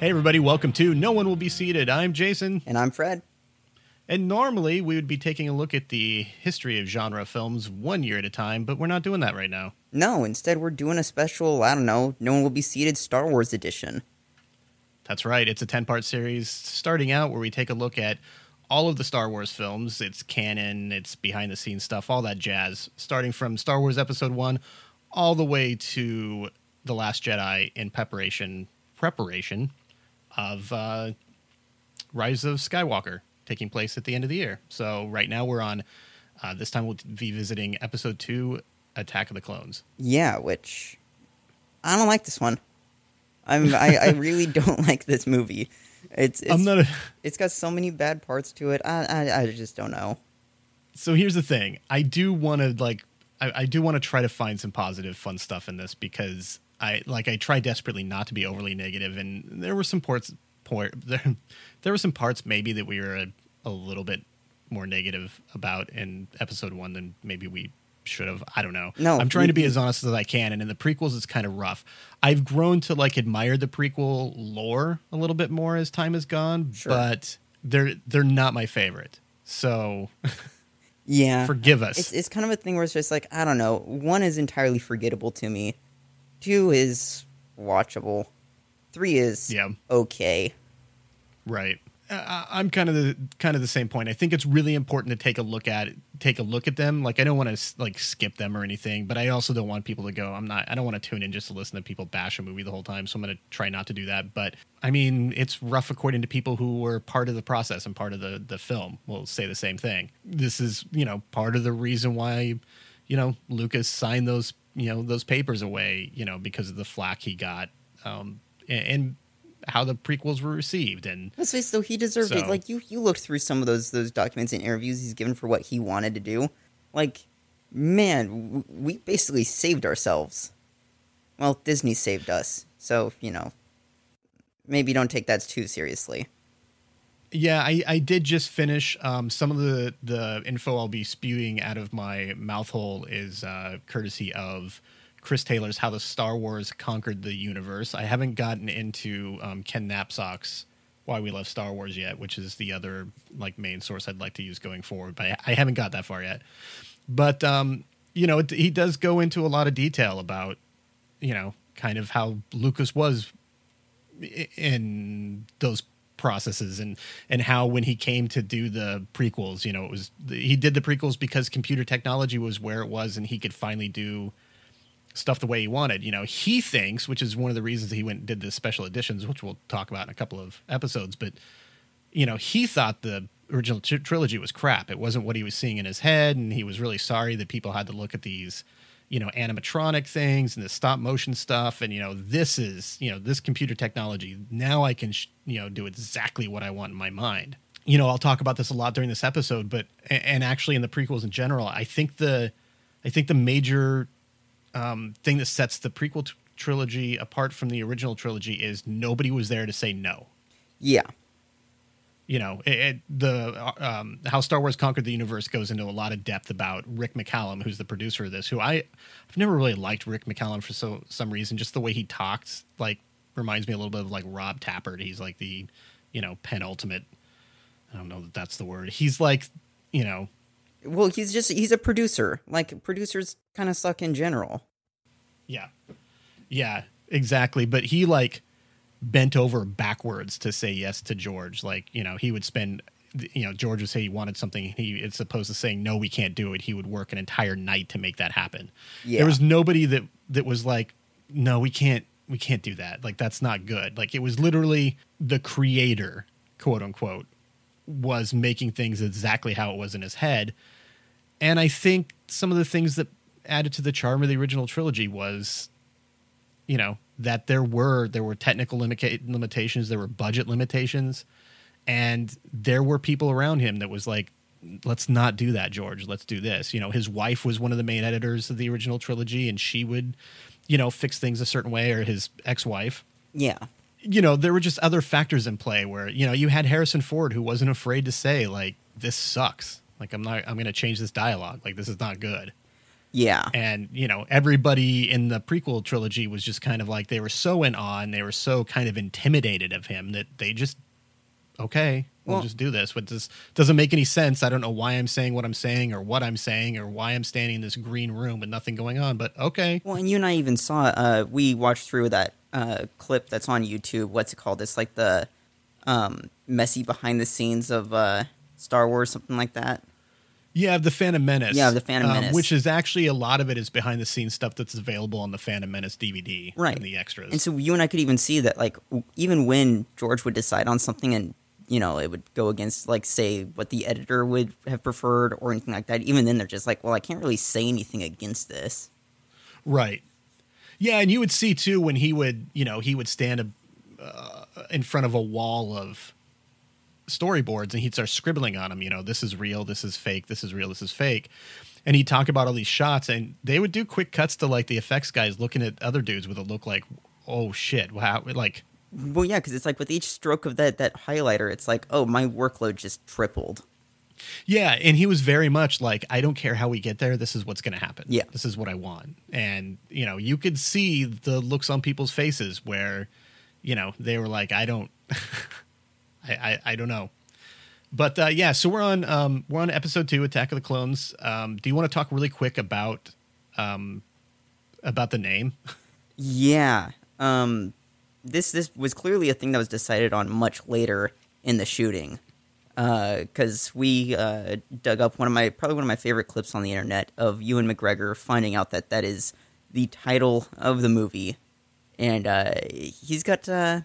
Hey, everybody, welcome to No One Will Be Seated. I'm Jason. And I'm Fred. And normally we would be taking a look at the history of genre films one year at a time, but we're not doing that right now. No, instead we're doing a special, I don't know, No One Will Be Seated Star Wars edition. That's right. It's a 10 part series starting out where we take a look at all of the Star Wars films. It's canon, it's behind the scenes stuff, all that jazz, starting from Star Wars Episode 1 all the way to The Last Jedi in preparation preparation of uh, Rise of Skywalker taking place at the end of the year. So right now we're on. Uh, this time we'll be visiting Episode Two, Attack of the Clones. Yeah, which I don't like this one. I'm I, I really don't like this movie. It's, it's I'm not. A, it's got so many bad parts to it. I I, I just don't know. So here's the thing. I do want to like. I, I do want to try to find some positive, fun stuff in this because I like I try desperately not to be overly negative, and there were some parts. There, there were some parts maybe that we were a, a little bit more negative about in episode one than maybe we should have. I don't know. No, I'm trying to be as honest as I can, and in the prequels, it's kind of rough. I've grown to like admire the prequel lore a little bit more as time has gone, Sure. but they're they're not my favorite. So Yeah, forgive us. It's it's kind of a thing where it's just like I don't know. One is entirely forgettable to me. Two is watchable. Three is Yeah. okay. Right. Uh, I'm kind of the kind of the same point. I think it's really important to take a look at take a look at them. Like I don't want to like skip them or anything, but I also don't want people to go. I'm not. I don't want to tune in just to listen to people bash a movie the whole time. So I'm going to try not to do that. But I mean, it's rough according to people who were part of the process and part of the the film. Will say the same thing. This is you know part of the reason why you know Lucas signed those you know those papers away. You know because of the flack he got. Um, and, and how the prequels were received and Let's face it, though, he deserved it. Like you, you looked through some of those those documents and interviews he's given for what he wanted to do. Like, man, we basically saved ourselves. Well, Disney saved us, so you know, maybe don't take that too seriously. Yeah, I, I did just finish. Um, some of the, the info I'll be spewing out of my mouth hole is uh, courtesy of Chris Taylor's How the Star Wars Conquered the Universe. I haven't gotten into um, Ken Knapsack's Why We Love Star Wars yet, which is the other like main source I'd like to use going forward, but I, haven't got that far yet. But um, you know, it, he does go into a lot of detail about you know kind of how Lucas was in those processes and and how when he came to do the prequels you know it was he did the prequels because computer technology was where it was and he could finally do stuff the way he wanted. You know he thinks which is one of the reasons he went and did the special editions which we'll talk about in a couple of episodes but you know he thought the original tr- trilogy was crap. It wasn't what he was seeing in his head and he was really sorry that people had to look at these you know animatronic things and the stop motion stuff and you know this is you know this computer technology. Now i can sh- you know do exactly what i want in my mind. You know i'll talk about this a lot during this episode but and actually in the prequels in general i think the i think the major um, thing that sets the prequel t- trilogy apart from the original trilogy is nobody was there to say no. Yeah, you know it, it, the um, how Star Wars conquered the universe goes into a lot of depth about Rick McCallum, who's the producer of this. Who I I've never really liked Rick McCallum for so some reason. Just the way he talks like reminds me a little bit of like Rob Tapert. He's like the you know penultimate. I don't know that that's the word. He's like you know well, he's just he's a producer. Like producers kind of suck in general. Yeah. Yeah, exactly. But he like bent over backwards to say yes to George. Like, you know, he would spend you know, George would say he wanted something. He it's opposed to saying no, we can't do it. He would work an entire night to make that happen. Yeah. There was nobody that that was like, no, we can't, we can't do that. Like that's not good. Like it was literally the creator, quote unquote, was making things exactly how it was in his head. And I think some of the things that added to the charm of the original trilogy was, you know, that there were there were technical limita- limitations, there were budget limitations, and there were people around him that was like, let's not do that, George. Let's do this. You know, his wife was one of the main editors of the original trilogy, and she would, you know, fix things a certain way, or his ex-wife Yeah, you know, there were just other factors in play where, you know, you had Harrison Ford who wasn't afraid to say, like, this sucks. Like, I'm not, I'm going to change this dialogue. Like, this is not good. Yeah. And, you know, everybody in the prequel trilogy was just kind of like they were so in awe and they were so kind of intimidated of him that they just okay, we'll, Well- just do this. But this doesn't make any sense. I don't know why I'm saying what I'm saying or what I'm saying or why I'm standing in this green room with nothing going on, but okay. Well, and you and I even saw. Uh, we watched through that uh, clip that's on YouTube. What's it called? It's like the um, messy behind the scenes of uh, Star Wars, something like that. Yeah, the Phantom Menace. Yeah, the Phantom um, Menace. which is actually a lot of it is behind the scenes stuff that's available on the Phantom Menace DVD. Right. And the extras. And so you and I could even see that, like, w- even when George would decide on something and, you know, it would go against, like, say, what the editor would have preferred or anything like that, even then they're just like, well, I can't really say anything against this. Right. Yeah, and you would see too when he would, you know, he would stand uh, in front of a wall of storyboards and he'd start scribbling on them. You know, this is real, this is fake, this is real, this is fake, and he'd talk about all these shots, and they would do quick cuts to like the effects guys looking at other dudes with a look like, oh shit, wow, like Well, yeah, because it's like with each stroke of that, that highlighter, it's like, oh, my workload just tripled. Yeah, and he was very much like, I don't care how we get there. This is what's going to happen. Yeah. this is what I want. And you know, you could see the looks on people's faces where, you know, they were like, I don't, I, I, I don't know. But uh, yeah, so we're on um, we're on episode two, Attack of the Clones. Um, do you want to talk really quick about um, about the name? Yeah. Um, this this was clearly a thing that was decided on much later in the shooting. Because we uh, dug up one of my probably one of my favorite clips on the internet of Ewan McGregor finding out that that is the title of the movie, and uh, he's got uh,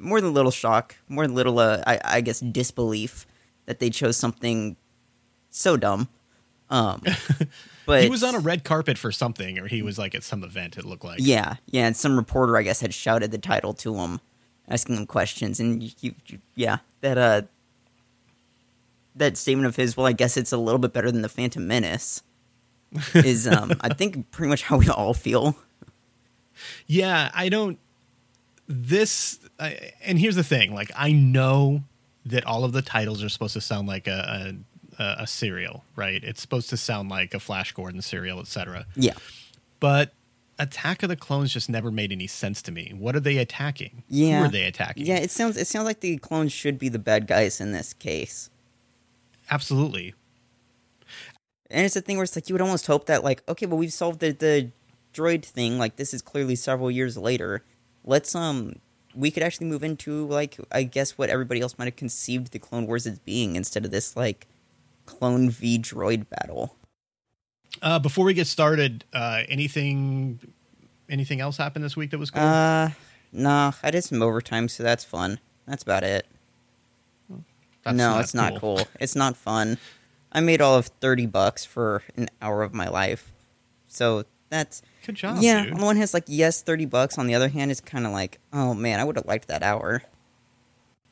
more than a little shock, more than a little uh, I, I guess disbelief that they chose something so dumb. Um, but he was on a red carpet for something, or he was like at some event. It looked like. yeah, yeah, and some reporter, I guess, had shouted the title to him, asking him questions, and you, you, you- yeah, that uh, that statement of his, well, I guess it's a little bit better than the Phantom Menace, is um, I think pretty much how we all feel. Yeah, I don't. This I, and here's the thing: like, I know that all of the titles are supposed to sound like a a, a serial, right? It's supposed to sound like a Flash Gordon serial, etc. Yeah, But Attack of the Clones just never made any sense to me. What are they attacking? yeah. Who are they attacking? Yeah, it sounds it sounds like the clones should be the bad guys in this case. absolutely. And it's a thing where it's like you would almost hope that like, okay, well we've solved the the droid thing, like this is clearly several years later. Let's um we could actually move into like I guess what everybody else might have conceived the Clone Wars as being instead of this like clone v droid battle. Uh, before we get started, uh, anything anything else happened this week that was cool? Uh nah, I did some overtime, so that's fun. That's about it. That's no, it's not cool. It's not fun. I made all of thirty bucks for an hour of my life. So that's Good job, yeah, dude. on the one hand, it's like yes, thirty bucks. On the other hand, it's kind of like, oh man, I would have liked that hour.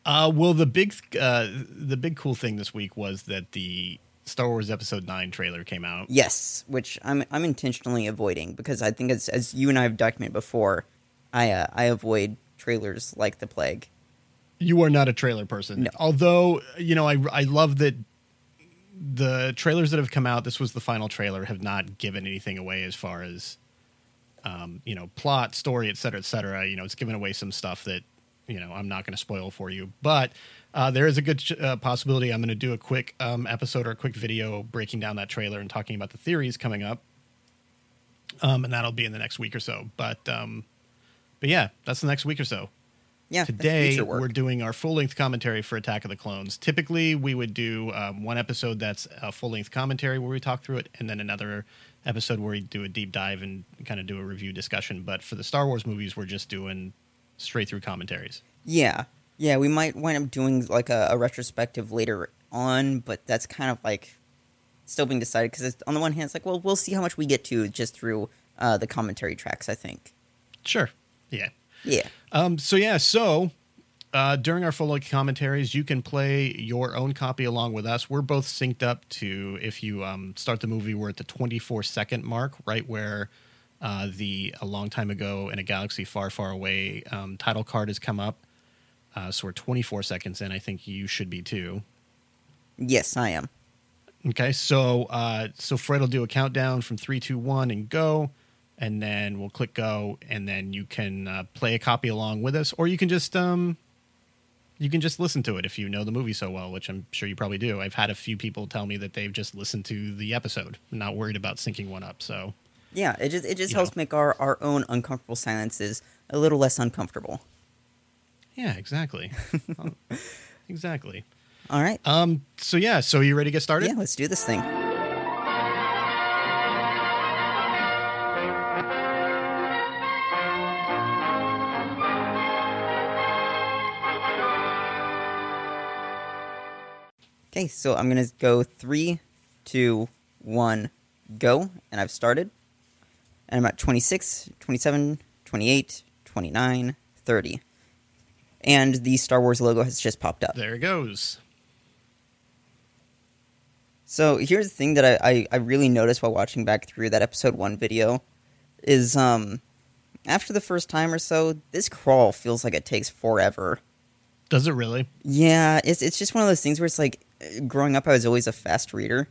Uh, well, the big uh, the big cool thing this week was that the Star Wars Episode Nine trailer came out. Yes, which I'm I'm intentionally avoiding because I think as as you and I have documented before, I uh, I avoid trailers like the plague. You are not a trailer person, No. although you know I I love that the trailers that have come out. This was the final trailer. Have not given anything away as far as um, you know plot, story, et cetera, et cetera. You know, it's given away some stuff that you know I'm not going to spoil for you, but. Uh, there is a good ch- uh, possibility I'm going to do a quick um, episode or a quick video breaking down that trailer and talking about the theories coming up, um, and that'll be in the next week or so. But um, but yeah, that's the next week or so. Yeah, Today we're doing our full length commentary for Attack of the Clones. Typically, we would do um, one episode that's a full length commentary where we talk through it, and then another episode where we do a deep dive and kind of do a review discussion. But for the Star Wars movies, we're just doing straight through commentaries. Yeah, yeah, we might wind up doing like a, a retrospective later on, but that's kind of like still being decided because it's on the one hand, it's like, well, we'll see how much we get to just through uh, the commentary tracks. I think. Sure. Yeah. Yeah. Um, so yeah, so uh, during our full commentaries, you can play your own copy along with us. We're both synced up to if you um, start the movie, we're at the 24 second mark, right where uh, the a long time ago in a galaxy far, far away um, title card has come up. Uh, so we're 24 seconds in. I think you should be too. Yes, I am. Okay, so uh, so Fred will do a countdown from three, two, one, and go, and then we'll click go, and then you can uh, play a copy along with us, or you can just um, you can just listen to it if you know the movie so well, which I'm sure you probably do. I've had a few people tell me that they've just listened to the episode, not worried about syncing one up. So Yeah, it just it just You helps know. make our our own uncomfortable silences a little less uncomfortable. yeah, exactly, exactly. All right. Um, so yeah, so you ready to get started? Yeah, let's do this thing. Okay, so I'm gonna go three, two, one, go, and I've started. And I'm at 26, 27, 28, 29, 30. And the Star Wars logo has just popped up. There it goes. So here's the thing that I, I, I really noticed while watching back through that episode one video is um after the first time or so, this crawl feels like it takes forever. Does it really? Yeah, it's it's just one of those things where it's like growing up I was always a fast reader.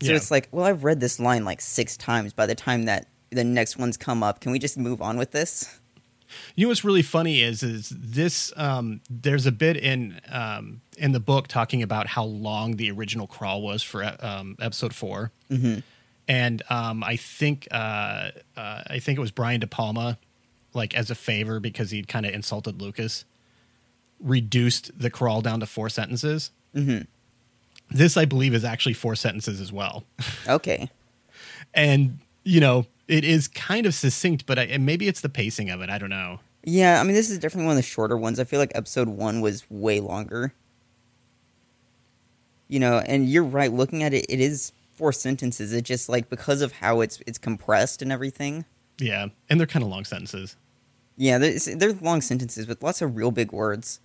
So Yeah. it's like, well, I've read this line like six times by the time that the next one's come up. Can we just move on with this? You know what's really funny is is this um, there's a bit in um, in the book talking about how long the original crawl was for um, episode 4 Mhm. and um, I think uh, uh, I think it was Brian De Palma, like as a favor because he'd kind of insulted Lucas, reduced the crawl down to four sentences. Mhm. This I believe is actually four sentences as well. Okay. and you know it is kind of succinct but I, maybe it's the pacing of it i don't know Yeah, I mean this is definitely one of the shorter ones. I feel like episode one was way longer. You know, and you're right. Looking at it, it is four sentences. It just like because of how it's it's compressed and everything. yeah and they're kind of long sentences Yeah, there's, they're long sentences with lots of real big words.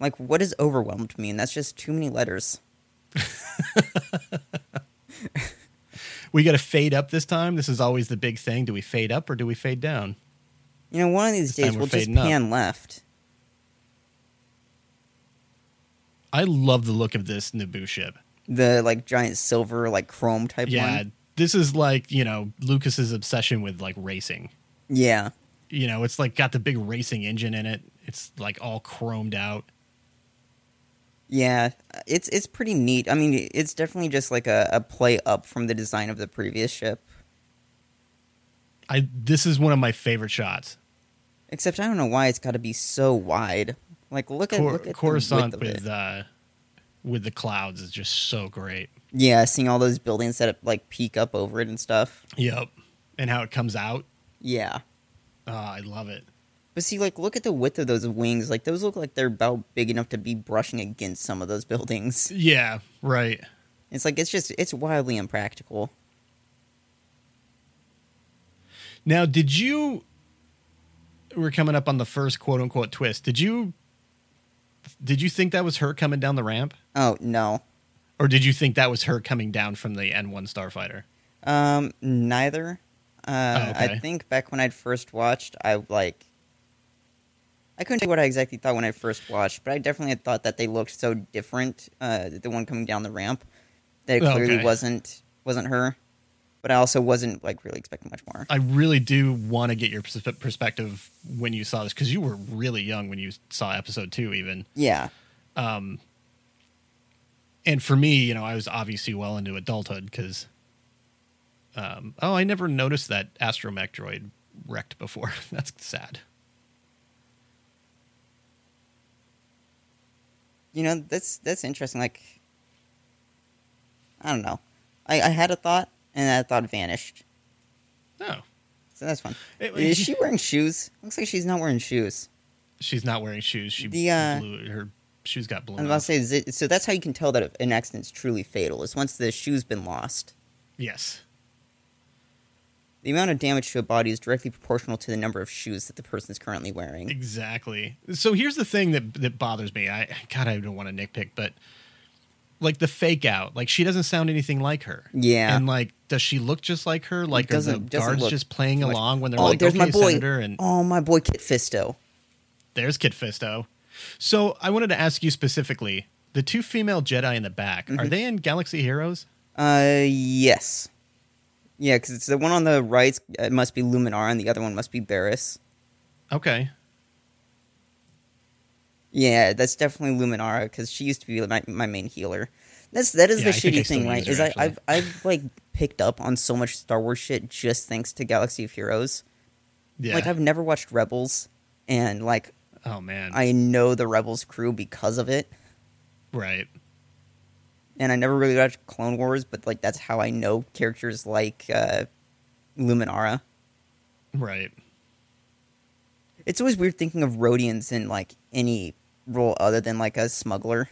Like, what does overwhelmed mean? That's just too many letters. we got to fade up this time this is always the big thing do we fade up or do we fade down You know, one of these This days we'll just fading up. pan left. i love the look of this naboo ship The like giant silver, like chrome type yeah one. this is like you know lucas's obsession with like racing Yeah. you know it's like got the big racing engine in it it's like all chromed out Yeah, it's it's pretty neat. I mean, it's definitely just like a, a play up from the design of the previous ship. i this is one of my favorite shots Except I don't know why it's got to be so wide. Like look at Cor- look at coruscant the width of with it. uh with the clouds is just so great Yeah, seeing all those buildings that like peek up over it and stuff. yep and how it comes out Yeah. oh i love it But see, like, look at the width of those wings. Like, those look like they're about big enough to be brushing against some of those buildings. Yeah, right. It's like it's just it's wildly impractical. Now, did you? We're coming up on the first quote unquote twist. Did you? Did you think that was her coming down the ramp, Oh no, or did you think that was her coming down from the N one starfighter? um, neither. Uh, Oh, okay. I think back when I'd first watched, I like. I couldn't say what I exactly thought when I first watched, but I definitely had thought that they looked so different. Uh, the one coming down the ramp, that it clearly okay. wasn't wasn't her. But I also wasn't like really expecting much more. I really do want to get your perspective when you saw this because you were really young when you saw episode two, even. Yeah, And for me, you know, I was obviously well into adulthood because. Um, oh, I never noticed that astromech droid wrecked before. That's sad. You know that's that's interesting. Like, I don't know. I, I had a thought, and that thought vanished. Oh, So that's fun. It- Is she wearing shoes? Looks like she's not wearing shoes. she's not wearing shoes. She The, uh, blew her shoes got blown I was about to say, is so that's how you can tell that an accident's truly fatal. Is once the shoe's been lost. Yes. The amount of damage to a body is directly proportional to the number of shoes that the person is currently wearing. Exactly. So here's the thing that that bothers me. I God, I don't want to nitpick, but like the fake out, like she doesn't sound anything like her. Yeah. And like, does she look just like her? Like, are the guards just playing along when they're oh, like, there's okay, my boy. Senator, and Oh, my boy Kit Fisto. there's Kit Fisto. So I wanted to ask you specifically, The two female Jedi in the back are Mhm. they in Galaxy Heroes? Uh, yes. Yeah, because it's the one on the right. It must be Luminara, and the other one must be Barris. Okay. Yeah, that's definitely Luminara because she used to be my, my main healer. That's that is Yeah, the I shitty thing, right? Is I. I've I've like picked up on so much Star Wars shit just thanks to Galaxy of Heroes. Yeah. Like I've never watched Rebels, and like oh man. I know the Rebels crew because of it. right. And I never really watched Clone Wars, but like that's how I know characters like uh, Luminara. Right. It's always weird thinking of Rodians in like any role other than like a smuggler.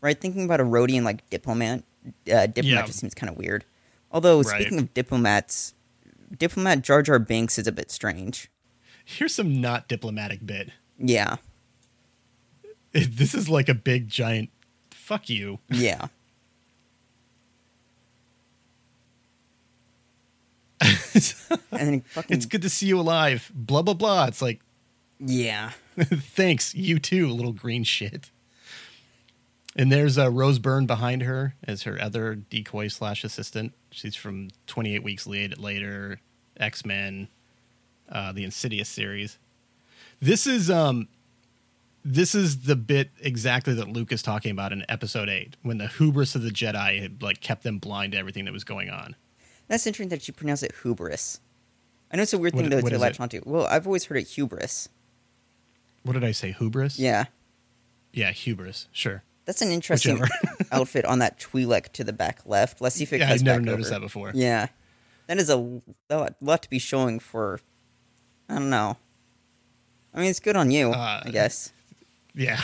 Right, thinking about a Rodian like diplomat, uh, diplomat Yeah. just seems kind of weird. Although Right. speaking of diplomats, diplomat Jar Jar Binks is a bit strange. Here's some not diplomatic bit. Yeah, This is like a big giant fuck you. yeah, it's and then fucking good to see you alive. Blah blah blah. It's like yeah, thanks, you too, little green shit. And there's uh, Rose Byrne behind her as her other decoy slash assistant. She's from 28 Weeks Later, X Men, uh, the Insidious series. This is um, this is the bit exactly that Luke is talking about in Episode Eight, when the hubris of the Jedi had like kept them blind to everything that was going on. that's interesting that you pronounce it hubris. I know it's a weird What thing i- though what to is latch onto. Well, I've always heard it hubris. What did I say? Hubris? Yeah, yeah, hubris. Sure. that's an interesting outfit on that Twi'lek to the back left. Let's see if it Yeah, I've never noticed over. that before. Yeah, that is a lot, lot to be showing for. I don't know. I mean, it's good on you, Uh, I guess. Yeah.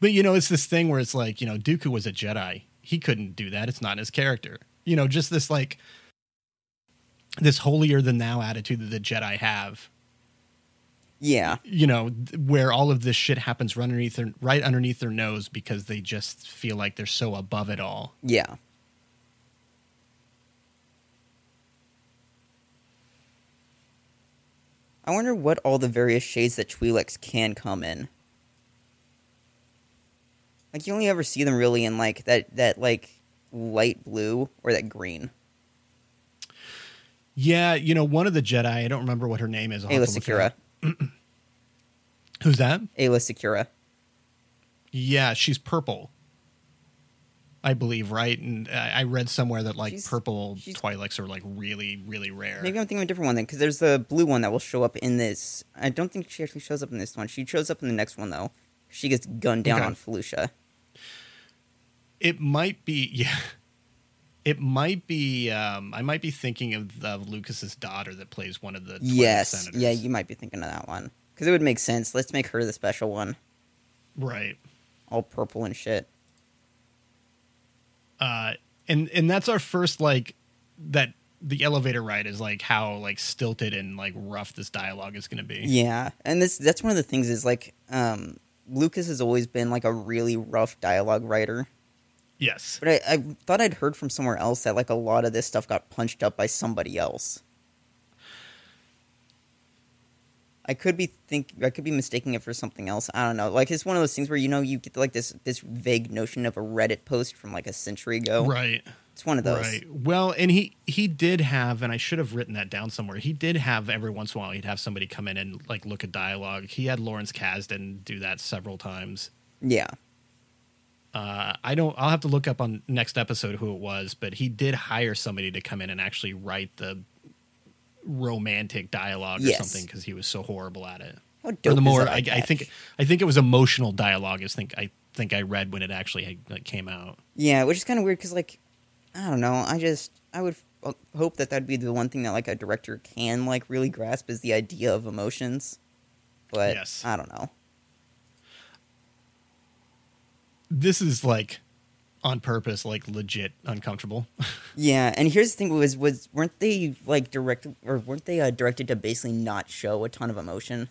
But you know, it's this thing where it's like, you know, Dooku was a Jedi. He couldn't do that. It's not his character. You know, just this like this holier than thou attitude that the Jedi have. Yeah, You know, where all of this shit happens right underneath their right underneath their nose because they just feel like they're so above it all. yeah. I wonder what all the various shades that Twi'leks can come in. Like you only ever see them really in like that that like light blue or that green. Yeah, you know, one of the Jedi, I don't remember what her name is. Ayla to look it Secura. Who's that? Ayla Secura. Yeah, she's purple. I believe, right? And I I read somewhere that like She's- purple she's- Twi'leks are like really, really rare. Maybe I'm thinking of a different one then, because there's the blue one that will show up in this. I don't think she actually shows up in this one. She shows up in the next one though. She gets gunned down Okay. on Felucia. It might be, yeah. It might be. Um, I might be thinking of, of Lucas's daughter that plays one of the. Yes, senators. yeah, you might be thinking of that one because it would make sense. Let's make her the special one, right. all purple and shit. Uh, and and that's our first like that. The elevator ride is like how like stilted and like rough this dialogue is going to be. Yeah, and this that's one of the things is like um, Lucas has always been like a really rough dialogue writer, Yes. but I, I thought I'd heard from somewhere else that like a lot of this stuff got punched up by somebody else. I could be think I could be mistaking it for something else. I don't know. Like it's one of those things where you know you get like this this vague notion of a Reddit post from like a century ago. Right. It's one of those. Right. Well, and he he did have, and I should have written that down somewhere. He did have every once in a while. He'd have somebody come in and like look at dialogue. He had Lawrence Kasdan do that several times. Yeah. Uh, I don't. I'll have to look up on next episode who it was, but he did hire somebody to come in and actually write the romantic dialogue or Yes. something because he was so horrible at it. How Or the more, I, I think, I think it was emotional dialogue. Is think I think I read when it actually like, came out. Yeah, which is kind of weird because, like, I don't know. I just I would f- hope that that'd be the one thing that like a director can like really grasp is the idea of emotions. But Yes. I don't know. This is like on purpose, like legit uncomfortable. Yeah, and here's the thing: was was weren't they like directed or weren't they uh, directed to basically not show a ton of emotion?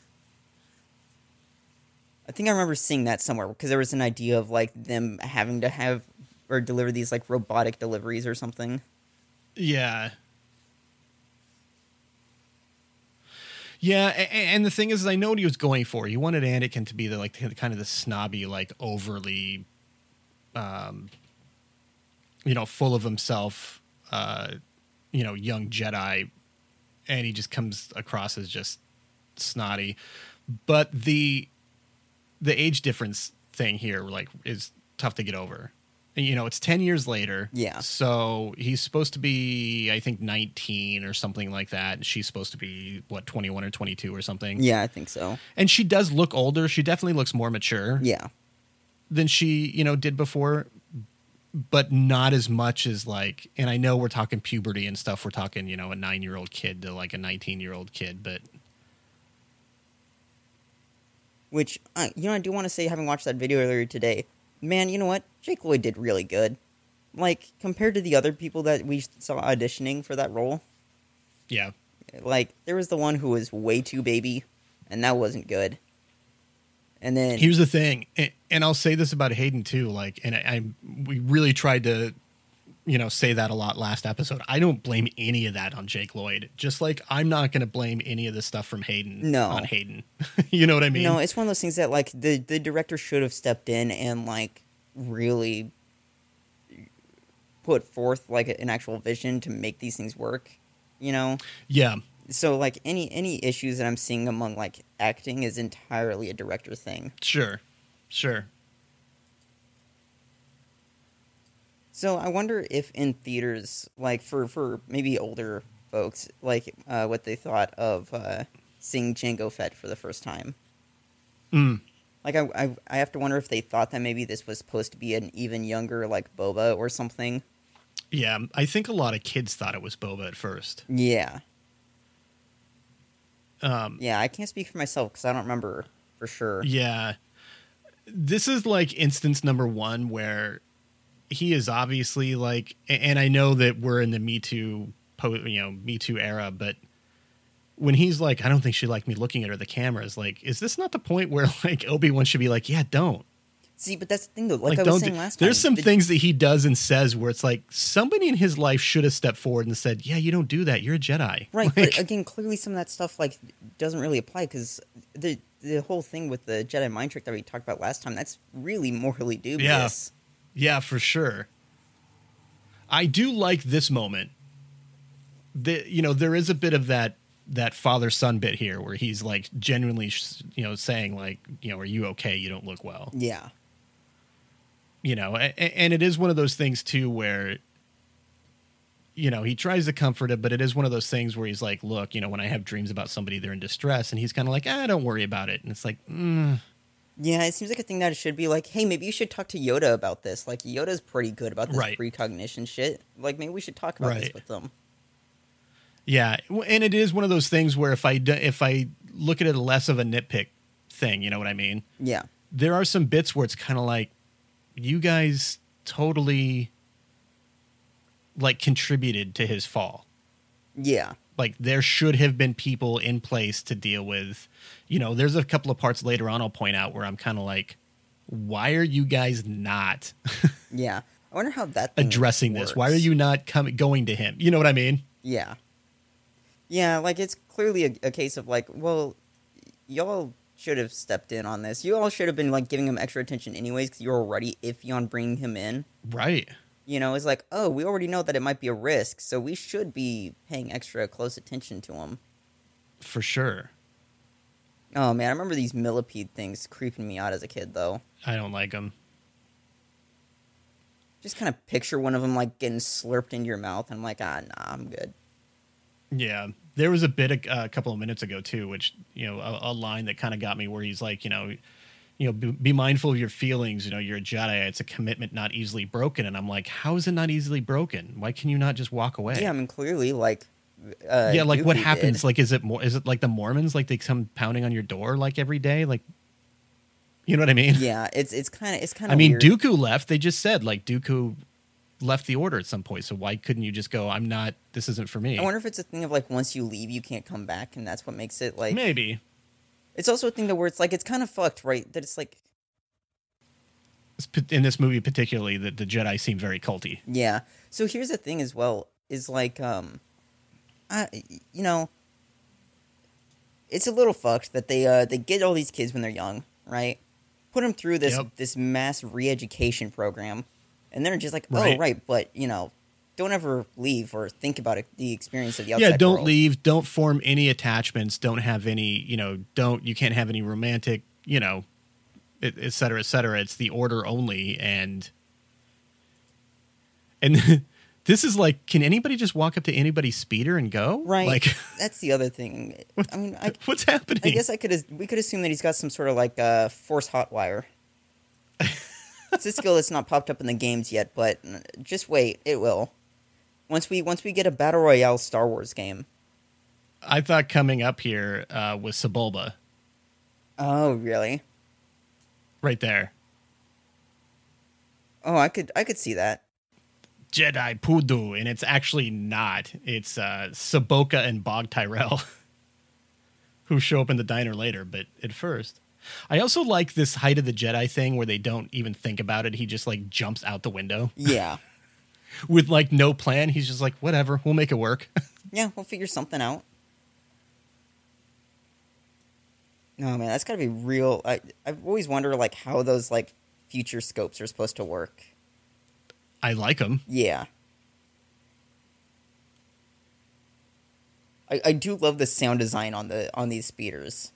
I think I remember seeing that somewhere because there was an idea of like them having to have or deliver these like robotic deliveries or something. Yeah. Yeah, and the thing is, I know what he was going for. He wanted Anakin to be the like the- kind of the snobby, like overly, um, you know, full of himself, uh, you know, young Jedi, and he just comes across as just snotty. But the the age difference thing here, like, is tough to get over. And, You know, it's ten years later. Yeah. So he's supposed to be, I think, nineteen or something like that. And she's supposed to be what twenty one or twenty two or something. Yeah, I think so. And she does look older. She definitely looks more mature Yeah. Than she, you know, did before, but not as much as like. And I know we're talking puberty and stuff. We're talking, you know, a nine year old kid to like a nineteen year old kid, but Which, uh, you know, I do want to say, having watched that video earlier today, man, you know what? Jake Lloyd did really good. Like, compared to the other people that we saw auditioning for that role, yeah, like, there was the one who was way too baby, and that wasn't good. And then, Here's the thing, and, and I'll say this about Hayden too. Like, and I, I we really tried to, you know, say that a lot last episode. I don't blame any of that on Jake Lloyd. Just like I'm not going to blame any of the stuff from Hayden No. on Hayden. you know what I mean? no, it's one of those things that, like, the, the director should have stepped in and, like, really put forth, like, an actual vision to make these things work, you know? yeah, so like any any issues that i'm seeing among like acting is entirely a director thing sure, sure. so i wonder if in theaters like for for maybe older folks like uh what they thought of uh seeing jango fett for the first time Mm. like I, I i have to wonder if they thought that maybe this was supposed to be an even younger like boba or something Yeah, I think a lot of kids thought it was Boba at first. yeah Um, yeah i can't speak for myself because i don't remember for sure Yeah. This is like instance number one where he is obviously like, and I know that we're in the Me Too, po- you know, Me Too era, but when he's like, I don't think she liked me looking at her, the camera is like, is this not the point where like Obi Wan should be like, yeah, don't. See but that's the thing though like, Like, i was saying last time There's some the- things that he does and says where it's like somebody in his life should have stepped forward and said, yeah, you don't do that. You're a Jedi. Right, Like, but again, clearly some of that stuff like doesn't really apply because the the whole thing with the Jedi mind trick that we talked about last time that's really morally dubious. Yeah, Yeah, for sure. I do like this moment. The you know there is a bit of that that father son bit here where he's like genuinely you know saying like you know are you okay you don't look well Yeah, you know and it is one of those things too where you know he tries to comfort it but it is one of those things where he's like look you know when i have dreams about somebody they're in distress and he's kind of like ah don't worry about it and it's like mm, yeah. It seems like a thing that it should be like, hey, maybe you should talk to Yoda about this. Like Yoda's pretty good about this Right. precognition shit. Like maybe we should talk about this with them. Yeah, and it is one of those things where if I d- if I look at it less of a nitpick thing, you know what I mean? Yeah, There are some bits where it's kind of like you guys totally like contributed to his fall. yeah, Like there should have been people in place to deal with. You know, there's a couple of parts later on I'll point out where I'm kind of like why are you guys not yeah. I wonder how that addressing this? Why are you not coming going to him? You know what I mean? Yeah. Yeah, like it's clearly a, a case of like, well, y'all should have stepped in on this. You all should have been like giving him extra attention anyways because you're already iffy on bringing him in. Right. You know, it's like, oh, we already know that it might be a risk, so we should be paying extra close attention to him. For sure. Oh man, I remember these millipede things creeping me out as a kid though. I don't like them. Just kind of picture one of them like getting slurped into your mouth, and I'm like, ah, nah, I'm good. Yeah, there was a bit a, a couple of minutes ago too, which you know a, a line that kind of got me where he's like, you know, you know, be, be mindful of your feelings. You know, you're a Jedi. It's a commitment not easily broken. And I'm like, how is it not easily broken? Why can you not just walk away? Yeah, I mean, clearly, like, uh, yeah, like what happens? did. Like, is it more? Is it like the Mormons? Like they come pounding on your door like every day? Like, you know what I mean? Yeah, it's it's kind of it's kind of. I mean, weird. Dooku left. They just said like Dooku left the order at some point. So why couldn't you just go? I'm not. This isn't for me. I wonder if it's a thing of like once you leave, you can't come back, and that's what makes it like. Maybe. It's also a thing that where it's like it's kind of fucked, right? That it's like, in this movie particularly that the Jedi seem very culty. yeah. So here's the thing as well is like, um, I you know, it's a little fucked that they uh they get all these kids when they're young, right? Put them through this Yep. this mass re-education program, and they're just like, oh Right. right, but you know, don't ever leave or think about it, the experience of the outside yeah don't world. leave don't form any attachments don't have any you know don't you can't have any romantic you know et, et cetera et cetera it's the order only and and this is like can anybody just walk up to anybody's speeder and go Right. like That's the other thing. I mean, I, what's happening I guess I could we could assume that he's got some sort of like uh, force hot wire. It's a skill that's not popped up in the games yet, but just wait, it will. Once we once we get a battle royale Star Wars game. i thought coming up here uh, was sebulba Oh, really? right there Oh, I could I could see that. jedi pudu and it's actually not it's uh saboka and bog tyrell who show up in the diner later but at first i also like this height of the jedi thing where they don't even think about it he just like jumps out the window Yeah. with like no plan he's just like whatever we'll make it work yeah, we'll figure something out. No, man, that's got to be real. I I've always wondered like how those like future scopes are supposed to work. i like them. Yeah. I, I do love the sound design on the on these speeders.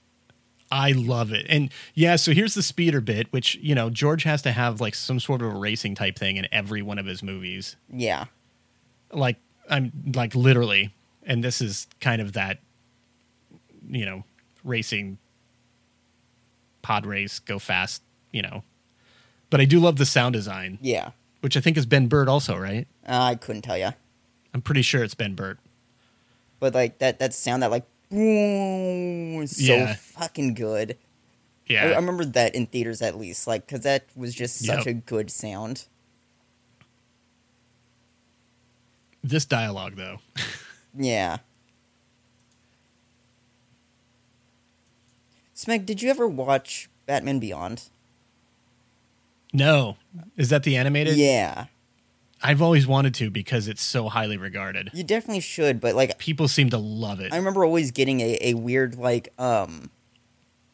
I love it and yeah so here's the speeder bit which you know george has to have like some sort of a racing type thing in every one of his movies Yeah. like I'm like literally, and this is kind of that, you know, racing pod race, go fast, you know. But I do love the sound design, Yeah. which I think is Ben Burtt also, right? Uh, I couldn't tell you. I'm pretty sure it's Ben Burtt. But like that that sound that like so Yeah. fucking good. I, Yeah, I remember that in theaters at least, like because that was just such Yep. a good sound. this dialogue though, Yeah. Smeg, did you ever watch Batman Beyond? no, is that the animated? Yeah, I've always wanted to because it's so highly regarded. you definitely should. But like, People seem to love it. I remember always getting a, a weird like um,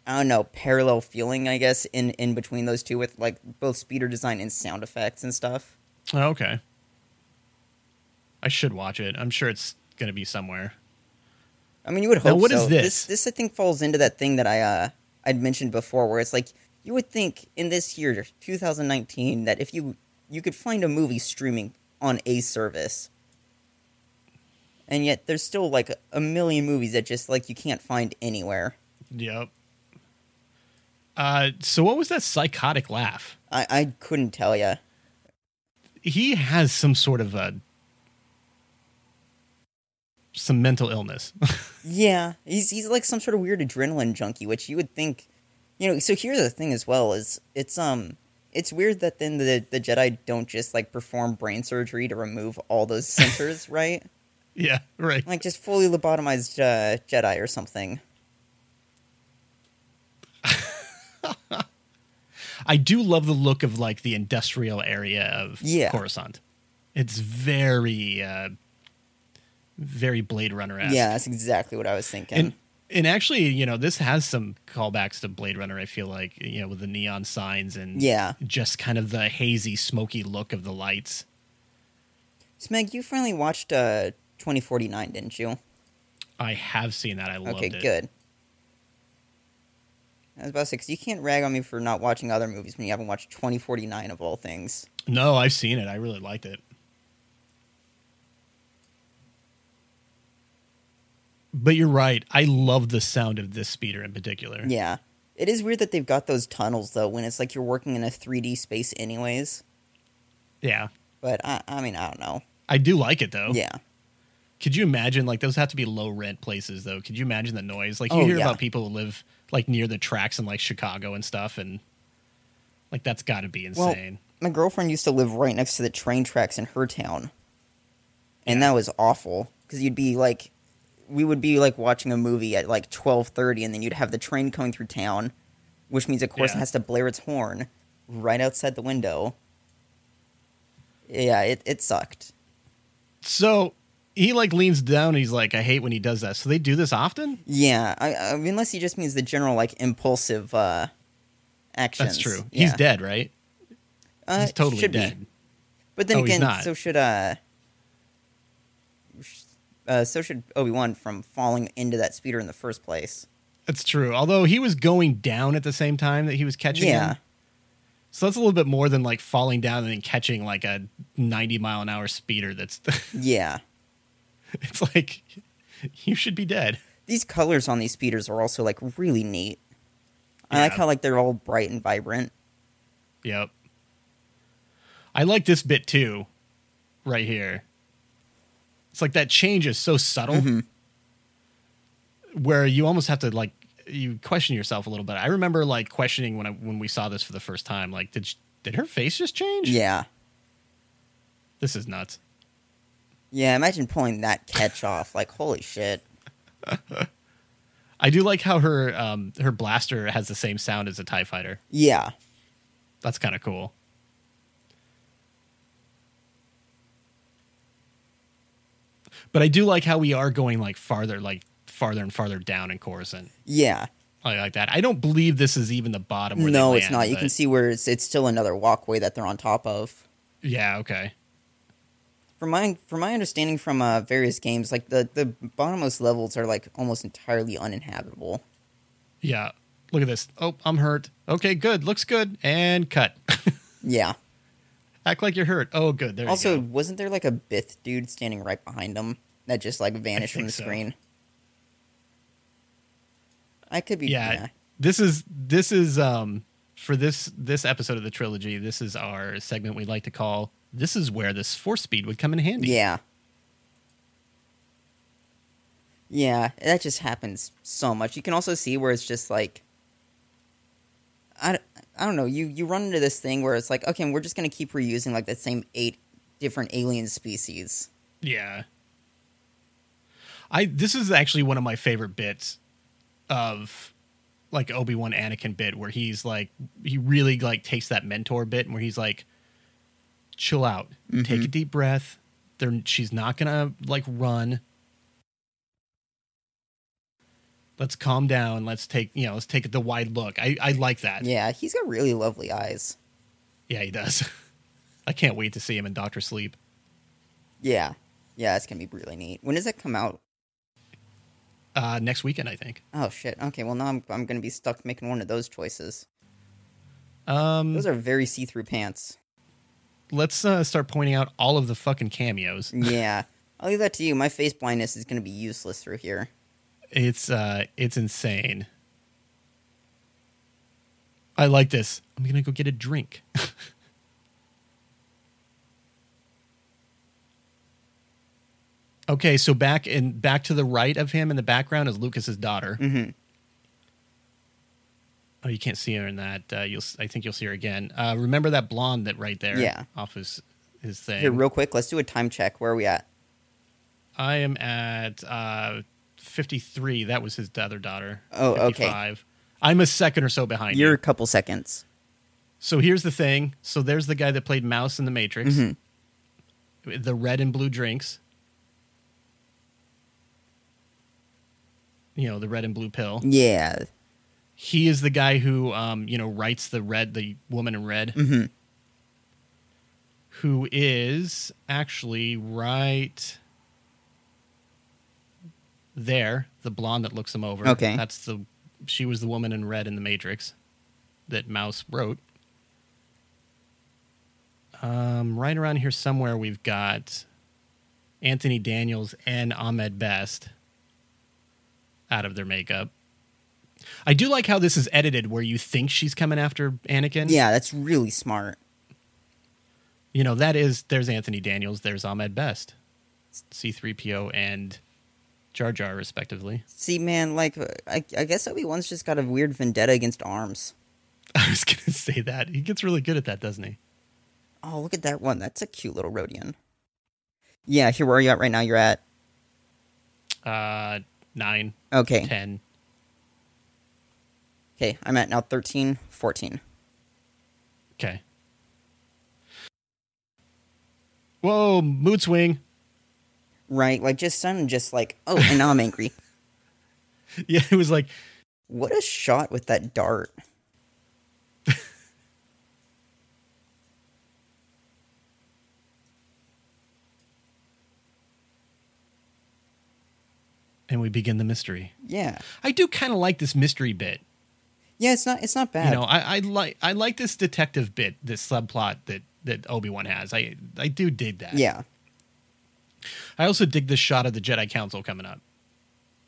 I don't know, parallel feeling. I guess in in between those two with like both speeder design and sound effects and stuff. oh, okay, I should watch it. I'm sure it's gonna be somewhere. I mean, you would hope. Now, what so. is this? This, this I think falls into that thing that I uh I'd mentioned before, where it's like you would think in this year, 2019, that if you you could find a movie streaming on a service, and yet there's still like a million movies that just like you can't find anywhere. Yep. Uh, so what was that psychotic laugh? I I couldn't tell you. He has some sort of a some mental illness. Yeah, he's he's like some sort of weird adrenaline junkie, which you would think, you know. So here's the thing as well is it's um it's weird that then the the Jedi don't just like perform brain surgery to remove all those centers, right? yeah, right. Like just fully lobotomized uh, Jedi or something. I do love the look of like the industrial area of Yeah. Coruscant. It's very uh very Blade Runner esque. Yeah, that's exactly what I was thinking. And and actually, you know, this has some callbacks to Blade Runner, I feel like, you know, with the neon signs and yeah, just kind of the hazy, smoky look of the lights. Smeg, you finally watched uh 2049, didn't you? I have seen that. I loved okay, it. Okay, good. I was about to say because you can't rag on me for not watching other movies when you haven't watched 2049 of all things. No, I've seen it. I really liked it. But you're right. I love the sound of this speeder in particular. Yeah. It is weird that they've got those tunnels though when it's like you're working in a 3D space anyways. Yeah. But I I mean, I don't know. I do like it though. Yeah. Could you imagine like those have to be low rent places though? Could you imagine the noise? Like you Oh, hear yeah. about people who live like near the tracks in like Chicago and stuff and like that's got to be Well, insane. My girlfriend used to live right next to the train tracks in her town. And that was awful cuz you'd be like we would be like watching a movie at like 12:30 and then you'd have the train coming through town, which means of course it has to blare its horn right outside the window. Yeah, it it sucked. So he like leans down. And he's like, I hate when he does that. So they do this often. Yeah, I, I, unless he just means the general like impulsive uh actions. That's true. Yeah. He's dead, right? Uh, he's totally should be. dead. But then Oh, again, so should uh, uh, so should Obi Wan from falling into that speeder in the first place. That's true. Although he was going down at the same time that he was catching Yeah. him. So that's a little bit more than like falling down and then catching like a 90 mile an hour speeder. That's Yeah, it's like you should be dead. these colors on these speeders are also like really neat. I like how like they're all bright and vibrant. Yep. I like this bit too, right here. It's like that change is so subtle Mhm. where you almost have to like you question yourself a little bit. I remember like questioning when I when we saw this for the first time, like did sh did her face just change? Yeah, This is nuts. yeah. Imagine pulling that catch off. Like holy shit. I do like how her um her blaster has the same sound as a TIE fighter. Yeah, That's kind of cool. But I do like how we are going like farther, like farther and farther down in Coruscant. yeah. I like that. I don't believe this is even the bottom. Where they No, it's land, not. You can see where it's it's still another walkway that they're on top of. Yeah. Okay. From my from my understanding from uh, various games, like the the bottommost levels are like almost entirely uninhabitable. Yeah. Look at this. Oh, I'm hurt. Okay, good. Looks good. And cut. Yeah. Act like you're hurt. Oh, good. There also, wasn't there like a Bith dude standing right behind him that just like vanished from the so. screen? I could be. Yeah. Yeah. This is this is um for this this episode of the trilogy. This is our segment We'd like to call. This is where this force speed would come in handy. Yeah. Yeah, that just happens so much. You can also see where it's just like I, I don't know, you you run into this thing where it's like, okay, we're just going to keep reusing like the same eight different alien species. Yeah. I this is actually one of my favorite bits of like Obi-Wan Anakin bit where he's like he really like takes that mentor bit and where he's like chill out. Take a mm-hmm. deep breath. There she's not to like run. Let's calm down. Let's take, you know, let's take the wide look. I I like that. Yeah, he's got really lovely eyes. Yeah, he does. I can't wait to see him in Doctor Sleep. Yeah. Yeah, it's going to be really neat. When does that come out? Uh next weekend, I think. Oh shit. Okay, well now I'm I'm going to be stuck making one of those choices. Um Those are very see-through pants. let's uh, start pointing out all of the fucking cameos. Yeah. I'll leave that to you. My face blindness is going to be useless through here. It's uh it's insane. I like this. I'm gonna go get a drink. okay, so back in back to the right of him in the background is Lucas's daughter. Mm-hmm. Oh, you can't see her in that. Uh, you'll, I think you'll see her again. Uh, remember that blonde that right there? Yeah. off his his thing. Here, real quick, let's do a time check. Where are we at? I am at uh, 53. That was his other daughter. Oh, okay. 55. I'm a second or so behind You're you. a couple seconds. So here's the thing. So there's the guy that played Mouse in The Matrix. Mhm. The red and blue drinks. You know, the red and blue pill. Yeah. He is the guy who, um, you know, writes the red, the woman in red, hmm who is actually right there, the blonde that looks him over. Okay. That's the, she was the woman in red in The Matrix that Mouse wrote. Um, right around here somewhere, we've got Anthony Daniels and Ahmed Best out of their makeup. I do like how this is edited, where you think she's coming after Anakin. Yeah, that's really smart. You know, that is, there's Anthony Daniels, there's Ahmed Best, C3PO and Jar Jar, respectively. See, man, like, I, I guess Obi Wan's just got a weird vendetta against arms. I was going to say that. He gets really good at that, doesn't he? Oh, look at that one. That's a cute little Rodian. Yeah, here, where are you at right now? You're at. Uh, 9, Okay. 10. Okay, I'm at now 13, 14. Okay. Whoa, mood swing. Right? Like just some just like, oh, and now I'm angry. Yeah, it was like What a shot with that dart. and we begin the mystery. Yeah. I do kind of like this mystery bit. Yeah, it's not it's not bad. You know, I, I like I like this detective bit, this subplot that that Obi Wan has. I I do dig that. yeah. I also dig this shot of the Jedi Council coming up.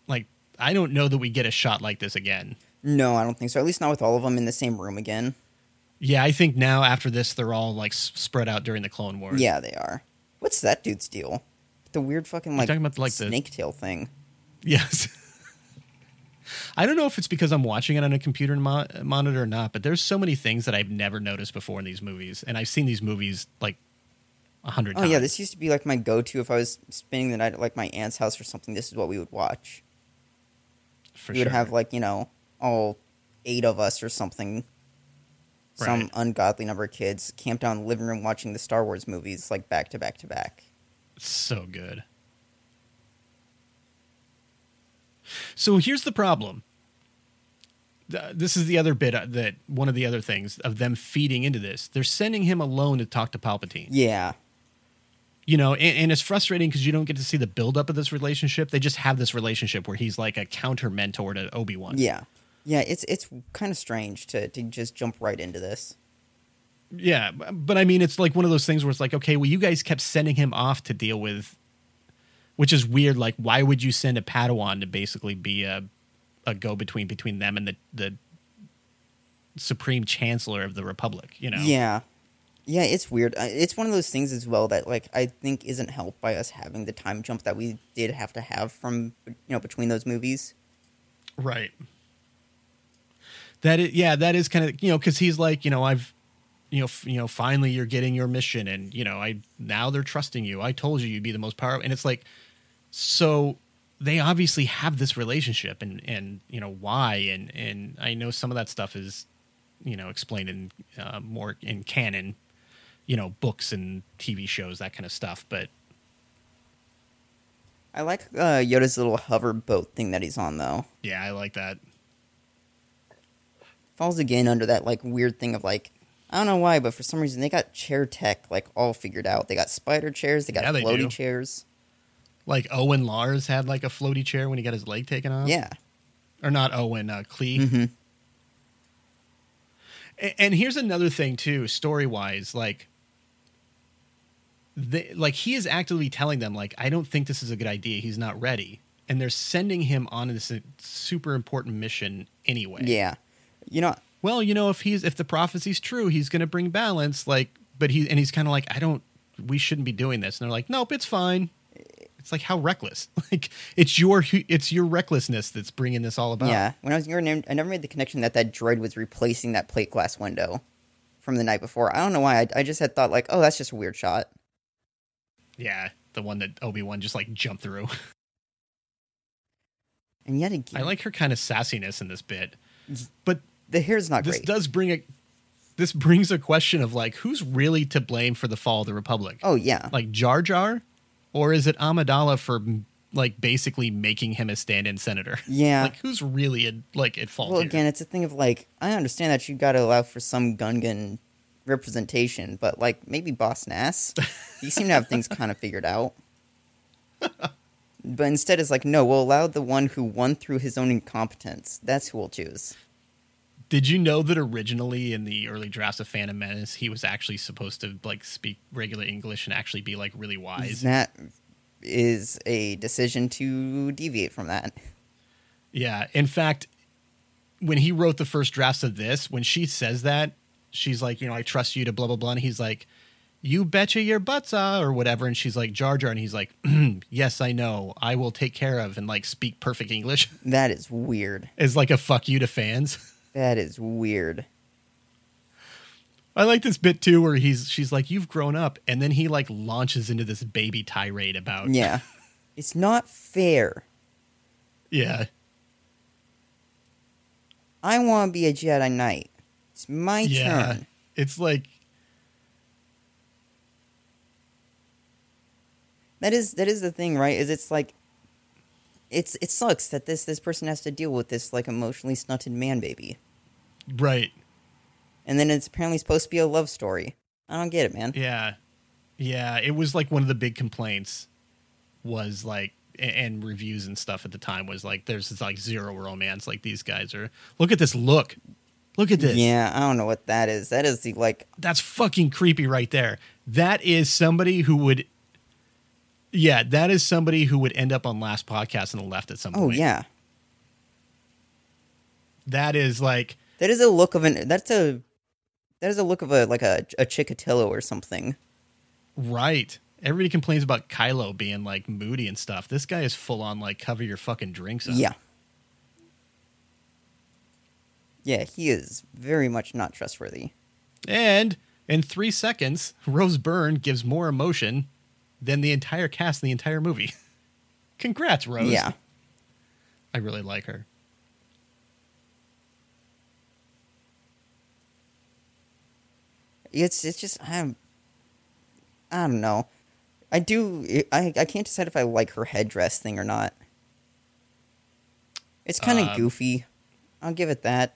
Like, I don't know that we get a shot like this again. No, I don't think so. At least not with all of them in the same room again. Yeah, I think now after this, they're all like spread out during the Clone Wars. Yeah, they are. What's that dude's deal? The weird fucking like, talking about, like, the- snake tail thing. Yes. I don't know if it's because I'm watching it on a computer mo- monitor or not, but there's so many things that I've never noticed before in these movies, and I've seen these movies like a hundred Oh times. yeah, this used to be like my go-to if I was spending the night at like my aunt's house or something. This is what we would watch. for we would have like you know all eight of us or something, some ungodly number of kids camped out in the living room watching the Star Wars movies like back to back to back. so good. So here's the problem. This is the other bit uh, that one of the other things of them feeding into this. They're sending him alone to talk to Palpatine. Yeah, you know and, and it's frustrating because you don't get to see the buildup of this relationship they just have this relationship where he's like a counter mentor to obi-wan yeah, yeah. It's it's kind of strange to to just jump right into this. yeah but i mean it's like one of those things where it's like okay well you guys kept sending him off to deal with which is weird like why would you send a padawan to basically be a a go-between between them and the the supreme chancellor of the republic you know Yeah. Yeah, it's weird. It's one of those things as well that like I think isn't helped by us having the time jump that we did have to have from you know between those movies. Right. That is, yeah, that is kind of you know because he's like you know I've you know f- you know finally you're getting your mission and you know I now they're trusting you. I told you you'd be the most powerful, and it's like so they obviously have this relationship and and you know why and and I know some of that stuff is you know explained in uh, more in canon, you know books and TV shows that kind of stuff, but I like uh, Yoda's little hover boat thing that he's on though. yeah, I like that. Falls again under that like weird thing of like I don't know why, but for some reason they got chair tech like all figured out. They got spider chairs, they got Yeah, they floaty do. chairs. Like Owen Lars had like a floaty chair when he got his leg taken off. Yeah. or not Owen, uh, Cliegg. hmm A- And here's another thing too, story wise, like, they, like he is actively telling them, like, I don't think this is a good idea. He's not ready, and they're sending him on this uh, super important mission anyway. Yeah. You know, Well, you know, if he's if the prophecy's true, he's going to bring balance. Like, but he and he's kind of like, I don't. We shouldn't be doing this. And they're like, Nope, it's fine. It's like how reckless. Like it's your it's your recklessness that's bringing this all about. yeah. When I was younger, I never made the connection that that droid was replacing that plate glass window from the night before. I don't know why. I, I just had thought like, oh, that's just a weird shot. Yeah, the one that Obi Wan just like jumped through. And yet again, I like her kind of sassiness in this bit, but the hair's not great. this great. does bring a this brings a question of like who's really to blame for the fall of the Republic? oh yeah, Like Jar Jar, or is it Amidala for like basically making him a stand-in senator? yeah. like who's really in, like at fault well, here? again, it's a thing of like, I understand that you got to allow for some Gungan representation, but like maybe Boss Nass, you seem to have things kind of figured out. But instead, it's like, no, we'll allow the one who won through his own incompetence. That's who we'll choose. Did you know that originally in the early drafts of Phantom Menace, he was actually supposed to like speak regular English and actually be like really wise? That is a decision to deviate from that. Yeah. In fact, when he wrote the first drafts of this, when she says that, she's like, you know, I trust you to blah blah blah, and he's like, you betcha your butts ah, or whatever, and she's like Jar Jar, and he's like, yes, I know, I will take care of and like speak perfect English That is weird. as like a fuck you to fans. That is weird. I like this bit too, where he's she's like, you've grown up, and then he like launches into this baby tirade about Yeah. it's not fair. yeah. I want to be a Jedi Knight. It's my Yeah. turn. It's like That is that is the thing, right? Is it's like it's it sucks that this this person has to deal with this like emotionally stunted man baby. Right. And then it's apparently supposed to be a love story. I don't get it, man. Yeah. Yeah, it was like one of the big complaints was like and reviews and stuff at the time was like there's like zero romance like these guys are look at this look look at this Yeah, I don't know what that is. That is the like that's fucking creepy right there that is somebody who would yeah that is somebody who would end up on last podcast and the left at some oh point yeah. that is like That is a look of an that's a that is a look of a like a a Chikatilo or something. right everybody complains about kylo being like moody and stuff this guy is full on like cover your fucking drinks up. Yeah. Yeah, he is very much not trustworthy. And in three seconds, Rose Byrne gives more emotion than the entire cast in the entire movie. Congrats, Rose. Yeah. I really like her. It's it's just I'm I don't know. I do I I can't decide if I like her headdress thing or not. It's kind of Um, goofy. I'll give it that.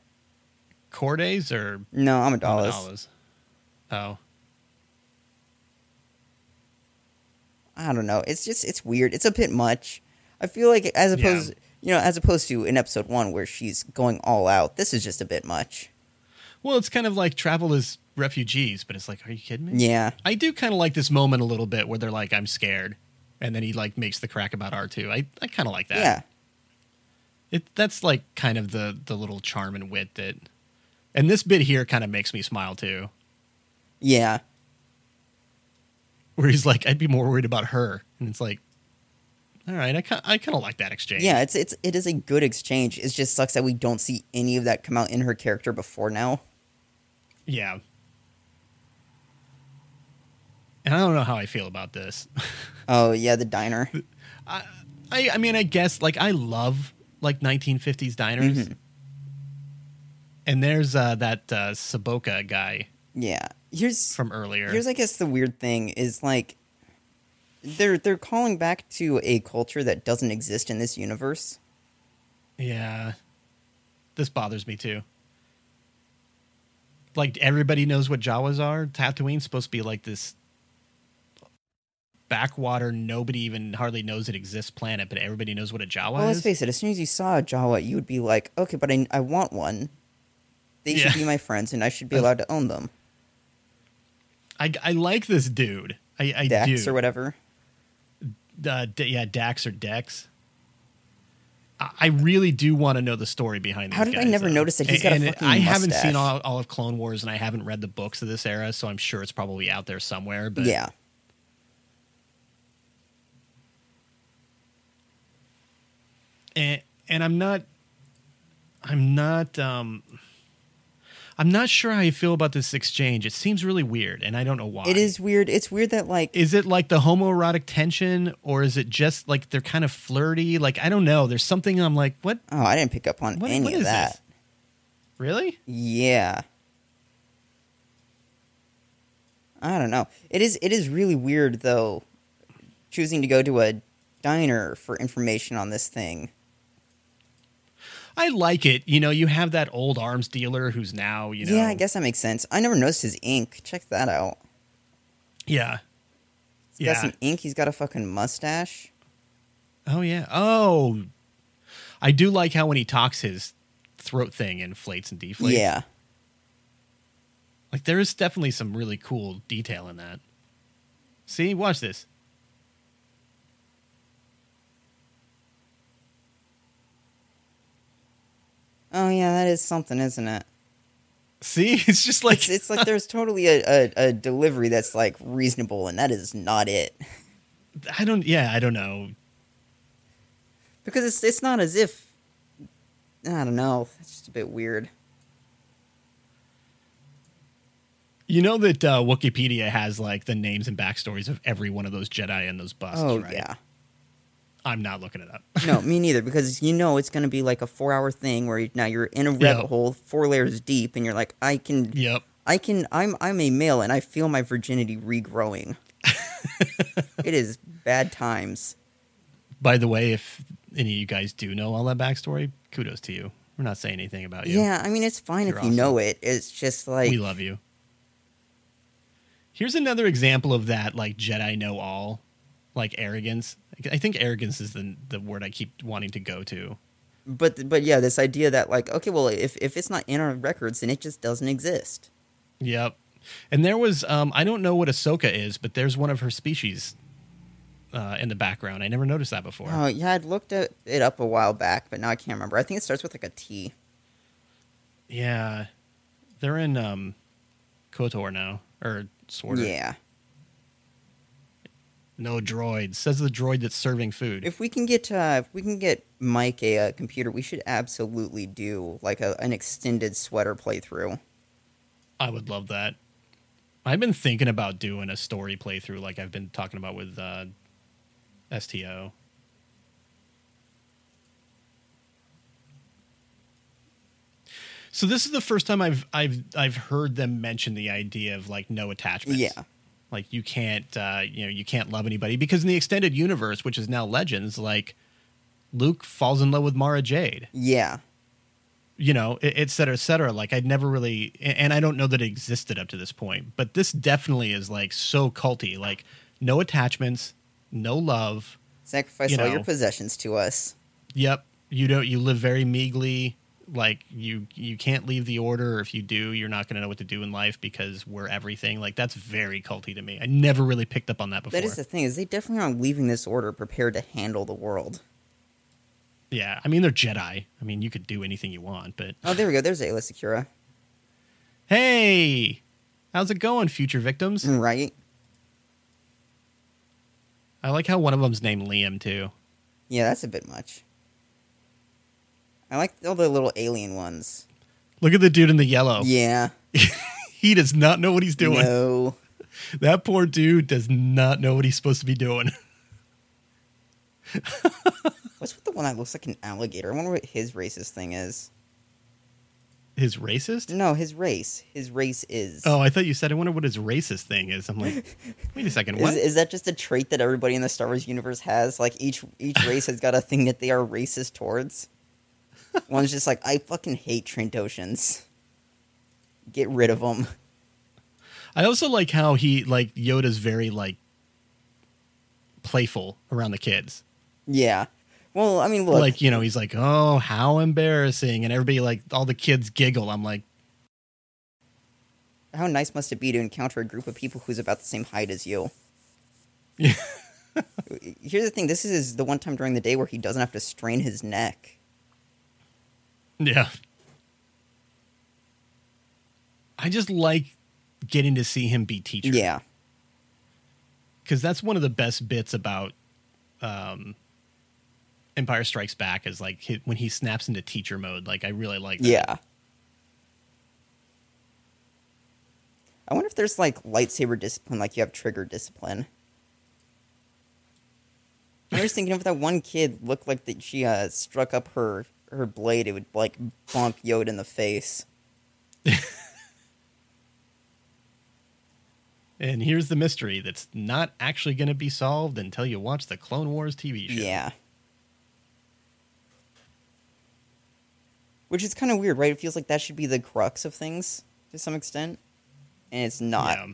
Cordays or No, I'm a Dallas. Amendalas? Oh. I don't know. It's just it's weird. It's a bit much. I feel like as Yeah. opposed you know, as opposed to in episode 1 where she's going all out. This is just a bit much. Well, it's kind of like travel as refugees, but it's like, are you kidding me? Yeah. I do kind of like this moment a little bit where they're like, I'm scared. And then he like makes the crack about R2. I, I kind of like that. Yeah. It that's like kind of the the little charm and wit that and this bit here kind of makes me smile too. Yeah. where he's like, I'd be more worried about her, and it's like, all right, I kind I kind of like that exchange. Yeah, it's it's it is a good exchange. It just sucks that we don't see any of that come out in her character before now. yeah. And I don't know how I feel about this. Oh yeah, the diner. I I mean, I guess like I love like 1950s diners, Mhm. And there's uh, that uh, Saboka guy Yeah. Here's from earlier. here's I guess the weird thing is like they're they're calling back to a culture that doesn't exist in this universe. Yeah. This bothers me too. Like everybody knows what Jawas are. Tatooine's supposed to be like this backwater, nobody even hardly knows it exists planet, but everybody knows what a Jawa Well, let's face it. As soon as you saw a Jawa, you would be like, okay, but I I want one. They Yeah. should be my friends, and I should be allowed to own them. I, I like this dude. I, I Dax do. or whatever. Uh, D- yeah, Dax or Dex. I I really do want to know the story behind. How did I never though. notice that he's And- got a fucking I haven't seen all, all of Clone Wars, and I haven't read the books of this era, so I'm sure it's probably out there somewhere. But yeah. and and I'm not I'm not um I'm not sure how you feel about this exchange. It seems really weird and I don't know why. It is weird. It's weird that like Is it like the homoerotic tension or is it just like they're kind of flirty? Like I don't know. There's something I'm like, what oh, I didn't pick up on what, any what of that. this? Really? Yeah. I don't know. It is it is really weird though choosing to go to a diner for information on this thing. I like it. You know, you have that old arms dealer who's now, you know Yeah, I guess that makes sense. I never noticed his ink. Check that out. Yeah. He's Yeah. got some ink. He's got a fucking mustache. Oh yeah. Oh. I do like how when he talks his throat thing inflates and deflates. Yeah. Like there is definitely some really cool detail in that. See, watch this. Oh yeah, that is something, isn't it? See, it's just like It's, it's like there's totally a, a, a delivery that's like reasonable, and that is not it. I don't. Yeah, I don't know. Because it's it's not as if I don't know. It's just a bit weird. You know that uh, Wikipedia has like the names and backstories of every one of those Jedi and those busts. oh right? yeah. I'm not looking it up. No, me neither. Because you know it's going to be like a four-hour thing where you, now you're in a rabbit Yeah. hole, four layers deep, and you're like, I can, yep. I can, I'm, I'm a male, and I feel my virginity regrowing. it is bad times. By the way, if any of you guys do know all that backstory, kudos to you. We're not saying anything about you. Yeah, I mean it's fine You're if you know it. It's just like we love you. Here's another example of that, like Jedi know all, like arrogance. I think arrogance is the the word I keep wanting to go to. but but yeah, this idea that like okay, well if if it's not in our records, then it just doesn't exist. Yep. And there was um I don't know what Ahsoka is, but there's one of her species uh, in the background. I never noticed that before. Oh yeah, I'd looked at it up a while back, but now I can't remember. I think it starts with like a T. Yeah. They're in um KOTOR now. Or of. Yeah. No droids. Says the droid that's serving food. If we can get uh, if we can get Mike a, uh computer, we should absolutely do like a, an extended sweater playthrough. I would love that. I've been thinking about doing a story playthrough like I've been talking about with uh, STO. So this is the first time I've I've I've heard them mention the idea of like no attachments. Yeah. Like you can't uh, you know you can't love anybody because in the extended universe, which is now Legends, like Luke falls in love with Mara Jade Yeah. you know, et et cetera, et cetera. Like I'd never really, and I don't know that it existed up to this point, but this definitely is like so culty. Like no attachments, no love. Sacrifice You all know. your possessions to us. Yep, you don't. You live very meagly. Like you, you can't leave the order. Or if you do, you're not going to know what to do in life because we're everything. Like that's very culty to me. I never really picked up on that before. That is the thing is they definitely aren't leaving this order prepared to handle the world. yeah, I mean they're Jedi. I mean you could do anything you want, but Oh, there we go. There's Aayla Secura. hey, how's it going, future victims? Right? I like how one of them's named Liam too. Yeah, that's a bit much. I like all the little alien ones. Look at the dude in the yellow. Yeah. He does not know what he's doing. No. That poor dude does not know what he's supposed to be doing. What's with the one that looks like an alligator? I wonder what his racist thing is. His racist? No, his race. His race is. Oh, I thought you said I wonder what his racist thing is. I'm like, wait a second, what? Is, is that just a trait that everybody in the Star Wars universe has? Like each each race has got a thing that they are racist towards. One's just like I fucking hate Trandoshans. Get rid of them. I also like how he like Yoda's very like playful around the kids. Yeah. Well, I mean, look. Like, you know, he's like, "Oh, how embarrassing." And everybody like all the kids giggle. I'm like, how nice must it be to encounter a group of people who's about the same height as you? Yeah. Here's the thing. This is the one time during the day where he doesn't have to strain his neck. Yeah. I just like getting to see him be teacher. Yeah. because that's one of the best bits about um, Empire Strikes Back is like hi when he snaps into teacher mode. Like I really like. That. Yeah. I wonder if there's like lightsaber discipline, like you have trigger discipline. I was thinking of that one kid looked like that she uh, struck up her her blade, it would like bonk Yoda in the face. And here's the mystery that's not actually going to be solved until you watch the Clone Wars TV show. Yeah. Which is kind of weird, right? It feels like that should be the crux of things to some extent, and it's not. Yeah.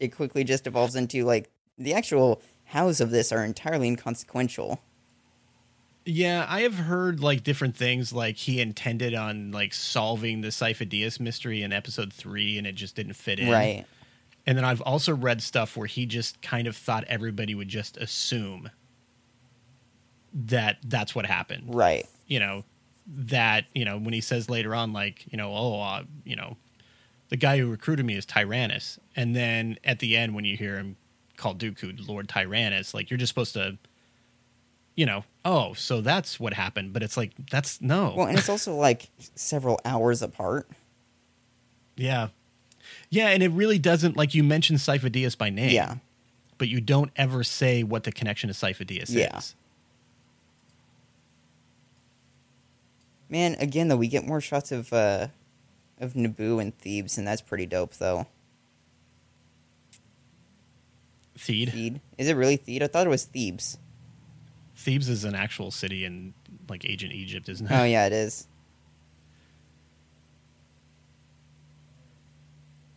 It quickly just evolves into like the actual hows of this are entirely inconsequential. Yeah, I have heard like different things. Like he intended on like solving the Sifo-Dyas mystery in episode three, and it just didn't fit in. Right. And then I've also read stuff where he just kind of thought everybody would just assume that that's what happened. Right. You know, that, you know, when he says later on, like, you know, oh, uh, you know, the guy who recruited me is Tyrannus. And then at the end, when you hear him call Dooku Lord Tyrannus, like, you're just supposed to, you know, oh, so that's what happened. But it's like, that's no. Well, and it's also like several hours apart. yeah. Yeah. And it really doesn't, like, you mentioned Sifo-Dyas by name. Yeah. but you don't ever say what the connection to Sifo-Dyas Yeah. is. Man, again though, we get more shots of uh of Naboo and Thebes, and that's pretty dope though. Theed. Theed. Is it really Theed? I thought it was Thebes. Thebes is an actual city in like ancient Egypt, isn't it? Oh yeah, it is.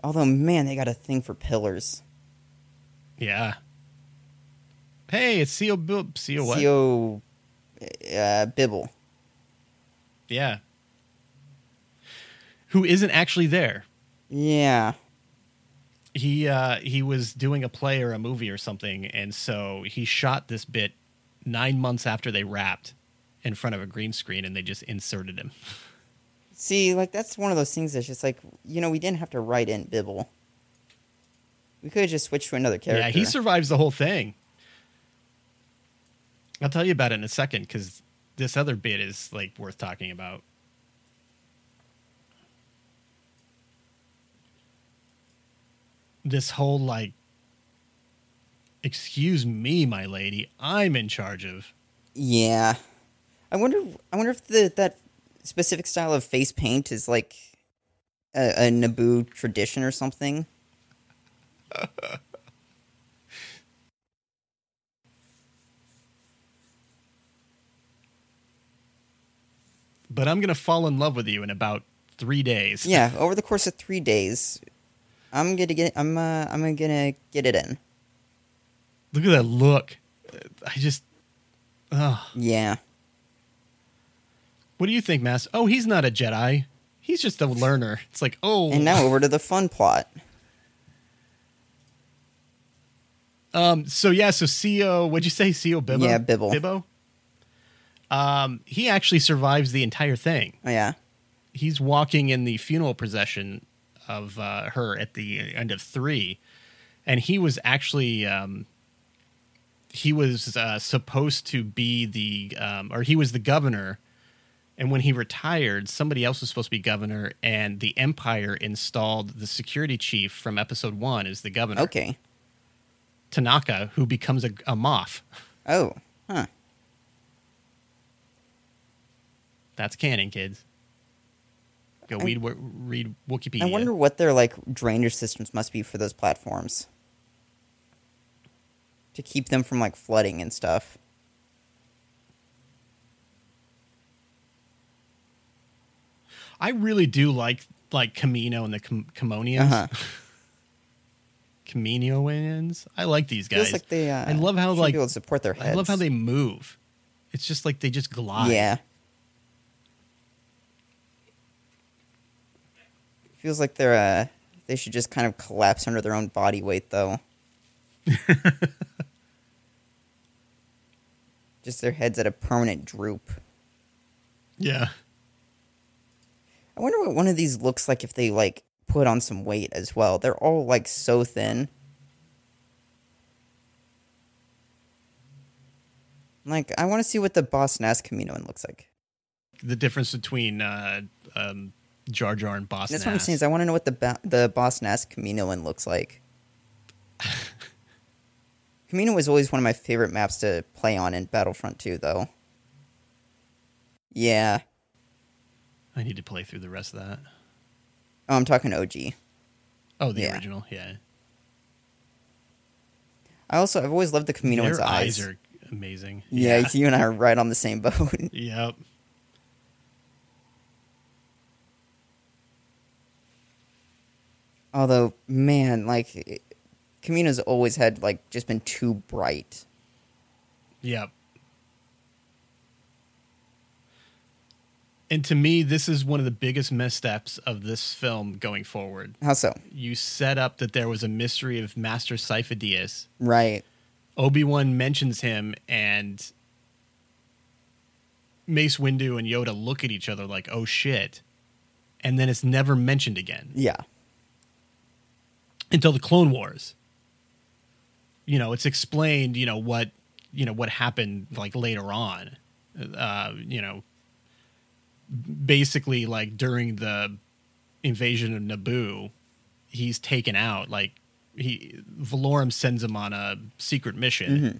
Although, man, they got a thing for pillars. Yeah. Hey, it's Sio. Bil- Sio. What? Sio. Uh, Bibble. Yeah. Who isn't actually there? Yeah. He uh, he was doing a play or a movie or something, and so he shot this bit nine months after they wrapped in front of a green screen, and they just inserted him. See, like that's one of those things that's just like you know we didn't have to write in Bibble. We could have just switched to another character. Yeah, he survives the whole thing. I'll tell you about it in a second because this other bit is like worth talking about. This whole like, excuse me, my lady, I'm in charge of. Yeah, I wonder. I wonder if the that specific style of face paint is like a, a Naboo tradition or something. But I'm gonna fall in love with you in about three days. Yeah, over the course of three days, I'm gonna get. I'm. Uh, I'm gonna get it in. Look at that look. I just. Oh. Yeah. What do you think, Mass? Oh, he's not a Jedi. He's just a learner. It's like, oh. And now over to the fun plot. Um. So yeah. So Sio. What'd you say? Sio. Bibbo. Yeah, Bibble. Bibbo. Um. He actually survives the entire thing. Oh yeah. He's walking in the funeral procession of uh, her at the end of three, and he was actually um. He was uh, supposed to be the, um, or he was the governor, and when he retired, somebody else was supposed to be governor, and the Empire installed the security chief from Episode One as the governor. Okay. Panaka, who becomes a, a Moff. Oh. Huh. That's canon, kids. Go I- read read Wikipedia. I wonder what their like drainage systems must be for those platforms. To keep them from like flooding and stuff. I really do like like Camino and the Cam- Camonians. Uh-huh. Caminoans. I like these guys. Like they uh, I love how like to support their heads. I love how they move. It's just like they just glide. Yeah. Feels like they're uh they should just kind of collapse under their own body weight though. just their heads at a permanent droop. Yeah. I wonder what one of these looks like if they like put on some weight as well. They're all like so thin. Like I want to see what the Boss Nass Caminoan looks like. The difference between uh, um, Jar Jar and Boss. That's what I'm saying. Is I want to know what the ba- the Boss Nass Caminoan looks like. Camino was always one of my favorite maps to play on in Battlefront 2, though. Yeah. I need to play through the rest of that. Oh, I'm talking OG. Oh, the Yeah. original. Yeah. I also I've always loved the Caminoan's Their eyes. eyes are amazing. yeah, you and I are right on the same boat. Yep. Although, man, like Camino's always had like just been too bright. Yep. And to me, this is one of the biggest missteps of this film going forward. How so? You set up that there was a mystery of Master Sifo-Dyas. Right. Obi Wan mentions him, and Mace Windu and Yoda look at each other like, "Oh shit," and then it's never mentioned again Yeah. until the Clone Wars. You know, it's explained. You know what, you know what happened like later on. Uh, you know, basically like during the invasion of Naboo, he's taken out. Like he Valorum sends him on a secret mission, Mhm.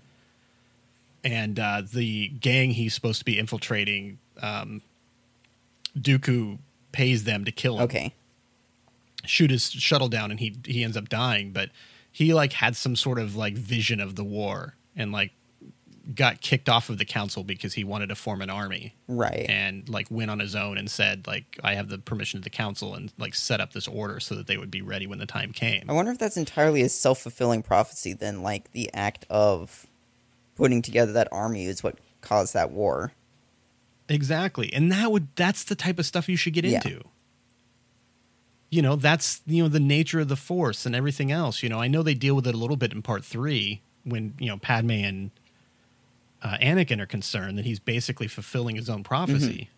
and uh, the gang he's supposed to be infiltrating, um, Dooku pays them to kill him Okay. shoot his shuttle down and he he ends up dying but he like had some sort of like vision of the war and like got kicked off of the council because he wanted to form an army Right. and like went on his own and said like I have the permission of the council and like set up this order so that they would be ready when the time came. I wonder if that's entirely a self fulfilling prophecy. Then, like the act of putting together that army is what caused that war. Exactly. And that would that's the type of stuff you should get Yeah. into. You know, that's you know the nature of the force and everything else. You know, I know they deal with it a little bit in part 3 when, you know, Padme and uh, Anakin are concerned that he's basically fulfilling his own prophecy.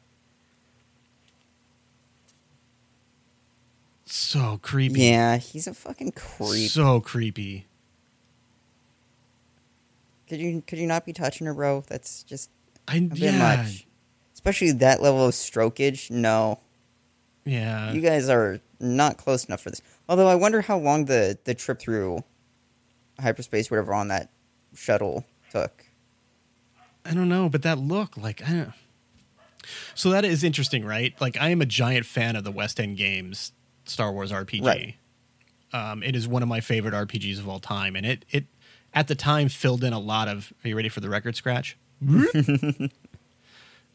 So creepy. Yeah, he's a fucking creep. So creepy. could you could you not be touching her, bro? That's just I a bit yeah. much. Especially that level of strokage. No, Yeah. you guys are not close enough for this. Although I wonder how long the the trip through hyperspace, whatever, on that shuttle took. I don't know, but that look, like, I don't. So that is interesting, right? Like, I am a giant fan of the West End Games Star Wars RPG. Right. Um, it is one of my favorite RPGs of all time, and it it at the time filled in a lot of. Are you ready for the record scratch?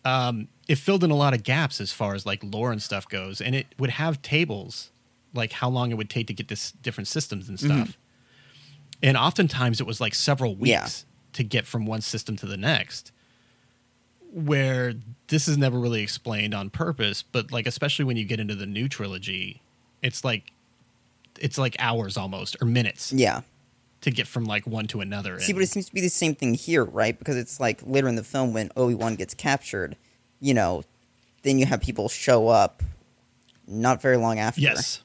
um, it filled in a lot of gaps as far as like lore and stuff goes, and it would have tables like how long it would take to get this different systems and mm-hmm. stuff. And oftentimes it was like several weeks Yeah. to get from one system to the next. Where this is never really explained on purpose, but like especially when you get into the new trilogy, it's like it's like hours almost or minutes Yeah. to get from like one to another. See, but it seems to be the same thing here, right? Because it's like later in the film when Obi Wan gets captured, you know, then you have people show up not very long after. yes,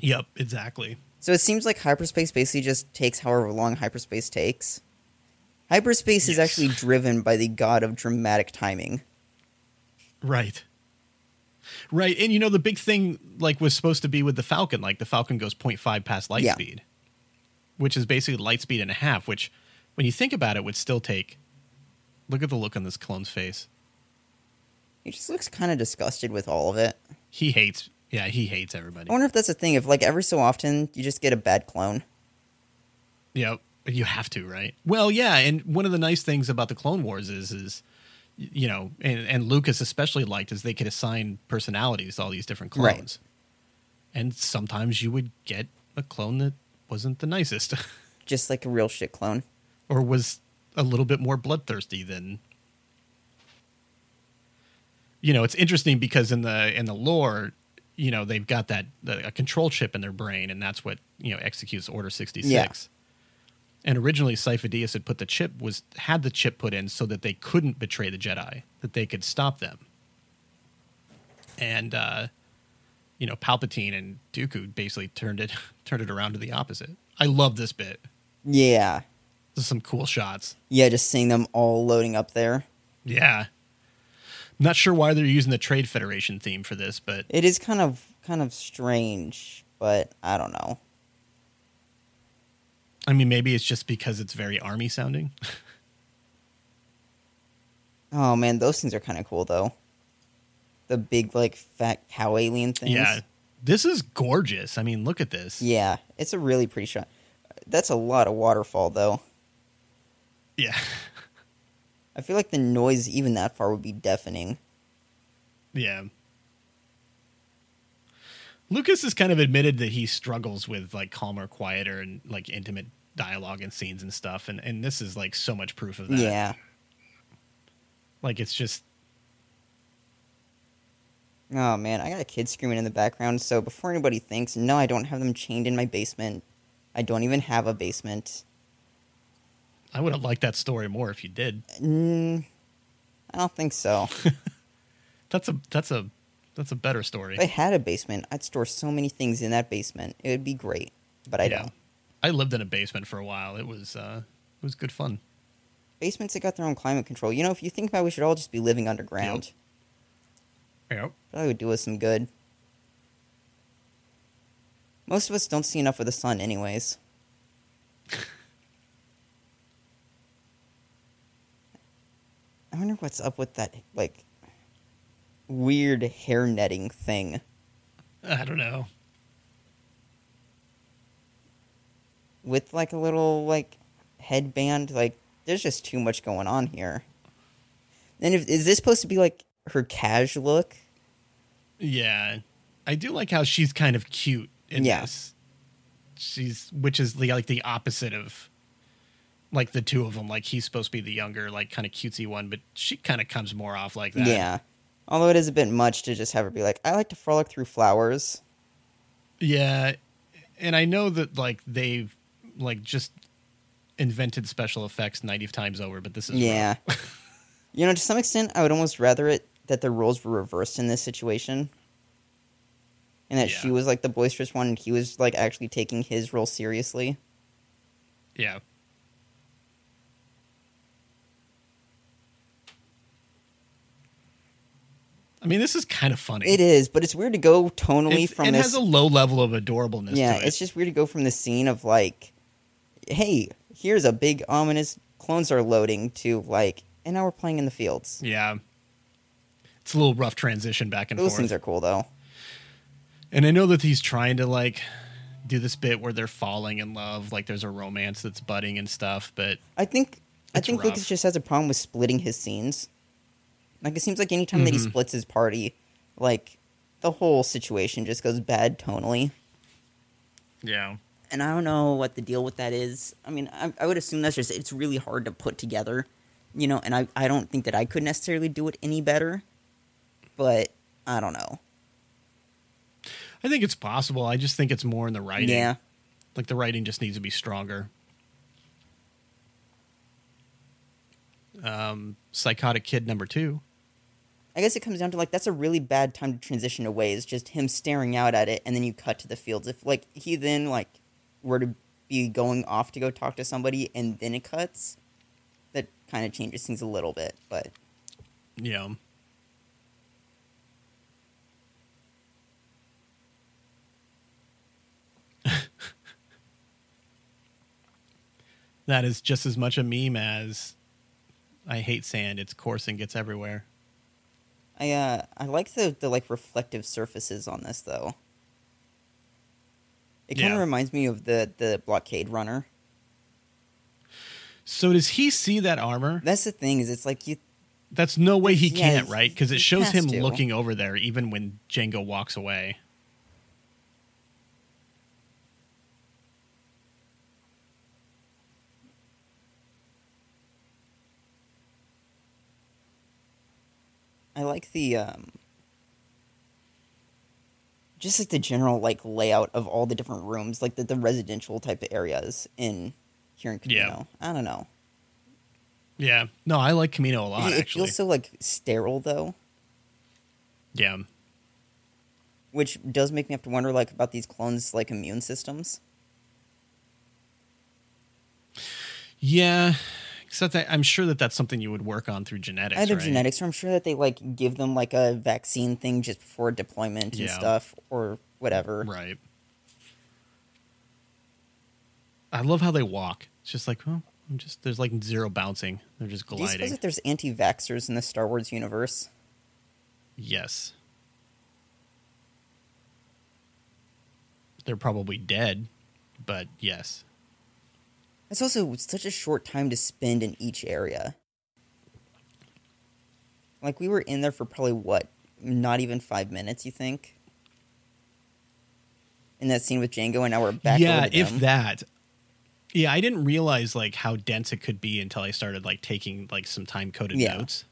yep, exactly. So it seems like hyperspace basically just takes however long hyperspace takes. Hyperspace is actually driven by the god of dramatic timing. Right. Right. And you know, the big thing like was supposed to be with the Falcon, like the Falcon goes 0.5 past light Yeah. speed, which is basically light speed and a half, which when you think about it would still take look at the look on this clone's face. He just looks kind of disgusted with all of it. He hates yeah, he hates everybody. I wonder if that's a thing. If like every so often you just get a bad clone. Yeah, you have to, right? Well, yeah, and one of the nice things about the Clone Wars is is you know, and, and Lucas especially liked is they could assign personalities to all these different Right. clones. And sometimes you would get a clone that wasn't the nicest Just like a real shit clone. or was a little bit more bloodthirsty than you know, it's interesting because in the in the lore, you know, they've got that the, a control chip in their brain and that's what, you know, executes Order 66. Yeah. And originally Sifo-Dyas had put the chip was had the chip put in so that they couldn't betray the Jedi, that they could stop them. And uh you know, Palpatine and Dooku basically turned it turned it around to the opposite. I love this bit. Yeah. This is some cool shots. Yeah, just seeing them all loading up there. Yeah. Not sure why they're using the Trade Federation theme for this, but It is kind of kind of strange, but I don't know. I mean, maybe it's just because it's very army sounding. Oh man, those things are kind of cool though. The big like fat cow alien things. Yeah. This is gorgeous. I mean, look at this. Yeah, it's a really pretty shot. That's a lot of waterfall though. Yeah. I feel like the noise even that far would be deafening. Yeah. Lucas has kind of admitted that he struggles with like calmer, quieter, and like intimate dialogue and scenes and stuff, and and this is like so much proof of that. Yeah. Like it's just Oh man, I got a kid screaming in the background, so before anybody thinks, no, I don't have them chained in my basement. I don't even have a basement. I would have liked that story more if you did. Mm, I don't think so. That's a that's a that's a better story. if I had a basement, I'd store so many things in that basement. It would be great, but I Yeah. don't. I lived in a basement for a while. It was uh it was good fun. Basements have got their own climate control. You know, if you think about it, we should all just be living underground. Yep. Probably would do us some good. Most of us don't see enough of the sun, anyways. I wonder what's up with that, like, weird hair netting thing. I don't know. with like a little like headband. Like there's just too much going on here. And if, is this supposed to be like her cash look? Yeah, I do like how she's kind of cute in Yeah. this. She's which is the like the opposite of like the two of them. Like he's supposed to be the younger, like kind of cutesy one, but she kind of comes more off like that. Yeah. Although it is a bit much to just have her be like, I like to frolic through flowers. Yeah, and I know that like they've like just invented special effects ninety times over, but this is Yeah. you know, to some extent, I would almost rather it that the roles were reversed in this situation. And that she was like the boisterous one and he was like actually taking his role seriously. yeah. I mean, this is kind of funny. It is, but it's weird to go tonally It's- from it this. has a low level of adorableness. yeah, to it. it's just weird to go from the scene of like, hey, here's a big ominous clones are loading to like, and now we're playing in the fields. yeah. It's a little rough transition back and Those forth. things are cool though. And I know that he's trying to like do this bit where they're falling in love, like there's a romance that's budding and stuff, but I think I think rough. Lucas just has a problem with splitting his scenes. Like it seems like anytime that he Mhm. splits his party, like the whole situation just goes bad tonally. yeah. And I don't know what the deal with that is. I mean, I, I would assume that's just it's really hard to put together, you know. And I I don't think that I could necessarily do it any better, but I don't know. I think it's possible. I just think it's more in the writing. Yeah, Like the writing just needs to be stronger. Um, Psychotic Kid number two. I guess it comes down to like that's a really bad time to transition away. Is just him staring out at it, and then you cut to the fields. If like he then like were to be going off to go talk to somebody, and then it cuts, that kind of changes things a little bit. But know. that is just as much a meme as I hate sand. It's coarse and gets everywhere. I uh I like the the like reflective surfaces on this though. It kind of Yeah. reminds me of the the blockade runner. So does he see that armor? That's the thing is it's like you That's no way he Yeah, can't, right? Because it shows him to. looking over there even when Jango walks away. I like the um just like the general like layout of all the different rooms, like the, the residential type of areas in here in Yeah. Kamino. I don't know. Yeah. No, I like Kamino a lot, it, it actually. feels so like sterile though, yeah. which does make me have to wonder like about these clones like immune systems. Yeah. That I'm sure that that's something you would work on through genetics. Either right? genetics, or I'm sure that they like give them like a vaccine thing just before deployment and Yeah. stuff, or whatever. Right. I love how they walk. It's just like, well, I'm just there's like zero bouncing. They're just gliding. Do you suppose that there's anti-vaxxers in the Star Wars universe? Yes. They're probably dead, but yes. It's also such a short time to spend in each area. Like we were in there for probably what, not even five minutes. You think? In that scene with Jango, and now we're back. yeah, if that. Yeah, I didn't realize like how dense it could be until I started like taking like some time coded Yeah. notes.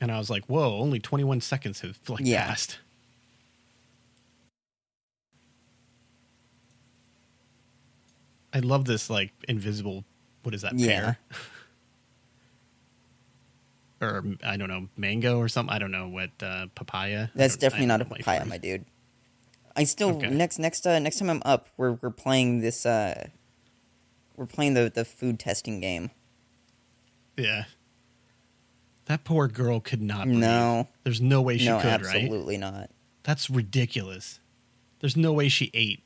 And I was like, whoa, only 21 seconds have like Yeah. passed. I love this like invisible what is that Yeah. pear? or I don't know, mango or something. I don't know what uh, papaya. That's definitely not a don't know my papaya, fruit. my dude. I still Okay. next next uh, next time I'm up, we're we're playing this. uh We're playing the the food testing game. Yeah. That poor girl could not breathe. No. There's no way she no, could, right? absolutely not. That's ridiculous. There's no way she ate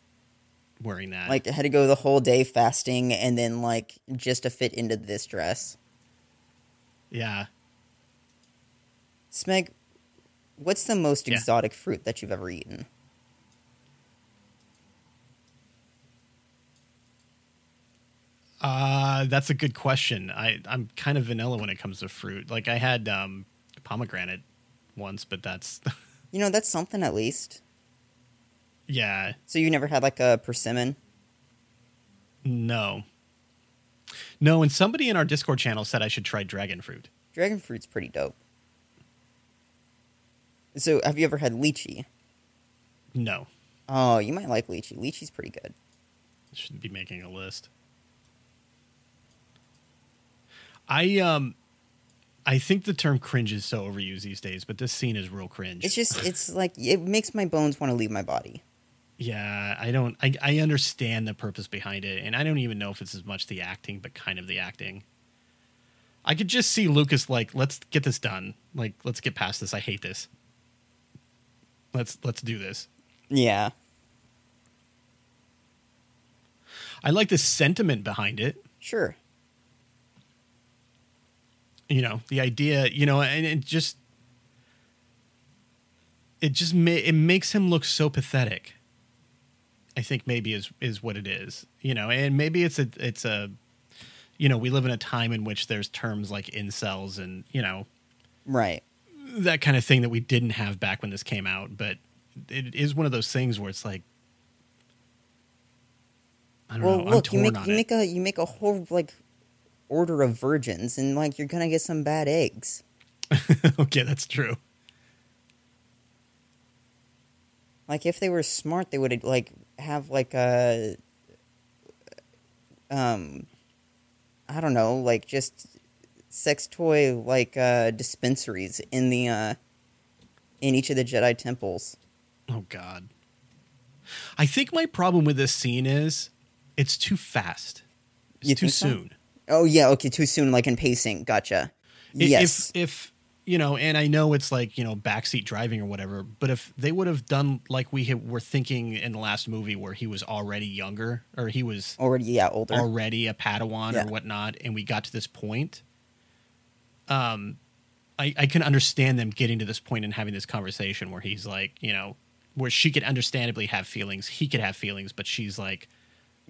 wearing that. Like I had to go the whole day fasting, and then like just to fit into this dress. yeah. Smeg, what's the most Yeah. exotic fruit that you've ever eaten? Uh, that's a good question. I I'm kind of vanilla when it comes to fruit. Like I had um, pomegranate once, but that's You know, that's something at least. Yeah, So you never had like a persimmon? no, no. And somebody in our Discord channel said I should try dragon fruit. Dragon fruit's pretty dope. So have you ever had lychee? No, Oh, you might like lychee. Lychee's pretty good. shouldn't be making a list. I um, I think the term cringe is so overused these days, but this scene is real cringe. It's just, it's like, it makes my bones want to leave my body. Yeah, I don't. I, I understand the purpose behind it, and I don't even know if it's as much the acting, but kind of the acting. I could just see Lucas like, let's get this done. Like, let's get past this. I hate this. Let's let's do this. Yeah. I like the sentiment behind it. Sure. You know, the idea. You know, and it just it just ma- it makes him look so pathetic. I think maybe is is what it is. You know, and maybe it's a it's a you know, we live in a time in which there's terms like incels and, you know, Right. that kind of thing that we didn't have back when this came out, but it is one of those things where it's like I don't Well, know. I'm look, you make on you it. make a you make a whole like order of virgins, and like you're gonna get some bad eggs. okay, that's true. Like if they were smart, they would like have like a um I don't know, like just sex toy like uh dispensaries in the uh in each of the Jedi temples. Oh God. I think my problem with this scene is it's too fast. It's You too think so? soon. Oh yeah, okay, too soon like in pacing. Gotcha. Yes. If if you know, and I know it's like you know backseat driving or whatever, but if they would have done like we were thinking in the last movie where he was already younger or he was Already yeah, older. already a Padawan Yeah. or whatnot, and we got to this point, um, I, I can understand them getting to this point and having this conversation where he's like, you know, where she could understandably have feelings, he could have feelings, but she's like,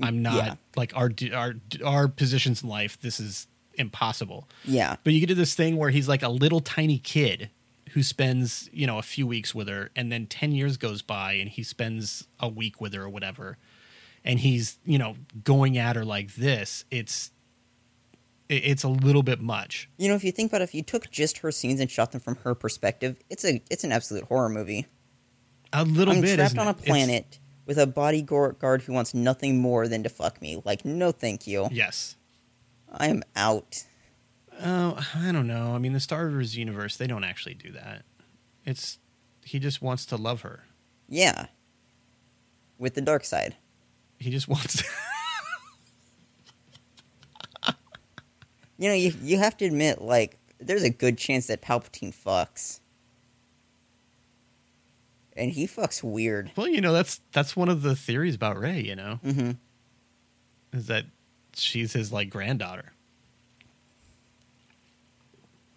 I'm not Yeah. like our our our positions in life. This is impossible. yeah. But you get to this thing where he's like a little tiny kid who spends, you know, a few weeks with her, and then 10 years goes by and he spends a week with her or whatever. And he's, you know, going at her like this. It's, it's a little bit much. You know, if you think about it, if you took just her scenes and shot them from her perspective, it's a it's an absolute horror movie. A little I'm bit. trapped on a it? It's- planet with a bodyguard who wants nothing more than to fuck me. Like, no, thank you. yes. I am out. Oh, I don't know. I mean, the Star Wars universe, they don't actually do that. It's, he just wants to love her. Yeah. With the dark side. He just wants to You know, you you have to admit, like, there's a good chance that Palpatine fucks. And he fucks weird. Well, you know, that's that's one of the theories about Rey, you know, Mm-hmm. is that she's his like granddaughter.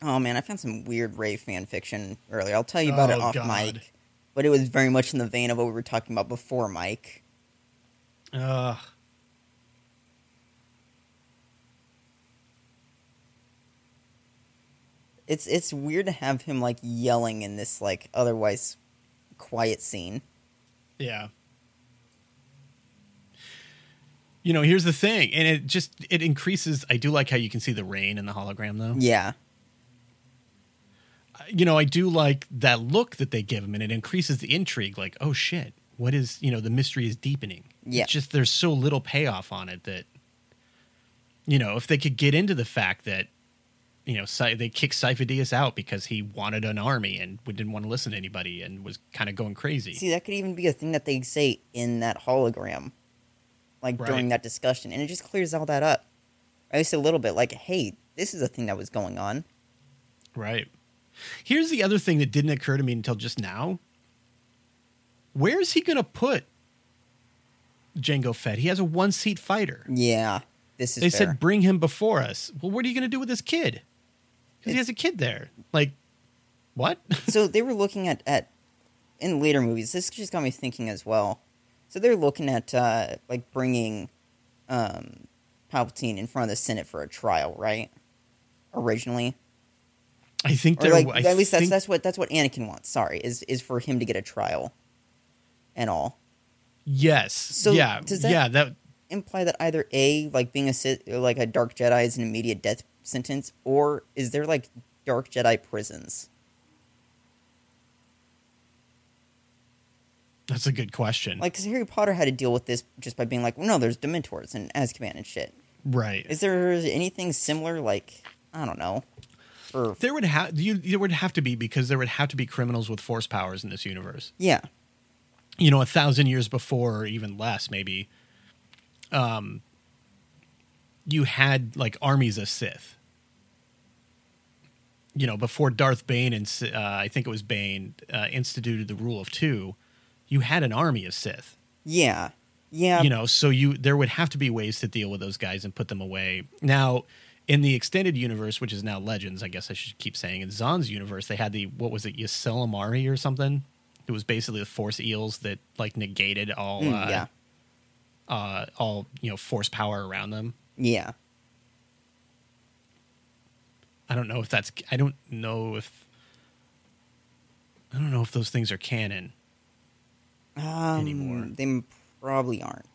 Oh man, I found some weird Rey fan fiction earlier. I'll tell you about it Oh, off God. mic. But it was very much in the vein of what we were talking about before Mike. Ugh. It's it's weird to have him like yelling in this like otherwise quiet scene. Yeah. You know, here's the thing, and it just it increases. I do like how you can see the rain in the hologram, though. Yeah. You know, I do like that look that they give him, and it increases the intrigue. Like, oh shit, what is you know the mystery is deepening. Yeah. It's just there's so little payoff on it that you know if they could get into the fact that you know Cy- they kicked Sifo-Dyas out because he wanted an army and didn't want to listen to anybody and was kind of going crazy. See, that could even be a thing that they say in that hologram. Like Right. during that discussion. And it just clears all that up. At least a little bit. Like, hey, this is a thing that was going on. Right. Here's the other thing that didn't occur to me until just now. Where's he going to put Jango Fett? He has a one seat fighter. Yeah. This is They fair. said bring him before us. Well, what are you going to do with this kid? 'Cause he has a kid there. Like, what? so they were looking at, at in later movies. This just got me thinking as well. So they're looking at uh, like bringing um, Palpatine in front of the Senate for a trial, right? Originally, I think or like I at least that's that's what that's what Anakin wants. Sorry, is is for him to get a trial, and all. yes. So, yeah, does that- yeah. That Imply that either a like being a like a Dark Jedi is an immediate death sentence, or is there like Dark Jedi prisons? That's a good question. Like, because Harry Potter had to deal with this just by being like, well, no, there's Dementors and Azkaban and shit. right. Is there anything similar? Like, I don't know. For there would have you. There would have to be because there would have to be criminals with force powers in this universe. yeah, you know, a thousand years before, or even less, maybe, um, you had like armies of Sith. You know, before Darth Bane and uh, I think it was Bane uh, instituted the rule of two, you had an army of Sith. yeah, yeah. You know, so you there would have to be ways to deal with those guys and put them away. Now, in the extended universe, which is now Legends, I guess I should keep saying, in Zahn's universe, they had the what was it, ysalamiri or something? It was basically the Force eels that like negated all Mm, uh, yeah, uh, all you know force power around them. yeah. I don't know if that's I don't know if I don't know if those things are canon. Um, Anymore. They probably aren't.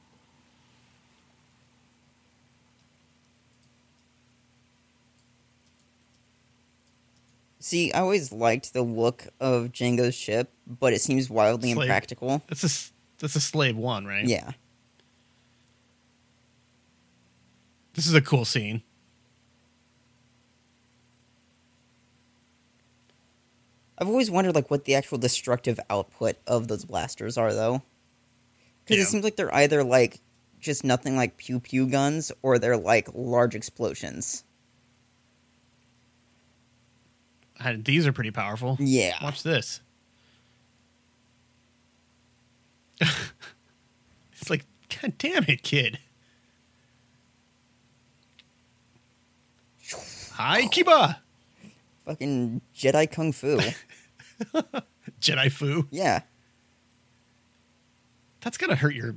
See, I always liked the look of Jango's ship, but it seems wildly Slave. impractical. That's a that's a slave one, right? Yeah. This is a cool scene. I've always wondered like what the actual destructive output of those blasters are though. Cuz Yeah. it seems like they're either like just nothing like pew pew guns or they're like large explosions. Uh, These are pretty powerful. Yeah. Watch this. it's like, God damn it, kid. Hi, Kiba. Fucking Jedi kung fu. Jedi Fu. yeah. That's gotta hurt your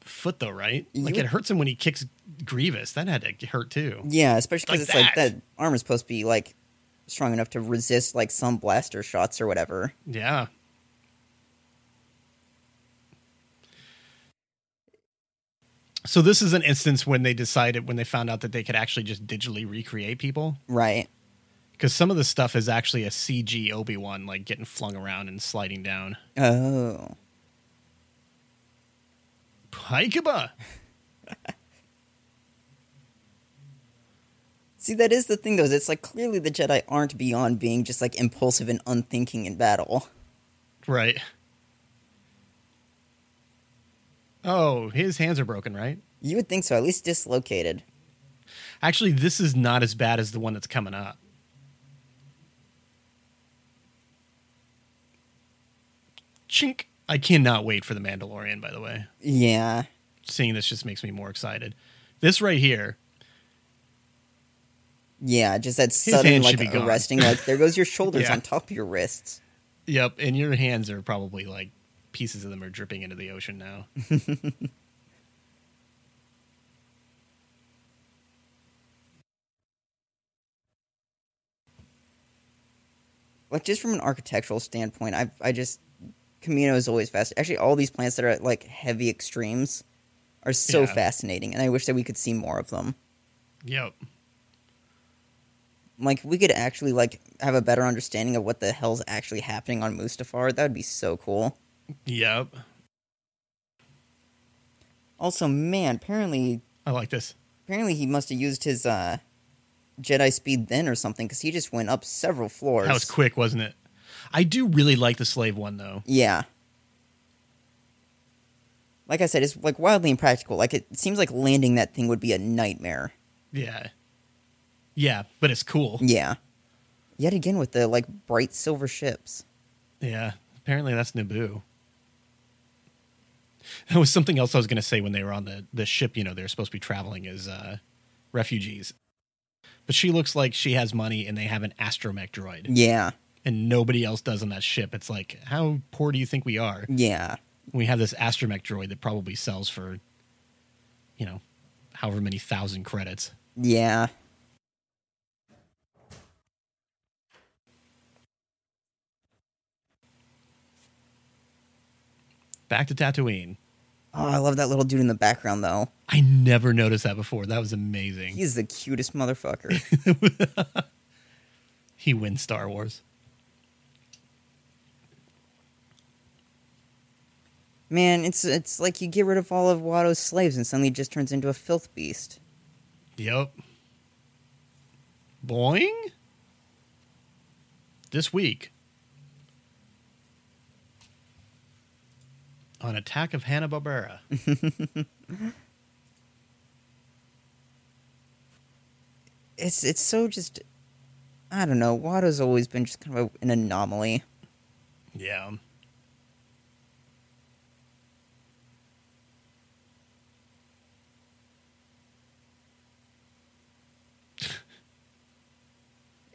foot, though, right? You Like would- it hurts him when he kicks Grievous. That had to hurt too. Yeah, especially cuz Like it's like that. that is supposed to be like strong enough to resist like some blaster shots or whatever. Yeah. So this is an instance when they decided when they found out that they could actually just digitally recreate people. Right. Because some of the stuff is actually a CG Obi Wan like getting flung around and sliding down. Oh. Paikaba. See, that is the thing, though. Is it's like clearly the Jedi aren't beyond being just like impulsive and unthinking in battle. Right. Oh, his hands are broken, right? You would think so, at least dislocated. Actually, this is not as bad as the one that's coming up. Chink. I cannot wait for the Mandalorian, by the way. Yeah. Seeing this just makes me more excited. This right here, Yeah, just that sudden like gone. arresting. Like there goes your shoulders Yeah. on top of your wrists. yep, and your hands are probably like pieces of them are dripping into the ocean now. Like just from an architectural standpoint, I I just Kamino is always fast. Actually, all these plants that are at like heavy extremes are so Yeah. fascinating, and I wish that we could see more of them. Yep. Like we could actually like have a better understanding of what the hell's actually happening on Mustafar. That would be so cool. Yep. Also, man, apparently I like this. apparently he must have used his uh Jedi speed then or something because he just went up several floors. That was quick, wasn't it? I do really like the slave one though. Yeah. Like I said, it's like wildly impractical. Like it seems like landing that thing would be a nightmare. Yeah. Yeah, but it's cool. Yeah. Yet again with the like bright silver ships. Yeah. Apparently that's Naboo. That was something else I was going to say when they were on the, the ship, you know, they're supposed to be traveling as uh, refugees. But she looks like she has money and they have an astromech droid. Yeah. And nobody else does on that ship. It's like, how poor do you think we are? Yeah. We have this astromech droid that probably sells for, you know, however many thousand credits. Yeah. Back to Tatooine. Oh, I love that little dude in the background though. I never noticed that before. That was amazing. He's the cutest motherfucker. he wins Star Wars. Man, it's it's like you get rid of all of Watto's slaves and suddenly he just turns into a filth beast. Yep. Boing. This week on Attack of Hanna Barbera. It's it's so just I don't know. Watto's always been just kind of an anomaly. yeah.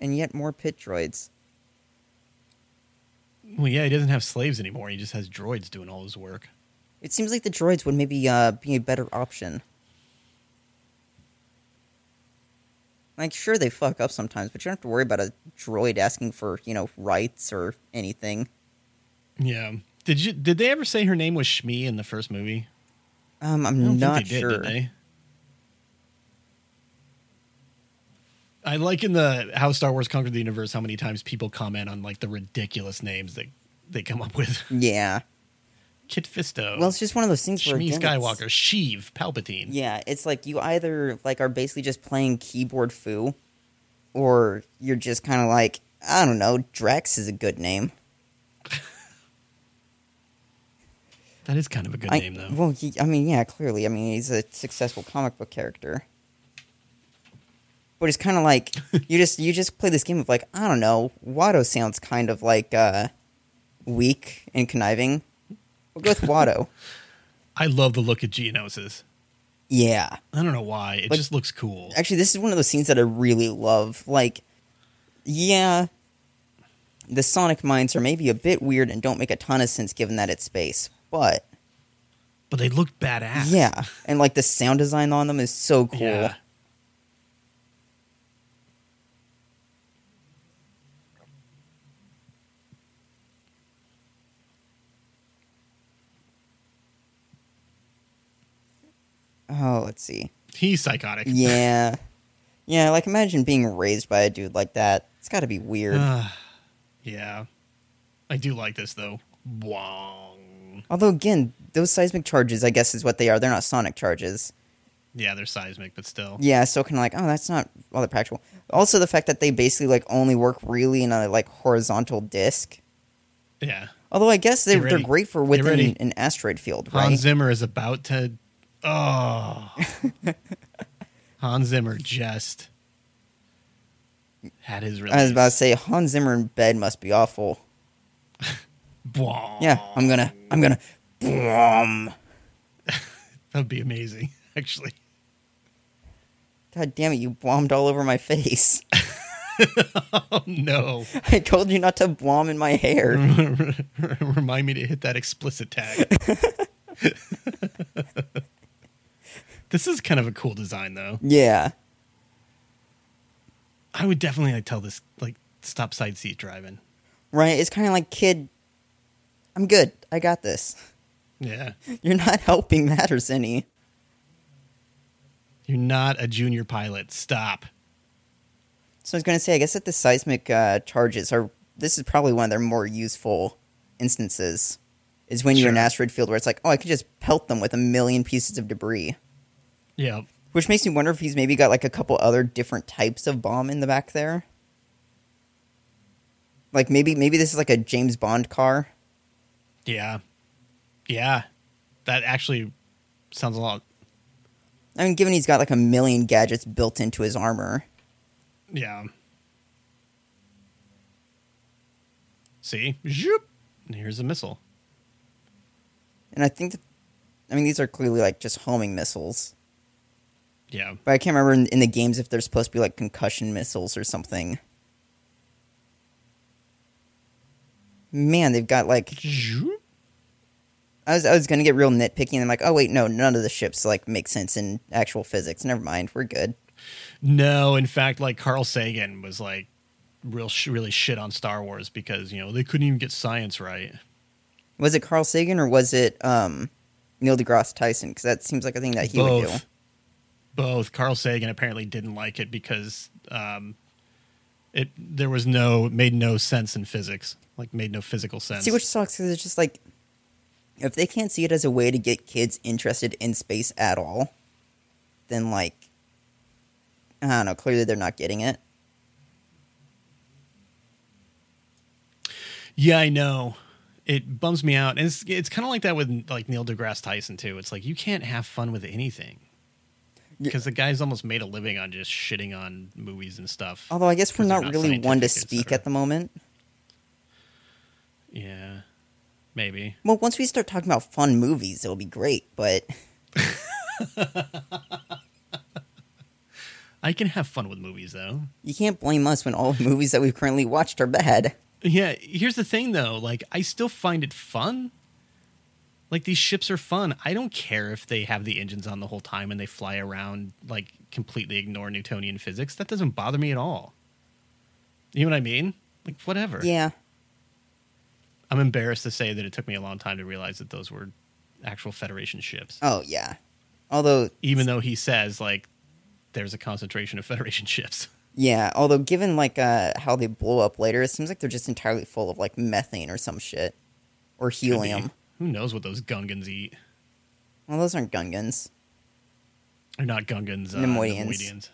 And yet more pit droids. Well, yeah, he doesn't have slaves anymore. He just has droids doing all his work. It seems like the droids would maybe uh, be a better option. Like, sure, they fuck up sometimes, but you don't have to worry about a droid asking for, you know, rights or anything. Yeah. Did you? Did they ever say her name was Shmi in the first movie? Um, I'm not sure. did. Did they? I like in the how Star Wars conquered the universe how many times people comment on like the ridiculous names that they come up with. Yeah. Kit Fisto. Well, it's just one of those things where Shmi again, Skywalker, Sheev, Palpatine. Yeah, it's like you either like are basically just playing keyboard foo, or you're just kind of like I don't know. Drex is a good name. That is kind of a good I, name though. Well, he, I mean, yeah, clearly. I mean, he's a successful comic book character. But it's kind of like you just you just play this game of like I don't know. Watto sounds kind of like uh, weak and conniving. We'll go with Watto. I love the look of Geonosis. yeah, I don't know why. It Like- just looks cool. actually, this is one of those scenes that I really love. Like, yeah, the Sonic mines are maybe a bit weird and don't make a ton of sense given that it's space, but But they look badass. yeah, and like the sound design on them is so cool. Yeah. Oh, let's see. He's psychotic. Yeah. Yeah, like imagine being raised by a dude like that. It's got to be weird. Ah, yeah. I do like this though. Wong. Although again, those seismic charges, I guess, is what they are. They're not sonic charges. Yeah, they're seismic, but still. Yeah, so kind of like, oh, that's not all that practical. Also, the fact that they basically like only work really in a like horizontal disc. Yeah. Although I guess they're they're great for within an asteroid field, Hans right? Zimmer is about to. Oh. Hans Zimmer just had his release. I was about to say Hans Zimmer in bed must be awful. Yeah, I'm gonna, I'm gonna, Bwom. That'd be amazing, actually. God damn it, you bombed all over my face. Oh no! I told you not to bomb in my hair. Remind me to hit that explicit tag. This is kind of a cool design, though. Yeah. I would definitely like tell this like stop side seat driving. Right? It's kind of like, kid, I'm good. I got this. Yeah, You're not helping matters any. you're not a junior pilot. Stop. So I was going to say, I guess that the seismic uh, charges are, this is probably one of their more useful instances, is when you're in an asteroid field where it's like, oh, I could just pelt them with a million pieces of debris. Yeah, Which makes me wonder if he's maybe got like a couple other different types of bomb in the back there. Like maybe maybe this is like a James Bond car. yeah, yeah. That actually sounds a lot. I mean, given he's got like a million gadgets built into his armor. Yeah. See, Zoop. And here's a missile. And I think that, I mean, these are clearly like just homing missiles. Yeah, But I can't remember in, in the games if they're supposed to be like concussion missiles or something. Man, they've got like I was I was gonna get real nitpicky, and I'm like, oh wait, no, none of the ships like make sense in actual physics. Never mind, we're good. No, in fact, like Carl Sagan was like real sh- really shit on Star Wars because you know they couldn't even get science right. Was it Carl Sagan or was it um, Neil deGrasse Tyson? Because that seems like a thing that he would do. Both. Carl Sagan apparently didn't like it because um, it there was no made no sense in physics, like made no physical sense. See, which sucks because it's just like if they can't see it as a way to get kids interested in space at all, then like I don't know. Clearly, they're not getting it. Yeah, I know. It bums me out, and it's it's kind of like that with like Neil deGrasse Tyson too. It's like you can't have fun with anything because the guy's almost made a living on just shitting on movies and stuff. Although I guess we're not not really one to speak at the moment. Yeah, maybe. Well, once we start talking about fun movies, it'll be great. But I can have fun with movies though. you can't blame us when all the movies that we've currently watched are bad. Yeah, here's the thing though, like I still find it fun. Like these ships are fun. I don't care if they have the engines on the whole time and they fly around like completely ignore Newtonian physics. That doesn't bother me at all. You know what I mean? Like whatever. Yeah, I'm embarrassed to say that it took me a long time to realize that those were actual Federation ships. Oh yeah. Although Even though he says like there's a concentration of Federation ships. yeah, although given like uh how they blow up later, it seems like they're just entirely full of like methane or some shit. Or helium. Who knows what those Gungans eat? Well those aren't Gungans. They're not Gungans, uh, Neimoidians. Neimoidians.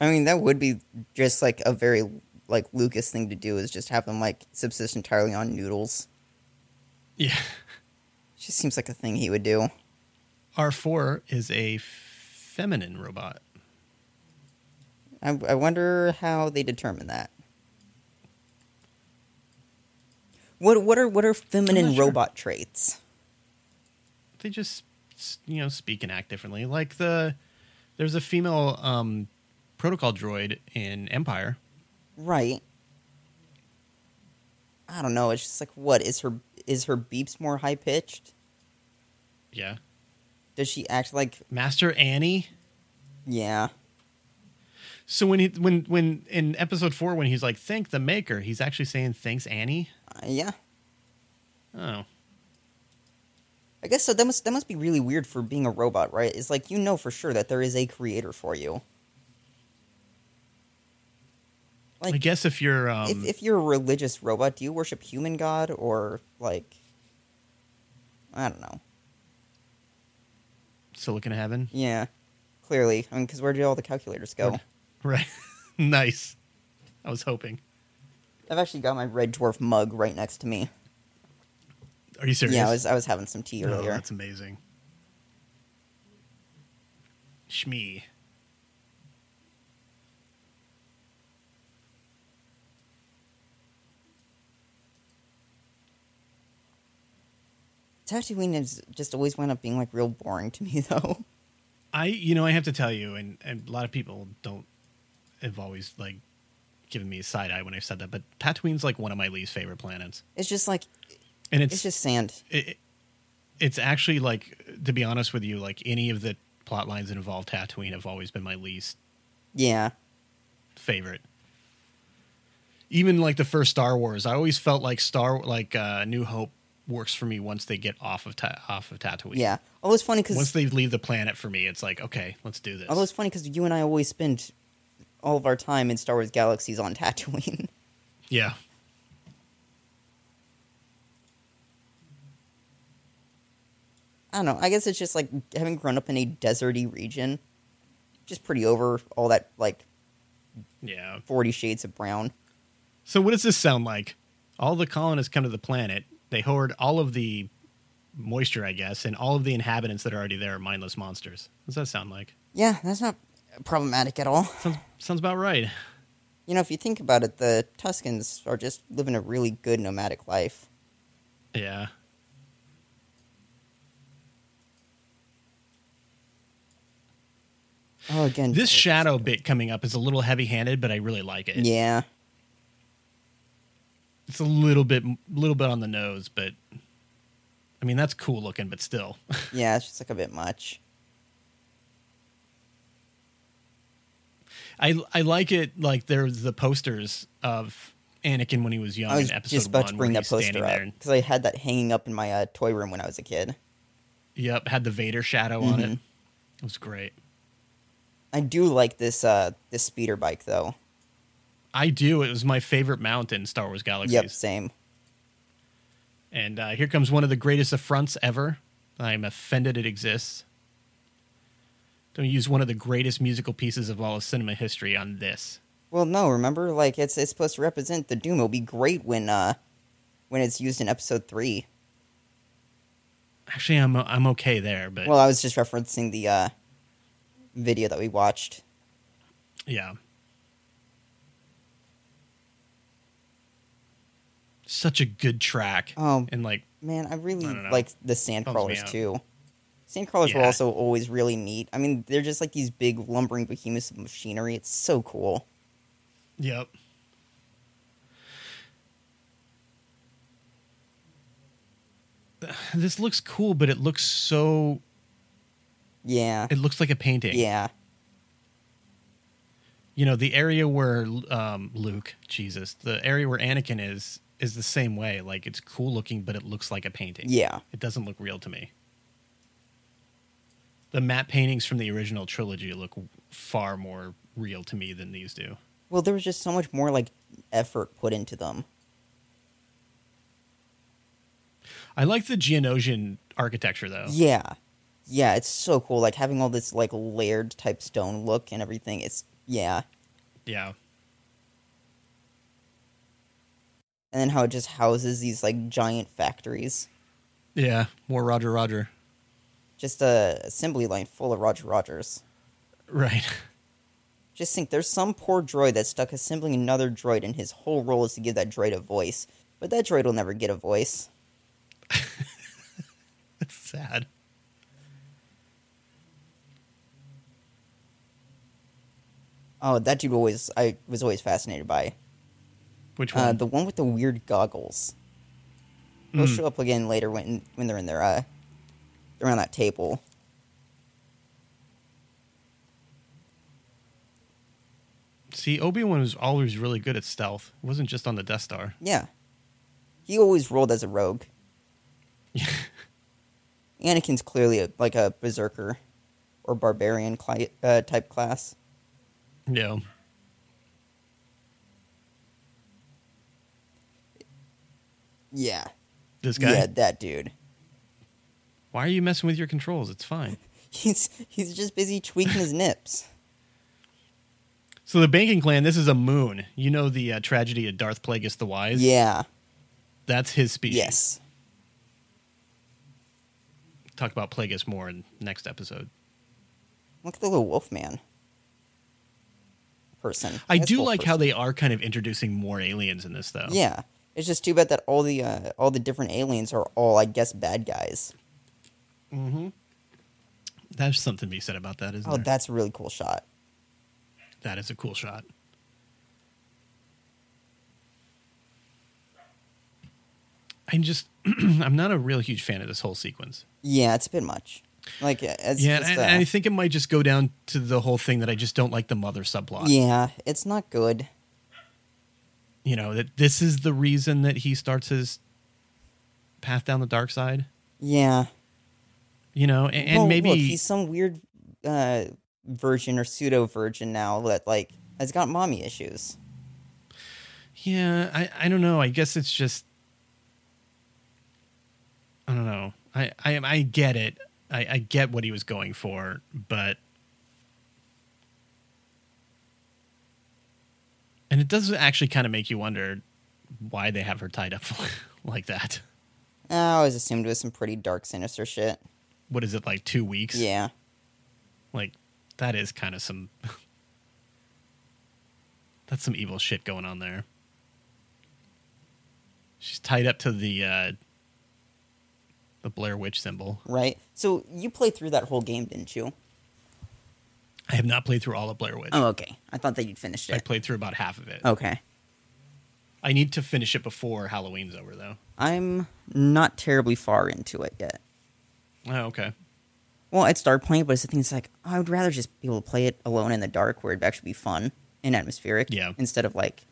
I mean that would be just like a very like Lucas thing to do is just have them like subsist entirely on noodles. Yeah. Just seems like a thing he would do. R4 is a feminine robot. I, I wonder how they determine that. What what are what are feminine sure. robot traits? They just you know speak and act differently. Like the there's a female um, protocol droid in Empire. Right. I don't know. It's just like what is her is her beeps more high pitched? Yeah. Does she act like Master Annie. yeah? So when he when when in episode 4 when he's like thank the maker, he's actually saying thanks Annie. Uh, yeah. Oh. I guess so. That must that must be really weird for being a robot, right? It's like you know for sure that there is a creator for you. Like I guess if you're um if if you're a religious robot, do you worship human god or like I don't know. Silicon Heaven. Yeah, clearly. I mean, because where did all the calculators go? Where- Right. nice. I was hoping. I've actually got my red dwarf mug right next to me. Are you serious? Yeah, I was I was having some tea Oh, earlier. that's amazing. Shmi. Tatooine has just always wound up being like real boring to me, though. I, you know, I have to tell you, and, and a lot of people don't have always like given me a side eye when I've said that, but Tatooine's like one of my least favorite planets, It's just like and it's it's just sand. it, it's actually like to be honest with you, like any of the plot lines that involve Tatooine have always been my least Yeah, favorite. Even like the first Star Wars, I always felt like Star like uh, New Hope works for me once they get off of ta- off of Tatooine. yeah. Although it's funny Once they leave the planet for me, it's like okay, let's do this. although it's funny because you and I always spend all of our time in Star Wars galaxies on Tatooine. yeah, I don't know. I guess it's just like having grown up in a deserty region, just pretty over all that like yeah. Forty Shades of Brown. So what does this sound like? All the colonists come to the planet. They hoard all of the moisture, I guess, and all of the inhabitants that are already there are mindless monsters. What does that sound like? Yeah, that's not problematic at all. Sounds sounds about right. You know, if you think about it, the Tuskens are just living a really good nomadic life. Yeah. Oh, again, This shadow bit coming up is a little heavy-handed, but I really like it. Yeah, it's a little bit little bit on the nose, but I mean that's cool looking, but still. Yeah, it's just like a bit much. I I like it like there's the posters of Anakin when he was young I was in episode just about one to bring that poster up because I had that hanging up in my uh, toy room when I was a kid. Yep, had the Vader shadow on it. Mhm. It was great. I do like this uh this speeder bike though. I do. It was my favorite mount in Star Wars Galaxies. Yep, same. And uh, here comes one of the greatest affronts ever. I'm offended it exists. Don't use one of the greatest musical pieces of all of cinema history on this. Well, no, remember, like it's it's supposed to represent the Doom. It'll be great when uh when it's used in Episode Three. Actually, I'm I'm okay there, but Well, I was just referencing the uh video that we watched. yeah. Such a good track. Oh and like man, I really I like the Sandcrawlers too. Sandcrawlers were Yeah. also always really neat. I mean, they're just like these big lumbering behemoths of machinery. It's so cool. Yep. This looks cool, but it looks so. Yeah, It looks like a painting. yeah, You know, the area where um, Luke, Jesus, the area where Anakin is, is the same way. Like, it's cool looking, but it looks like a painting. yeah. It doesn't look real to me. The matte paintings from the original trilogy look far more real to me than these do. Well, there was just so much more like effort put into them. I like the Geonosian architecture, though. Yeah, yeah. It's so cool. Like having all this like layered type stone look and everything. It's yeah, Yeah. and then how it just houses these like giant factories. Yeah. More Roger Roger. Just a assembly line full of Roger Rogers. Right. Just think, there's some poor droid that's stuck assembling another droid, and his whole role is to give that droid a voice. But that droid will never get a voice. That's sad. Oh, that dude always I was always fascinated by. Which one? Uh, the one with the weird goggles. They'll Mm. show up again later when when they're in their uh they're that table. See, Obi Wan was always really good at stealth. It wasn't just on the Death Star. Yeah. He always rolled as a rogue. Anakin's clearly a, like a berserker or barbarian cli- uh, type class. yeah. Yeah. This guy. Yeah, that dude. Why are you messing with your controls? It's fine. He's he's just busy tweaking his nips. So the banking clan. This is a moon. You know the uh, tragedy of Darth Plagueis the Wise. Yeah. That's his species. Yes. Talk about Plagueis more in next episode. Look at the little wolf man. Person. I do like how they are kind of introducing more aliens in this, though. Yeah. It's just too bad that all the uh, all the different aliens are all, I guess, bad guys. Mm-hmm. There's something to be said about that, isn't it? Oh, there? that's a really cool shot. that is a cool shot. I'm just, I'm not a real huge fan of this whole sequence. Yeah, it's a bit much. Like, uh, it's yeah, just, and, uh, and I think it might just go down to the whole thing that I just don't like the mother subplot. yeah, it's not good. You know that this is the reason that he starts his path down the dark side. Yeah, You know, and, and Well, maybe look, he's some weird uh, virgin or pseudo virgin now that like has got mommy issues. Yeah, I, I don't know. I guess it's just I don't know. I I, I get it. I, I get what he was going for, but and it does actually kind of make you wonder why they have her tied up like that. I always assumed it was some pretty dark, sinister shit. What is it like two weeks? Yeah, like that is kind of some that's some evil shit going on there. She's tied up to the uh the Blair Witch symbol. right. So you played through that whole game, didn't you? I have not played through all of Blair Witch. Oh, okay. I thought that you'd finished it. I played through about half of it. Okay. I need to finish it before Halloween's over, though. I'm not terribly far into it yet. Oh, okay. Well, I'd start playing, but it's the thing. It's like I would rather just be able to play it alone in the dark, where it'd actually be fun and atmospheric. Yeah. Instead of like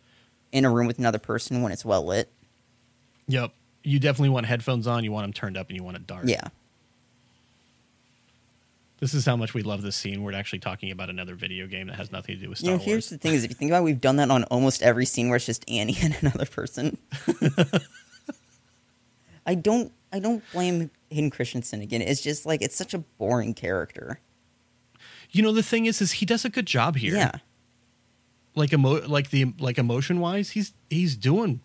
in a room with another person when it's well lit. Yep. You definitely want headphones on. You want them turned up, and you want it dark. Yeah. This is how much we love this scene. We're actually talking about another video game that has nothing to do with Star You know, Wars. here's the thing: is if you think about, it, we've done that on almost every scene where it's just Annie and another person. I don't, I don't blame Hayden Christensen again. It's just like it's such a boring character. You know, the thing is, is he does a good job here. Yeah, Like emo- like the like emotion wise, he's he's doing.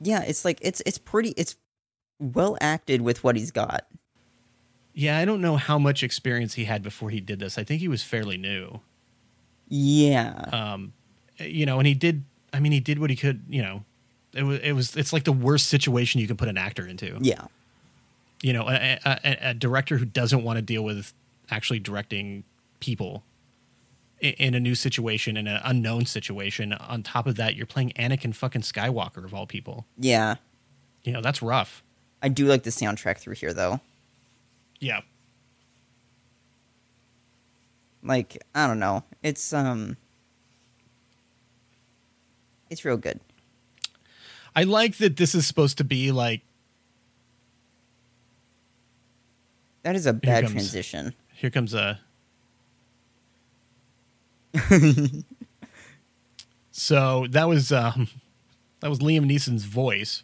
yeah. It's like it's it's pretty. It's well acted with what he's got. Yeah, I don't know how much experience he had before he did this. I think he was fairly new. Yeah, Um, you know, and he did. I mean, he did what he could. You know, it was it was it's like the worst situation you can put an actor into. yeah, You know, a, a, a, director who doesn't want to deal with actually directing people in, in a new situation in an unknown situation. On top of that, you're playing Anakin fucking Skywalker of all people. yeah. You know, that's rough. I do like the soundtrack through here, though. Yeah. Like I don't know, it's um, it's real good. I like that this is supposed to be like That is a bad comes- transition. here comes a so that was um that was liam neeson's voice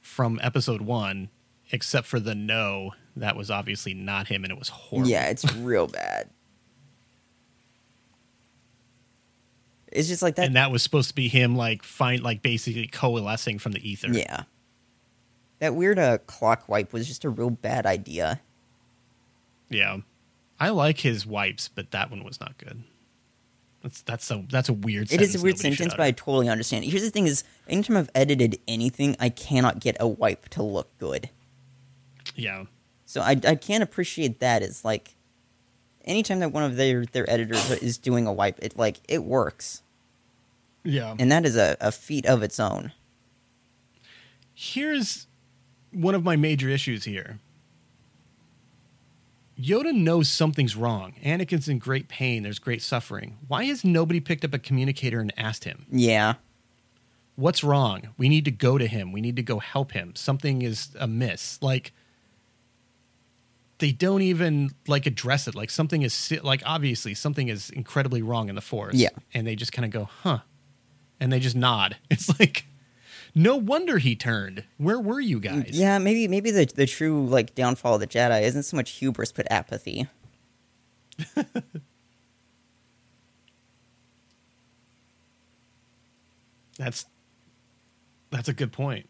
from episode one except for the no that was obviously not him and it was horrible Yeah, it's real bad. It's just like that. and that was supposed to be him like find like basically coalescing from the ether yeah. That weird uh, clock wipe was just a real bad idea. yeah i like his wipes but that one was not good that's that's a that's a weird It is a weird nobody sentence, but. I totally understand. Here's the thing: is anytime I've edited anything, I cannot get a wipe to look good. yeah So I, I can't appreciate that. It's like anytime that one of their their editors is doing a wipe, it like it works, yeah and that is a, a feat of its own. here's one of my major issues here. Yoda knows something's wrong. Anakin's in great pain. There's great suffering. Why has nobody picked up a communicator and asked him, Yeah, What's wrong? We need to go to him. We need to go help him. Something is amiss. Like, they don't even like address it. Like something is like obviously something is incredibly wrong in the force. Yeah. and they just kind of go, huh, and they just nod. It's like, no wonder he turned. Where were you guys? yeah. Maybe maybe the the true like downfall of the Jedi isn't so much hubris but apathy. That's that's a good point.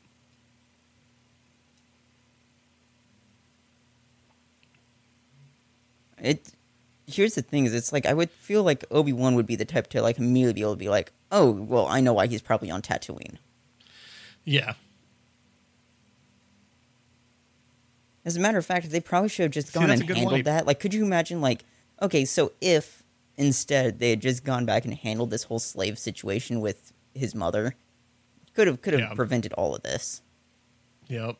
It here's the thing: is it's like I would feel like Obi Wan would be the type to like immediately be able to be like, oh, well, I know why he's probably on Tatooine. Yeah. As a matter of fact, they probably should have just See, gone and handled that. Like, could you imagine, like, okay, so if instead they had just gone back and handled this whole slave situation with his mother, could have could have Yeah. prevented all of this. Yep.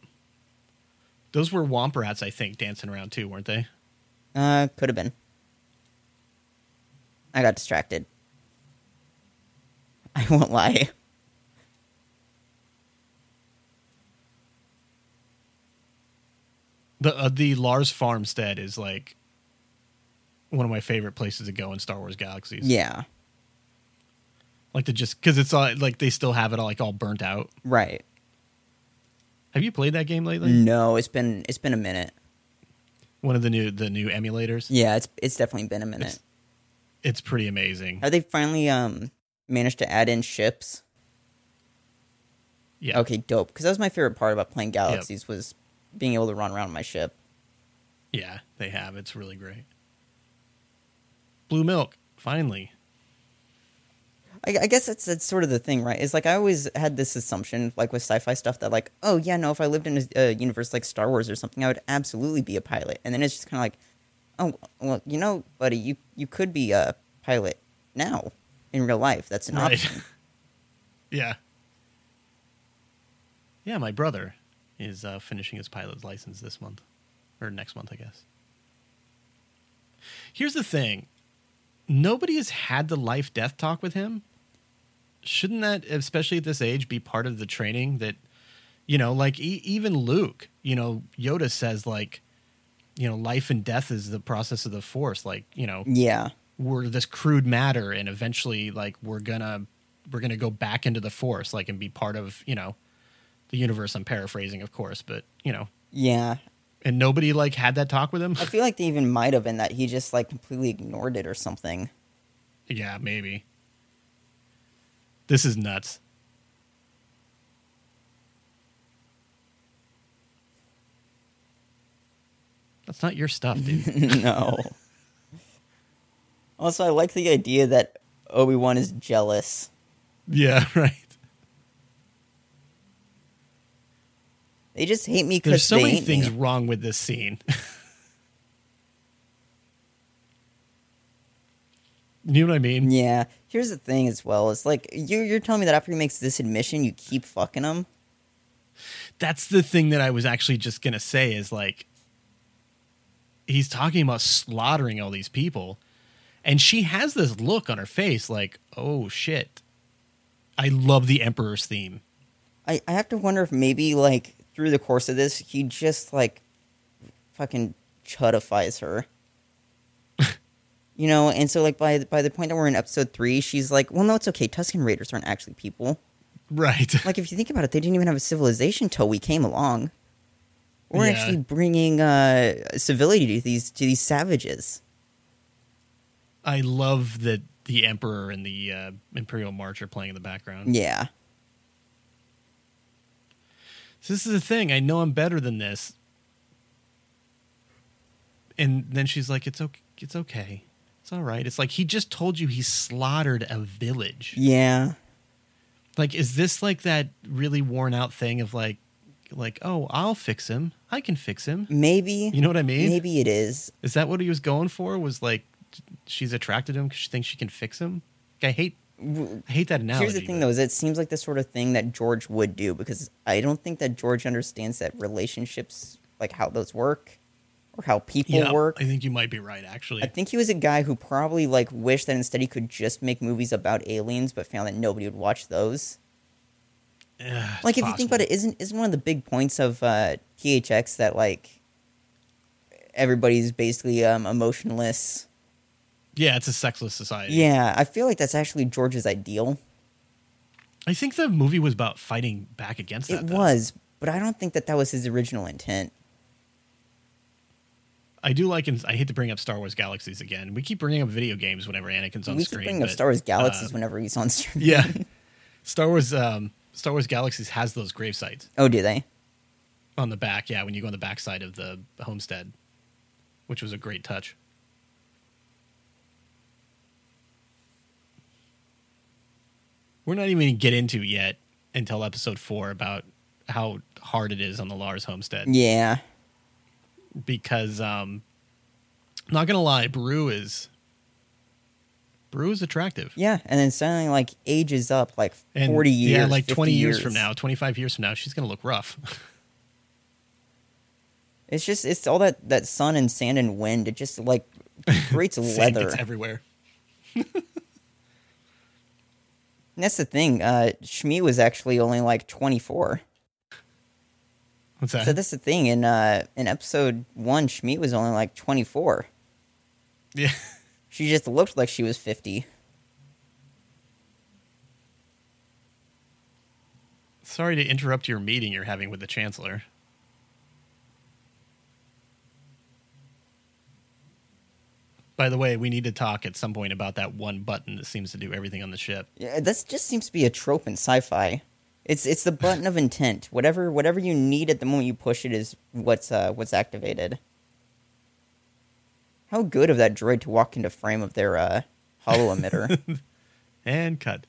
Those were womp rats, I think, dancing around too, weren't they? Uh, could have been. I got distracted. I won't lie. The uh, the Lars Farmstead is like one of my favorite places to go in Star Wars Galaxies. Yeah, Like to just because it's all, like they still have it all like all burnt out. right. Have you played that game lately? No, it's been it's been a minute. One of the new the new emulators. Yeah, it's it's definitely been a minute. It's- It's pretty amazing. Have they finally um managed to add in ships? Yeah. Okay, dope. Because that was my favorite part about playing Galaxies was being able to run around my ship. Yeah, they have. It's really great. Blue milk, finally. I, I guess that's that's sort of the thing, right? Is like I always had this assumption, like with sci-fi stuff, that like, oh yeah, no, if I lived in a, a universe like Star Wars or something, I would absolutely be a pilot. And then it's just kind of like, oh well, you know, buddy, you you could be a pilot now in real life. That's an Right. option. Yeah. Yeah, my brother is uh, finishing his pilot's license this month or next month, I guess. Here's the thing: nobody has had the life death talk with him. Shouldn't that, especially at this age, be part of the training? That you know, like e- even Luke, you know, Yoda says like, you know, life and death is the process of the Force. Like, you know, Yeah. we're this crude matter and eventually like we're gonna we're gonna go back into the force like and be part of you know the universe i'm paraphrasing of course but you know Yeah. and nobody like had that talk with him I feel like they even might have, in that he just like completely ignored it or something. yeah maybe this is nuts that's not your stuff dude no. Also, I like the idea that Obi Wan is jealous. yeah right They just hate me because there's so many things me. wrong with this scene you know what i mean Yeah. Here's the thing, as well. It's like you're you're telling me that after he makes this admission, you keep fucking him. that's the thing that I was actually just gonna say is like he's talking about slaughtering all these people, and she has this look on her face like, oh shit. I love the Emperor's theme. I, I have to wonder if maybe like through the course of this, he just like fucking chutifies her. you know, and so like by by the point that we're in episode three, she's like, "Well, no, it's okay. Tusken Raiders aren't actually people. Right. Like if you think about it, they didn't even have a civilization till we came along. We're Yeah. actually bringing uh, civility to these to these savages. I love that the Emperor and the uh, Imperial March are playing in the background. Yeah, So this is the thing. I know I'm better than this. And then she's like, "It's okay. It's okay. It's all right." It's like he just told you he slaughtered a village. yeah. Like, is this like that really worn out thing of like, like, oh, I'll fix him. I can fix him. Maybe You know what I mean? maybe it is. Is that what he was going for? Was like, she's attracted to him because she thinks she can fix him. I hate, I hate that analogy. Here's the thing, but- though, is it seems like the sort of thing that George would do because I don't think that George understands that relationships, like how those work, or how people Yeah, work. I think you might be right. Actually, I think he was a guy who probably like wished that instead he could just make movies about aliens, but found that nobody would watch those. Yeah, Like if you think about it, isn't isn't one of the big points of uh, THX that like everybody's basically um, emotionless? Yeah, it's a sexless society. Yeah, I feel like that's actually George's ideal. I think the movie was about fighting back against that. It though. was, but I don't think that that was his original intent. I do like, and I hate to bring up Star Wars Galaxies again. We keep bringing up video games whenever Anakin's on we screen. keep bringing up Star Wars Galaxies uh, whenever he's on stream. yeah, Star Wars. Um, Star Wars Galaxies has those grave sites Oh, do they? on the back. Yeah, when you go on the back side of the homestead, which was a great touch. We're not even gonna get into yet until episode four about how hard it is on the Lars homestead. Yeah. because um not gonna lie, Beru is Beru is attractive. Yeah, and then suddenly like ages up like And forty years. Yeah, like twenty years. from now, twenty five years from now, she's gonna look rough. It's just it's all that that sun and sand and wind. It just like creates leather. everywhere. And that's the thing. Uh, Shmi was actually only like twenty four. What's that? So that's the thing. In uh, in episode one, Shmi was only like twenty four. yeah. She just looked like she was fifty. Sorry to interrupt your meeting you're having with the Chancellor. By the way, we need to talk at some point about that one button that seems to do everything on the ship. Yeah, that just seems to be a trope in sci-fi. It's it's the button of intent. Whatever whatever you need at the moment you push it is what's uh what's activated. How good of that droid to walk into frame of their uh holo emitter. And cut.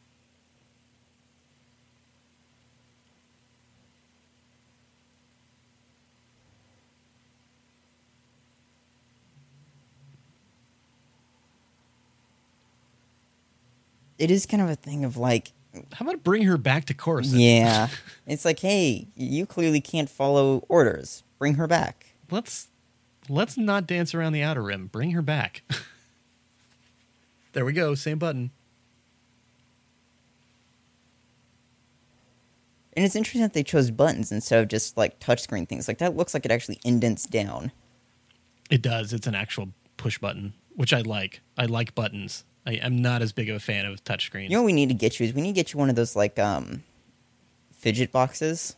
It is kind of a thing of like How about bring her back to Coruscant? Yeah. it's like, hey, you clearly can't follow orders. Bring her back. Let's let's not dance around the outer rim. Bring her back. there we go. Same button. And it's interesting that they chose buttons instead of just like touchscreen things. Like that looks like it actually indents down. It does. It's an actual push button, which I like. I like buttons. I am not as big of a fan of touchscreens. You know what we need to get you is we need to get you one of those like um fidget boxes.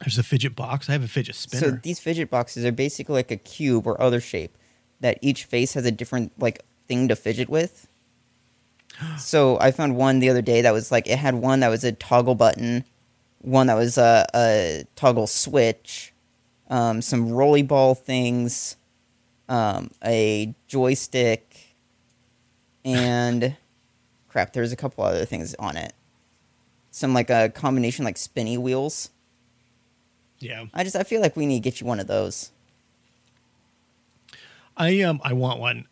There's a fidget box. I have a fidget spinner. So these fidget boxes are basically like a cube or other shape that each face has a different like thing to fidget with. so I found one the other day that was like it had one that was a toggle button, one that was a, a toggle switch, um, some rolly ball things, um, a joystick, and crap. There's a couple other things on it. Some like a combination like spinny wheels. yeah. I just I feel like we need to get you one of those. I um I want one.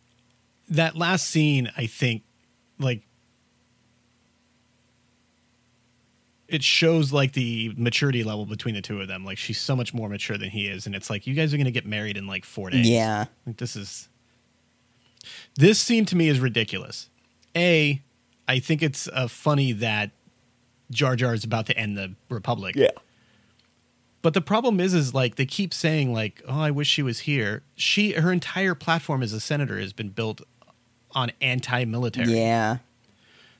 That last scene, I think, like it shows like the maturity level between the two of them. Like she's so much more mature than he is, and it's like you guys are gonna get married in like four days. Yeah. Like this is this scene to me is ridiculous. A, I think it's uh, funny that Jar Jar is about to end the Republic. Yeah. But the problem is, is like they keep saying, like, "Oh, I wish she was here." She, her entire platform as a senator has been built on anti-military. Yeah.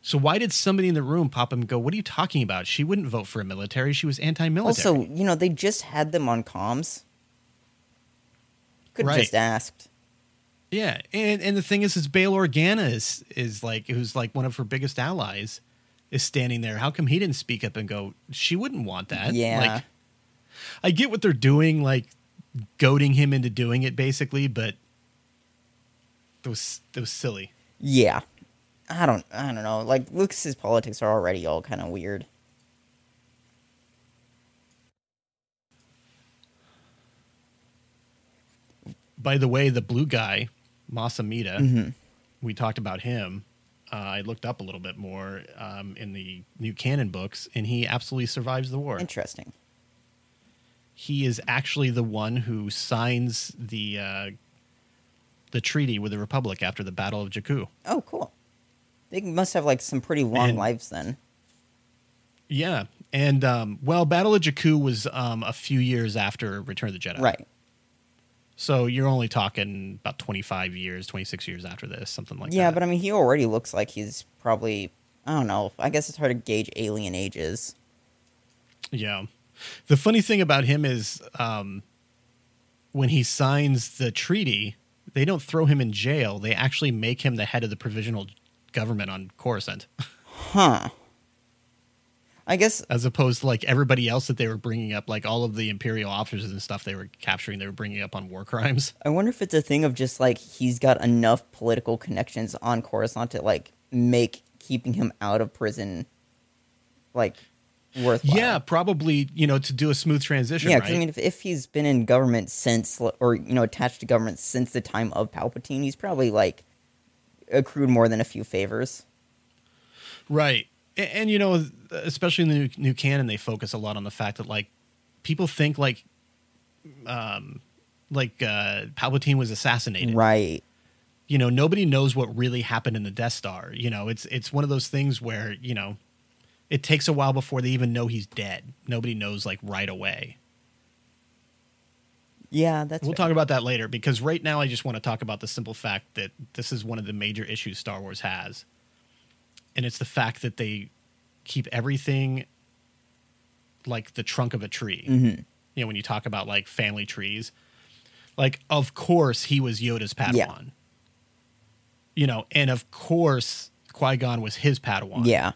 So why did somebody in the room pop up and go, "What are you talking about? She wouldn't vote for a military. She was anti-military." Also, you know, they just had them on comms. Could have Right. just asked. Yeah, and and the thing is, is Bail Organa is is like who's like one of her biggest allies is standing there. How come he didn't speak up and go? She wouldn't want that. Yeah. Like, I get what they're doing, like goading him into doing it, basically, but it was it was silly. Yeah. I don't I don't know. Like Lucas's politics are already all kind of weird. By the way, the blue guy, Mas Amedda, Mhm. we talked about him. Uh, I looked up a little bit more um, in the new canon books, and he absolutely survives the war. Interesting. He is actually the one who signs the uh, the treaty with the Republic after the Battle of Jakku. Oh, cool. They must have like some pretty long And- lives then. Yeah, and um, well, Battle of Jakku was um, a few years after Return of the Jedi. Right. So you're only talking about 25 years, 26 years after this, something like yeah, that. Yeah, but I mean he already looks like he's probably I don't know. I guess it's hard to gauge alien ages. Yeah. The funny thing about him is um, when he signs the treaty, they don't throw him in jail. They actually make him the head of the provisional government on Coruscant, Huh. I guess as opposed to like everybody else that they were bringing up, like all of the Imperial officers and stuff they were capturing, they were bringing up on war crimes. I wonder if it's a thing of just like he's got enough political connections on Coruscant to like make keeping him out of prison like worthwhile. Yeah, probably, you know, to do a smooth transition, Yeah, right? I mean, if, if he's been in government since, or you know, attached to government since the time of Palpatine, he's probably like accrued more than a few favors. Right. And, and, you know, especially in the new, new canon, they focus a lot on the fact that like people think like, um, like uh, Palpatine was assassinated. Right. You know, nobody knows what really happened in the Death Star. You know, it's it's one of those things where you know, it takes a while before they even know he's dead. Nobody knows like right away. Yeah, that's. we'll fair. talk about that later because right now I just want to talk about the simple fact that this is one of the major issues Star Wars has. And it's the fact that they keep everything like the trunk of a tree. Mhm. You know, when you talk about like family trees, like of course he was Yoda's Padawan. Yeah. You know, and of course Qui-Gon was his Padawan. Yeah.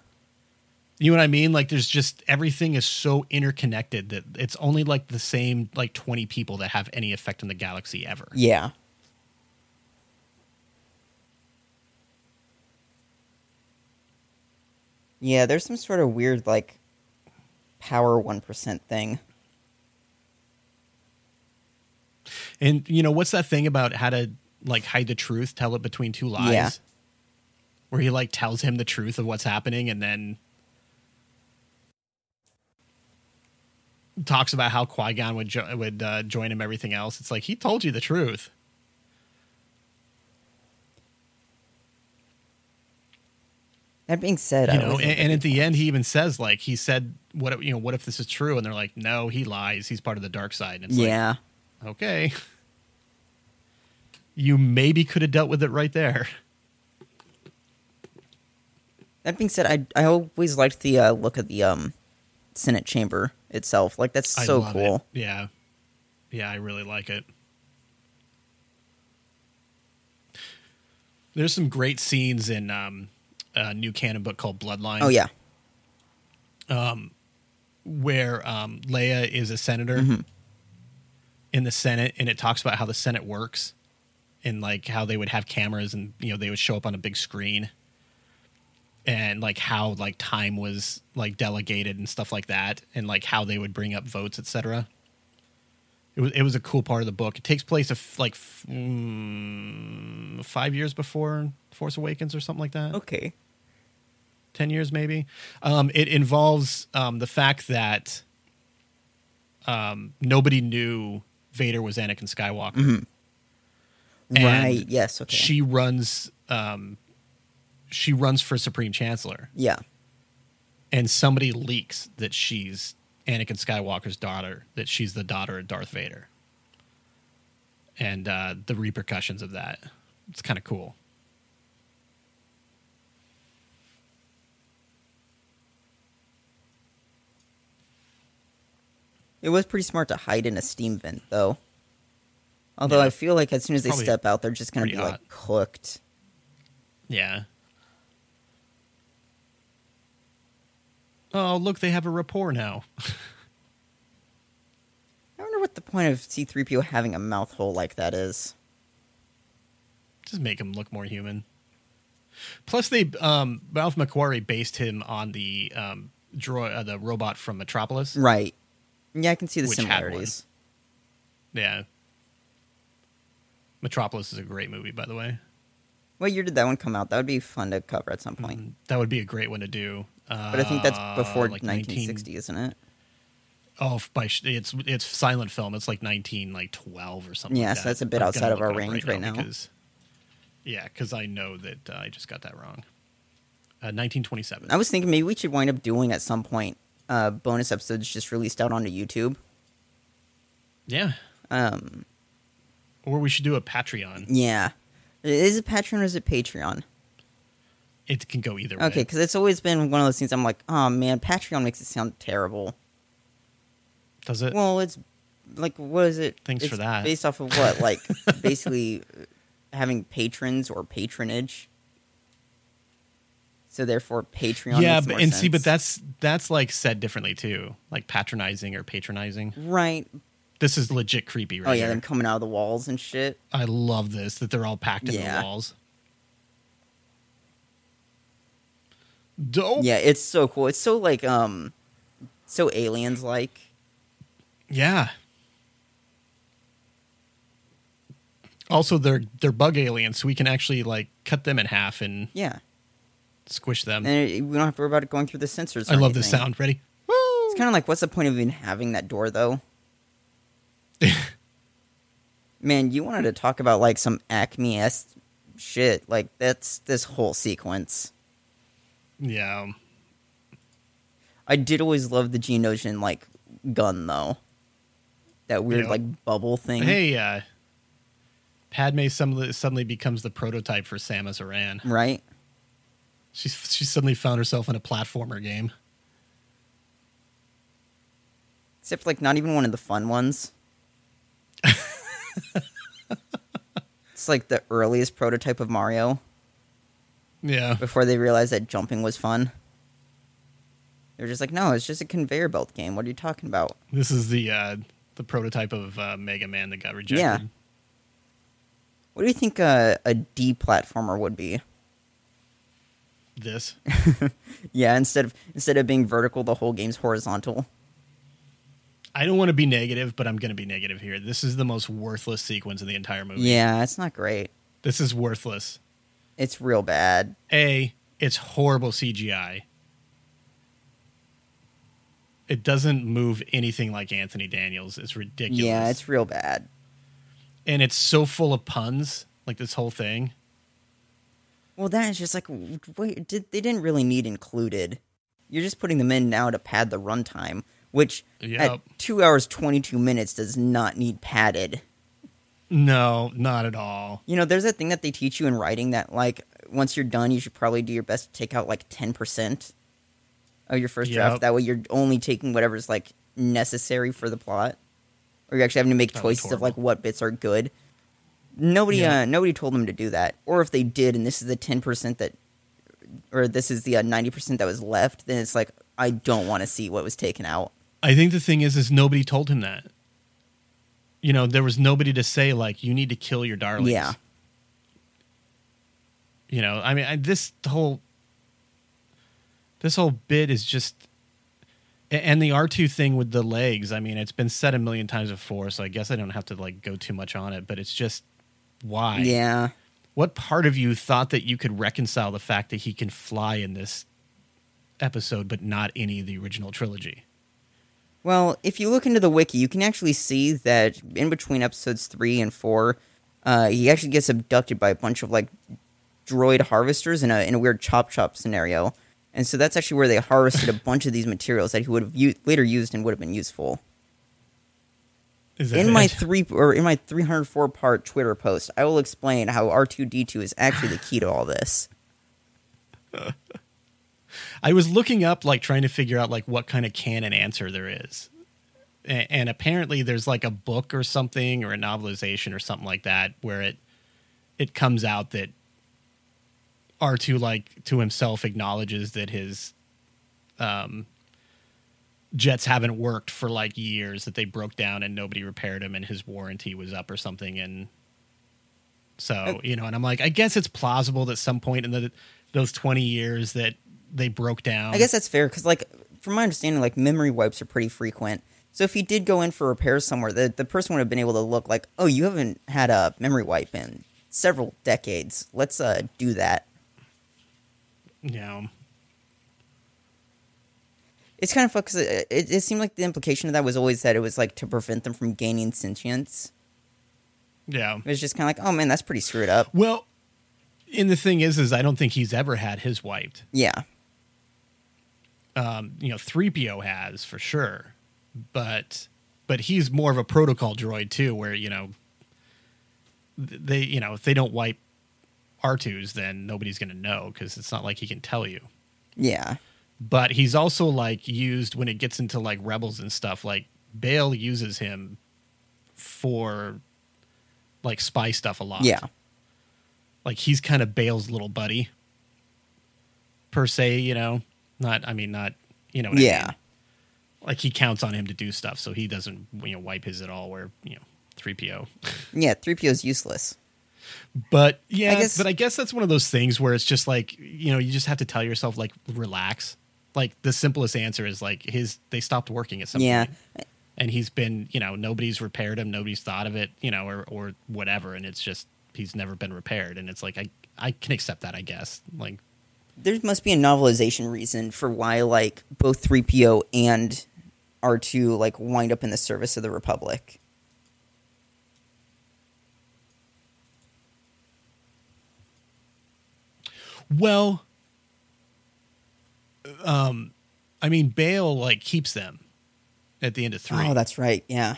You know what I mean? Like there's just everything is so interconnected that it's only like the same like 20 people that have any effect on the galaxy ever. Yeah. Yeah, there's some sort of weird like power one percent thing. And you know what's that thing about how to like hide the truth, tell it between two lies? Yeah. where he like tells him the truth of what's happening and then talks about how Qui Gon would jo- would uh, join him. Everything else, it's like he told you the truth. That being said, You I know, and, and at the end, he even says like he said, "What if- you know? What if this is true?" And they're like, "No, he lies. He's part of the dark side." And it's yeah, like, okay, you maybe could have dealt with it right there. that being said, I I always liked the uh, look of the um Senate chamber itself. Like that's so cool. it. Yeah, yeah, I really like it. There's some great scenes in um, a new canon book called Bloodline. Oh yeah, where um, Leia is a senator Mm-hmm. in the Senate, and it talks about how the Senate works, and like how they would have cameras, and you know they would show up on a big screen, and like how like time was like delegated and stuff like that, and like how they would bring up votes, etc. It was it was a cool part of the book. It takes place of like f- mm, five years before Force Awakens or something like that. okay. 10 years maybe um, it involves um, the fact that um, nobody knew vader was anakin skywalker And Right. Yes. Okay. she runs um, she runs for supreme chancellor yeah. and somebody leaks that she's anakin skywalker's daughter that she's the daughter of darth vader and uh, the repercussions of that it's kind of cool It was pretty smart to hide in a steam vent, though. Although Yeah. I feel like as soon as they Probably step out, they're just going to be hot. like cooked. Yeah. Oh, look, they have a rapport now. I wonder what the point of C3PO having a mouth hole like that is. Just make him look more human. Plus, they um, Ralph McQuarrie based him on the um, droid, uh, the robot from Metropolis. Right. Yeah, I can see the Which had one. similarities. Yeah. Metropolis is a great movie, by the way. What year did that one come out? That would be fun to cover at some point. That would be a great one to do. Uh, But I think that's before like 1960, isn't it? Oh, by sh- it's it's silent film. It's like nineteen like twelve or something. Yeah, like so that. that's a bit I'm outside of our look it up range right now. Because, yeah, because I know that uh, I just got that wrong. Uh, nineteen twenty seven. I was thinking maybe we should wind up doing at some point uh, bonus episodes just released out onto YouTube. Yeah, Um, or we should do a Patreon. yeah. Is it Patreon or is it Patreon? It can go either way. Okay, because it's always been one of those things I'm like, oh man, Patreon makes it sound terrible. Does it? Well, it's like, what is it? Thanks It's for that. Based off of what? Like, basically uh, having patrons or patronage. So therefore, Patreon. yeah, but and see, but that's that's like said differently too, like patronizing or patronizing. right. This is legit creepy, right? oh yeah, here. them coming out of the walls and shit. I love this that they're all packed in the walls. Dope. Yeah, it's so cool. It's so like um, so aliens like. Yeah. Also, they're they're bug aliens, so we can actually like cut them in half and Yeah, squish them. and it- we don't have to worry about it going through the sensors. I love this anything. sound. Ready? It's kind of like, what's the point of even having that door, though? Man, you wanted to talk about like some Acme s shit. Like that's this whole sequence. Yeah. I did always love the Geonosian like gun though. That weird Yeah. like bubble thing. Hey, uh, Padme suddenly suddenly becomes the prototype for Samus Aran. Right? She's she suddenly found herself in a platformer game. Except like not even one of the fun ones. it's like the earliest prototype of Mario Yeah. before they realized that jumping was fun. They're just like, no, it's just a conveyor belt game. What are you talking about? This is the uh, the prototype of uh, Mega Man that got rejected. Yeah. What do you think a, a D platformer would be? This. Yeah, instead of instead of being vertical, the whole game's horizontal. I don't want to be negative, but I'm going to be negative here. This is the most worthless sequence in the entire movie. Yeah, it's not great. This is worthless. It's real bad. A, it's horrible CGI. It doesn't move anything like Anthony Daniels. It's ridiculous. Yeah, it's real bad. and it's so full of puns, like this whole thing. Well, that is just like, wait, did, they didn't really need included. You're just putting them in now to pad the runtime, which Yep. at two hours twenty two minutes does not need padded. No, not at all. You know, there's a thing that they teach you in writing that like once you're done, you should probably do your best to take out like ten percent of your first Yep. draft. That way, you're only taking whatever's like necessary for the plot, or you're actually having to make That choices of like what bits are good. Nobody, Yeah. uh, nobody told them to do that, or if they did, and this is the ten percent that, or this is the uh, ninety percent that was left, then it's like I don't want to see what was taken out. I think the thing is, is nobody told him that. You know, there was nobody to say like, you need to kill your darlings. Yeah. You know, I mean, I, this whole this whole bit is just, and the R two thing with the legs. I mean, it's been said a million times before, so I guess I don't have to like go too much on it. But it's just why? Yeah, What part of you thought that you could reconcile the fact that he can fly in this episode, but not any of the original trilogy? Well, if you look into the wiki, you can actually see that in between episodes three and four, uh, he actually gets abducted by a bunch of like droid harvesters in a in a weird chop chop scenario, and so that's actually where they harvested a bunch of these materials that he would have u- later used and would have been useful. In my three or in my three hundred four part Twitter post, I will explain how R two D two is actually the key to all this. I was looking up, like trying to figure out like what kind of canon answer there is, and, and apparently there's like a book or something or a novelization or something like that where it it comes out that R two like to himself acknowledges that his um jets haven't worked for like years that they broke down and nobody repaired them and his warranty was up or something and so you know and i'm like i guess it's plausible that some point in the those 20 years that they broke down I guess that's fair because, like, from my understanding, like memory wipes are pretty frequent. So if he did go in for repairs somewhere, the the person would have been able to look like, oh, you haven't had a memory wipe in several decades. Let's uh do that. know It's kind of fucked 'cause it, it, it seemed like the implication of that was always that it was like to prevent them from gaining sentience. yeah It was just kind of like, oh man, that's pretty screwed up. well and the thing is is i don't think he's ever had his wiped Yeah, um, you know, 3PO has for sure, but but he's more of a protocol droid too, where you know they you know if they don't wipe R2s, then nobody's gonna know because it's not like he can tell you. yeah, But he's also like used when it gets into like rebels and stuff. Like Bail uses him for like spy stuff a lot. yeah, like he's kind of Bail's little buddy per se. You know, not I mean not you know what I yeah. mean? like he counts on him to do stuff, so he doesn't you know wipe his at all. Where you know three PO, Yeah, 3PO is useless. but yeah, I guess- but I guess that's one of those things where it's just like you know you just have to tell yourself like relax. Like the simplest answer is like his they stopped working at some Yeah. point, and he's been you know nobody's repaired him, nobody's thought of it, you know, or or whatever, and it's just he's never been repaired, and it's like I I can accept that I guess like There must be a novelization reason for why like both 3PO and R2 like wind up in the service of the Republic. Well, um, I mean, Bail like keeps them at the end of three. Oh, that's right. Yeah.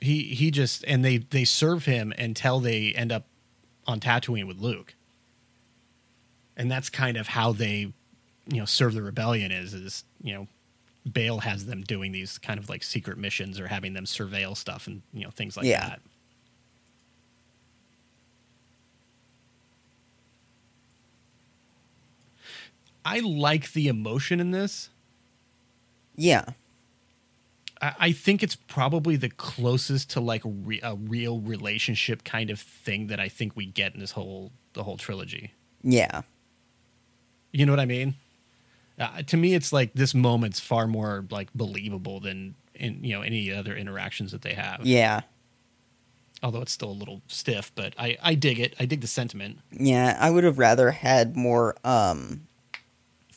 he he just and they they serve him until they end up on Tatooine with Luke, and that's kind of how they, you know, serve the rebellion. Is is you know, Bail has them doing these kind of like secret missions or having them surveil stuff and you know things like Yeah. that. I like the emotion in this. Yeah. I, I think it's probably the closest to like re- a real relationship kind of thing that I think we get in this whole the whole trilogy. Yeah. You know what I mean? Uh, to me, it's like this moment's far more like believable than in you know any other interactions that they have. Yeah. although it's still a little stiff. But I I dig it. I dig the sentiment. Yeah, I would have rather had more um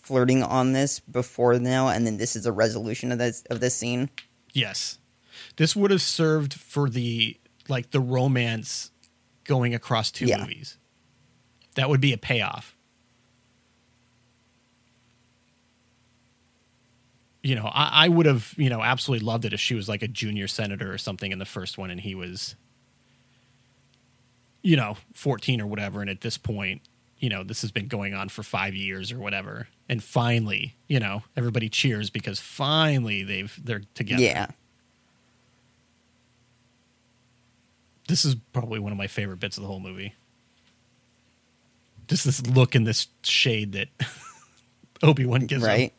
flirting on this before now, and then this is a resolution of this of this scene. Yes, this would have served for the like the romance going across two Yeah. movies. That would be a payoff. You know, I, I would have, you know, absolutely loved it if she was like a junior senator or something in the first one and he was, you know, 14 or whatever. And at this point, you know, this has been going on for five years or whatever. And finally, you know, everybody cheers because finally they've, they're together. Yeah. this is probably one of my favorite bits of the whole movie. Just this look and this shade that Obi Wan gives him.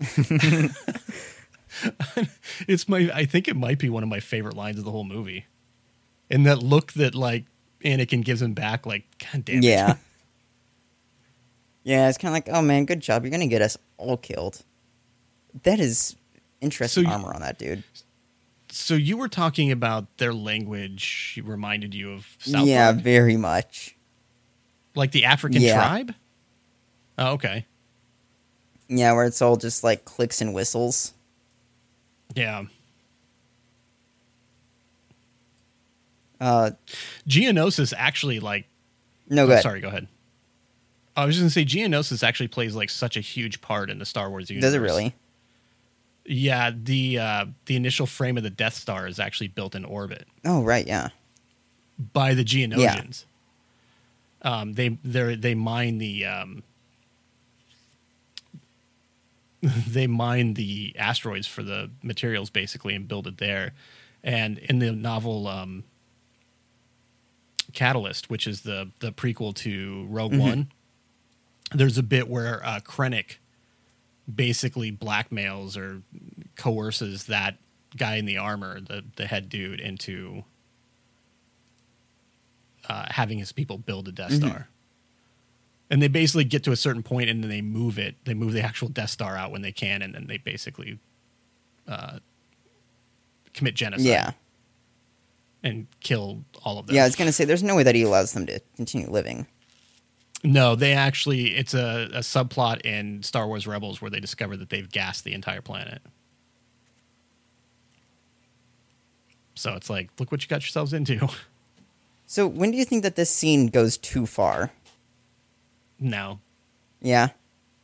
It's my. I think it might be one of my favorite lines of the whole movie, and that look that like Anakin gives him back. Like, God damn it. Yeah. yeah, it's kind of like, oh man, good job. You're gonna get us all killed. That is interesting So you- armor on that dude. so you were talking about their language reminded you of South yeah, Park? very much. like the African Yeah. tribe. Oh, okay. Yeah, where it's all just like clicks and whistles. Yeah. Uh, Geonosis actually like no Oh, good. sorry, go ahead. I was just gonna say Geonosis actually plays like such a huge part in the Star Wars universe. Does it really? Yeah, the uh, the initial frame of the Death Star is actually built in orbit Oh right, yeah. by the Geonosians. Um, they they they mine the um, they mine the asteroids for the materials basically and build it there. And in the novel um, Catalyst, which is the the prequel to Rogue Mhm. One, there's a bit where uh, Krennic basically blackmails or coerces that guy in the armor, the the head dude, into uh, having his people build a Death Mhm. Star. And they basically get to a certain point and then they move it. They move the actual Death Star out when they can, and then they basically uh, commit genocide Yeah. and kill all of them. Yeah, I was gonna say there's no way that he allows them to continue living. No, they actually it's a, a subplot in Star Wars Rebels where they discover that they've gassed the entire planet. So it's like, look what you got yourselves into. So when do you think that this scene goes too far? No. Yeah.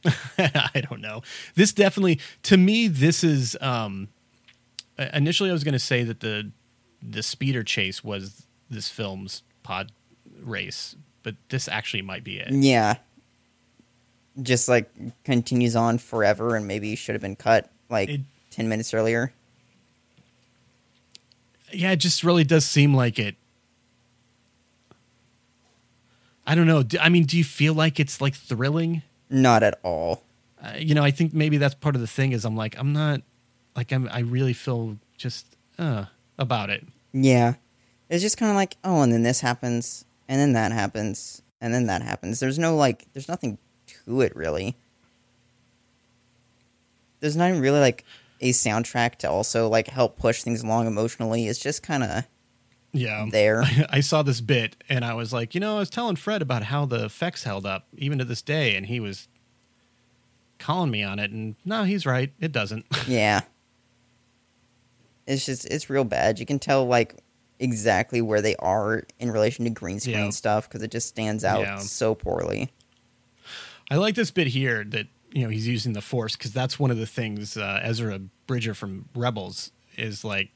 I don't know. This definitely to me this is um initially I was going to say that the the speeder chase was this film's pod race, but this actually might be it. Yeah. Just like continues on forever and maybe should have been cut like It- 10 minutes earlier. yeah, it just really does seem like it. I don't know. I mean, do you feel like it's like thrilling? Not at all. Uh, you know, I think maybe that's part of the thing. Is I'm like, I'm not like I'm. I really feel just uh about it. Yeah. It's just kind of like, oh, and then this happens, and then that happens, and then that happens. There's no like, there's nothing to it really. There's not even really like a soundtrack to also like help push things along emotionally. It's just kind of Yeah. there. I, I saw this bit and I was like, you know, I was telling Fred about how the effects held up even to this day, and he was calling me on it. And no, he's right. It doesn't. yeah. It's just it's real bad. You can tell like exactly where they are in relation to green screen Yeah. stuff because it just stands out Yeah. so poorly. I like this bit here that you know he's using the Force because that's one of the things uh, Ezra Bridger from Rebels is like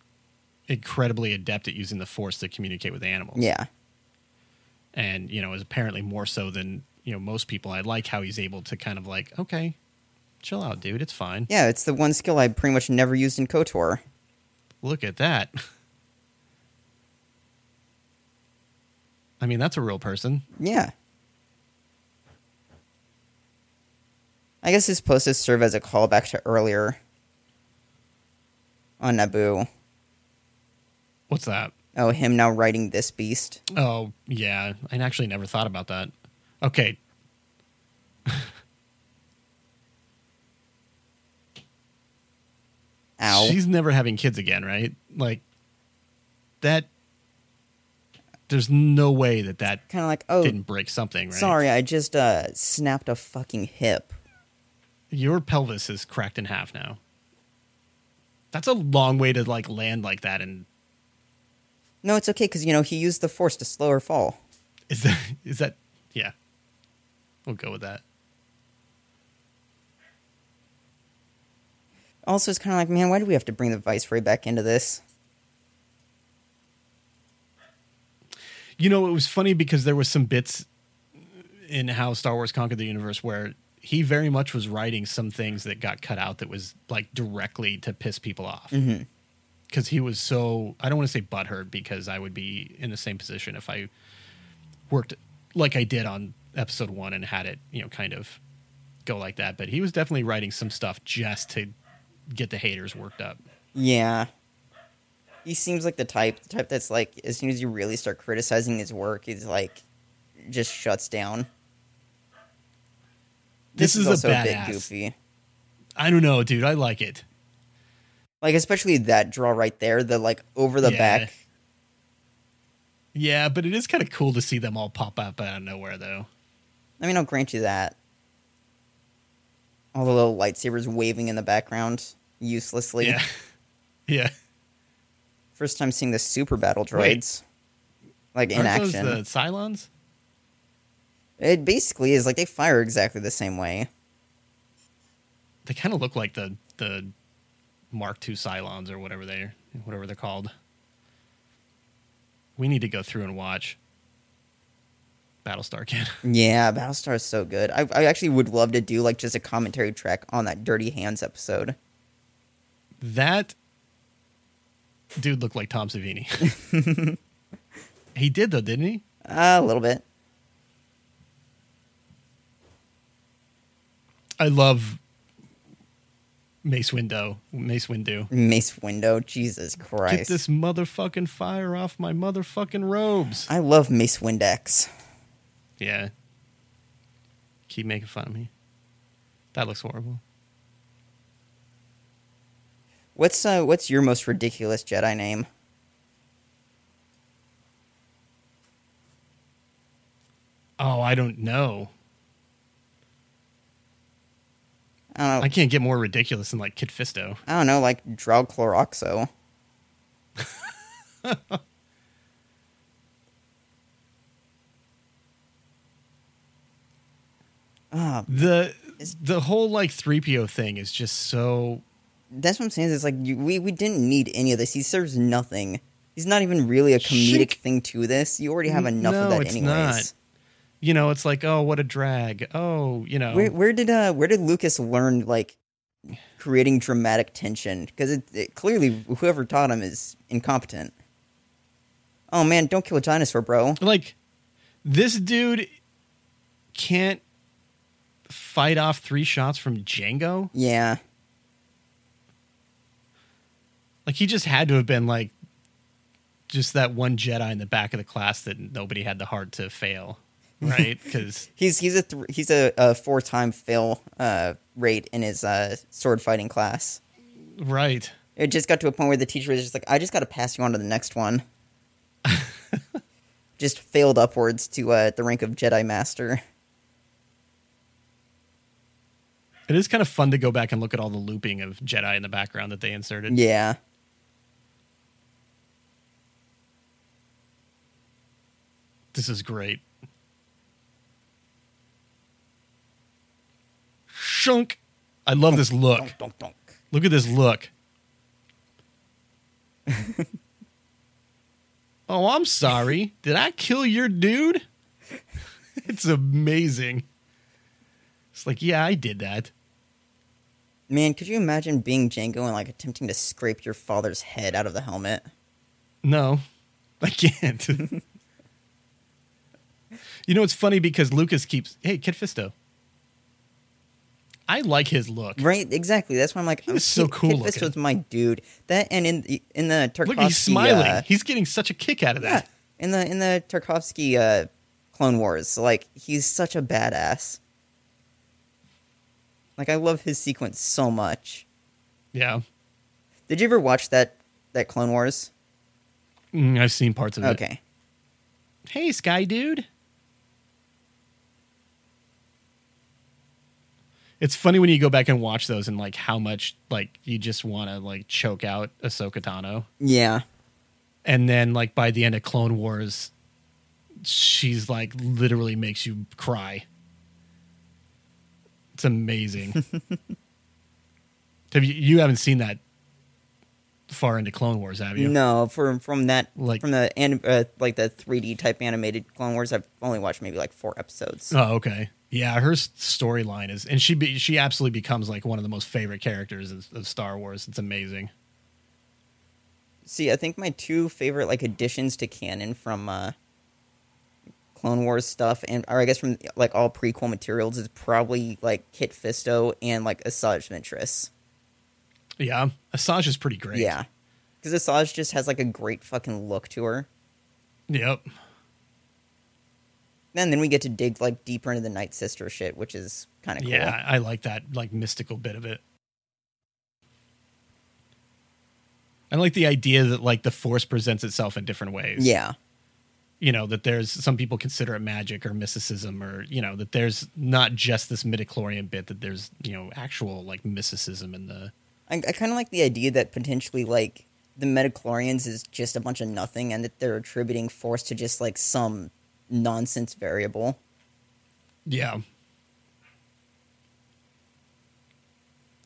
incredibly adept at using the Force to communicate with animals. Yeah. and you know is apparently more so than you know most people. I like how he's able to kind of like, okay, chill out, dude. It's fine. Yeah, it's the one skill I pretty much never used in KOTOR. Look at that. I mean, that's a real person. Yeah. I guess it's supposed to serve as a callback to earlier on Naboo. What's that? Oh, him now writing this beast. Oh, yeah. I actually never thought about that. Okay, Ow. She's never having kids again, right? Like that. There's no way that that kind of like, oh, didn't break something, right? sorry, I just uh, snapped a fucking hip. Your pelvis is cracked in half now. That's a long way to like land like that, and No, it's okay because you know he used the force to slow her fall. is that is that yeah? We'll go with that. Also, it's kind of like, man, why do we have to bring the Viceroy back into this? You know, it was funny because there was some bits in how Star Wars conquered the universe where he very much was writing some things that got cut out that was like directly to piss people off. Mhm. Because he was so I don't want to say butthurt because I would be in the same position if I worked like I did on episode one and had it, you know, kind of go like that. But he was definitely writing some stuff just to get the haters worked up. Yeah. He seems like the type, the type that's like, as soon as you really start criticizing his work, he's like, just shuts down. This is a also bit badass. goofy. I don't know, dude. I like it. Like, especially that draw right there, the like over the Yeah. back. Yeah, but it is kind of cool to see them all pop up out of nowhere, though. I mean, I'll grant you that. All the little lightsabers waving in the background uselessly. Yeah. Yeah. First time seeing the super battle Wait. droids. Like in Aren't those action. the Cylons? It basically is like they fire exactly the same way. They kind of look like the the Mark II Cylons or whatever they whatever they're called. We need to go through and watch Battlestar Kid. Yeah, Battlestar is so good. I, I actually would love to do like just a commentary track on that Dirty Hands episode. That dude looked like Tom Savini. he did though, didn't he? Uh, a little bit. I love Mace Window. Mace Windu. Mace Window. Jesus Christ. Get this motherfucking fire off my motherfucking robes. I love Mace Windex. Yeah. Keep making fun of me. That looks horrible. What's uh what's your most ridiculous Jedi name? Oh, I don't know. I don't know. I can't get more ridiculous than like Kid Fisto. I don't know, like Draw Cloroxo. Ah, The the whole like 3PO thing is just so that's what I'm saying. Is like you, we we didn't need any of this. He serves nothing. He's not even really a comedic Shink. thing to this. You already have enough No, of that it's anyways. not. You know, it's like, oh, what a drag. Oh, you know. Where where did uh where did Lucas learn like creating dramatic tension? Because it, it clearly whoever taught him is incompetent. Oh man, don't kill a dinosaur, bro. like this dude can't fight off three shots from Jango. Yeah, Like he just had to have been like just that one Jedi in the back of the class that nobody had the heart to fail, right? Because he's he's a th- he's a, a four time fail uh, rate in his uh, sword fighting class. right, It just got to a point where the teacher was just like, "I just got to pass you on to the next one." just failed upwards to uh, the rank of Jedi Master. it is kind of fun to go back and look at all the looping of Jedi in the background that they inserted. Yeah. This is great. Shunk. I love this look. Donk, donk, donk. Look at this look. oh, I'm sorry. Did I kill your dude? it's amazing. It's like, yeah, I did that. Man, could you imagine being Jango and like attempting to scrape your father's head out of the helmet? No, I can't. you know, it's funny because Lucas keeps, hey, Kid Fisto. I like his look. Right, exactly. That's why I'm like, was so Kid- cool Kid. Fisto's my dude. That and in in the Tartakovsky, Look, he's smiling. uh, he's getting such a kick out of yeah, that. in the in the Tartakovsky uh, Clone Wars, like he's such a badass. Like I love his sequence so much. Yeah. Did you ever watch that that Clone Wars? Mm, I've seen parts of it. Okay. Hey, Sky Dude. It's funny when you go back and watch those and like how much like you just want to like choke out Ahsoka Tano. Yeah. And then like by the end of Clone Wars, she's like literally makes you cry. It's amazing. have you you haven't seen that far into Clone Wars, have you? No, from from that Like- from the anim- uh, like the 3D type animated Clone Wars, I've only watched maybe like four episodes. Oh, okay. Yeah, her storyline is, and she be, she absolutely becomes like one of the most favorite characters of, of Star Wars. It's amazing. See, I think my two favorite like additions to canon from uh, Clone Wars stuff, and or I guess from like all prequel materials, is probably like Kit Fisto and like Asajj Ventress. Yeah, Asajj is pretty great. Yeah, because Asajj just has like a great fucking look to her. Yep. And then we get to dig like deeper into the Night Sister shit, which is kind of cool. Yeah, I like that like mystical bit of it. I like the idea that like the Force presents itself in different ways. Yeah. you know that there's some people consider it magic or mysticism or you know that there's not just this midichlorian bit that there's you know actual like mysticism in the I, I kind of like the idea that potentially like the midichlorians is just a bunch of nothing, and that they're attributing force to just like some nonsense variable. yeah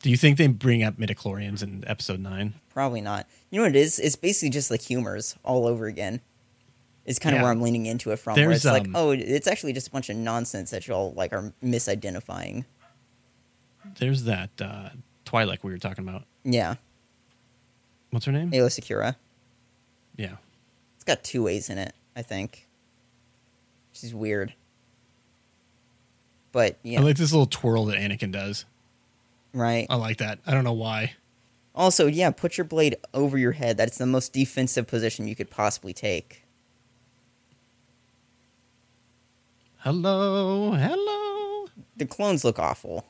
do you think they bring up midichlorians in episode 9 Probably not. You know what it is? It's basically just like humors all over again. It's kind of Yeah. where I'm leaning into it from. where it's like, um, oh, it's actually just a bunch of nonsense that y'all like are misidentifying. there's that uh twilight we were talking about Yeah, what's her name Aayla Secura. yeah It's got two A's in it, I think. She's weird. But yeah, i like this little twirl that anakin does right. i like that i don't know why Also, yeah, put your blade over your head. That's the most defensive position you could possibly take. hello hello The clones look awful.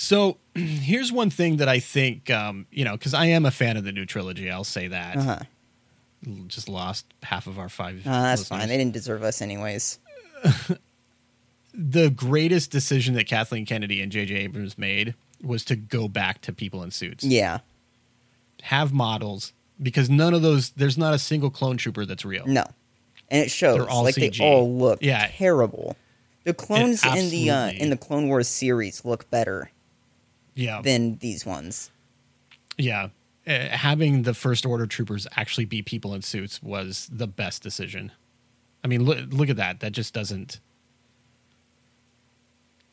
So here's one thing that I think, um, you know, because I am a fan of the new trilogy. I'll say that. Uh huh. Just lost half of our five. Uh, that's listeners. fine. They didn't deserve us anyways. The greatest decision that Kathleen Kennedy and J.J. Abrams made was to go back to people in suits. Yeah. Have models because none of those. There's not a single clone trooper that's real. No. And it shows. They're all like CG. they all look Yeah. terrible. The clones in the uh, in the Clone Wars series look better Yeah. than these ones. yeah. Uh, having the First Order troopers actually be people in suits was the best decision. I mean, look look at that. That just doesn't.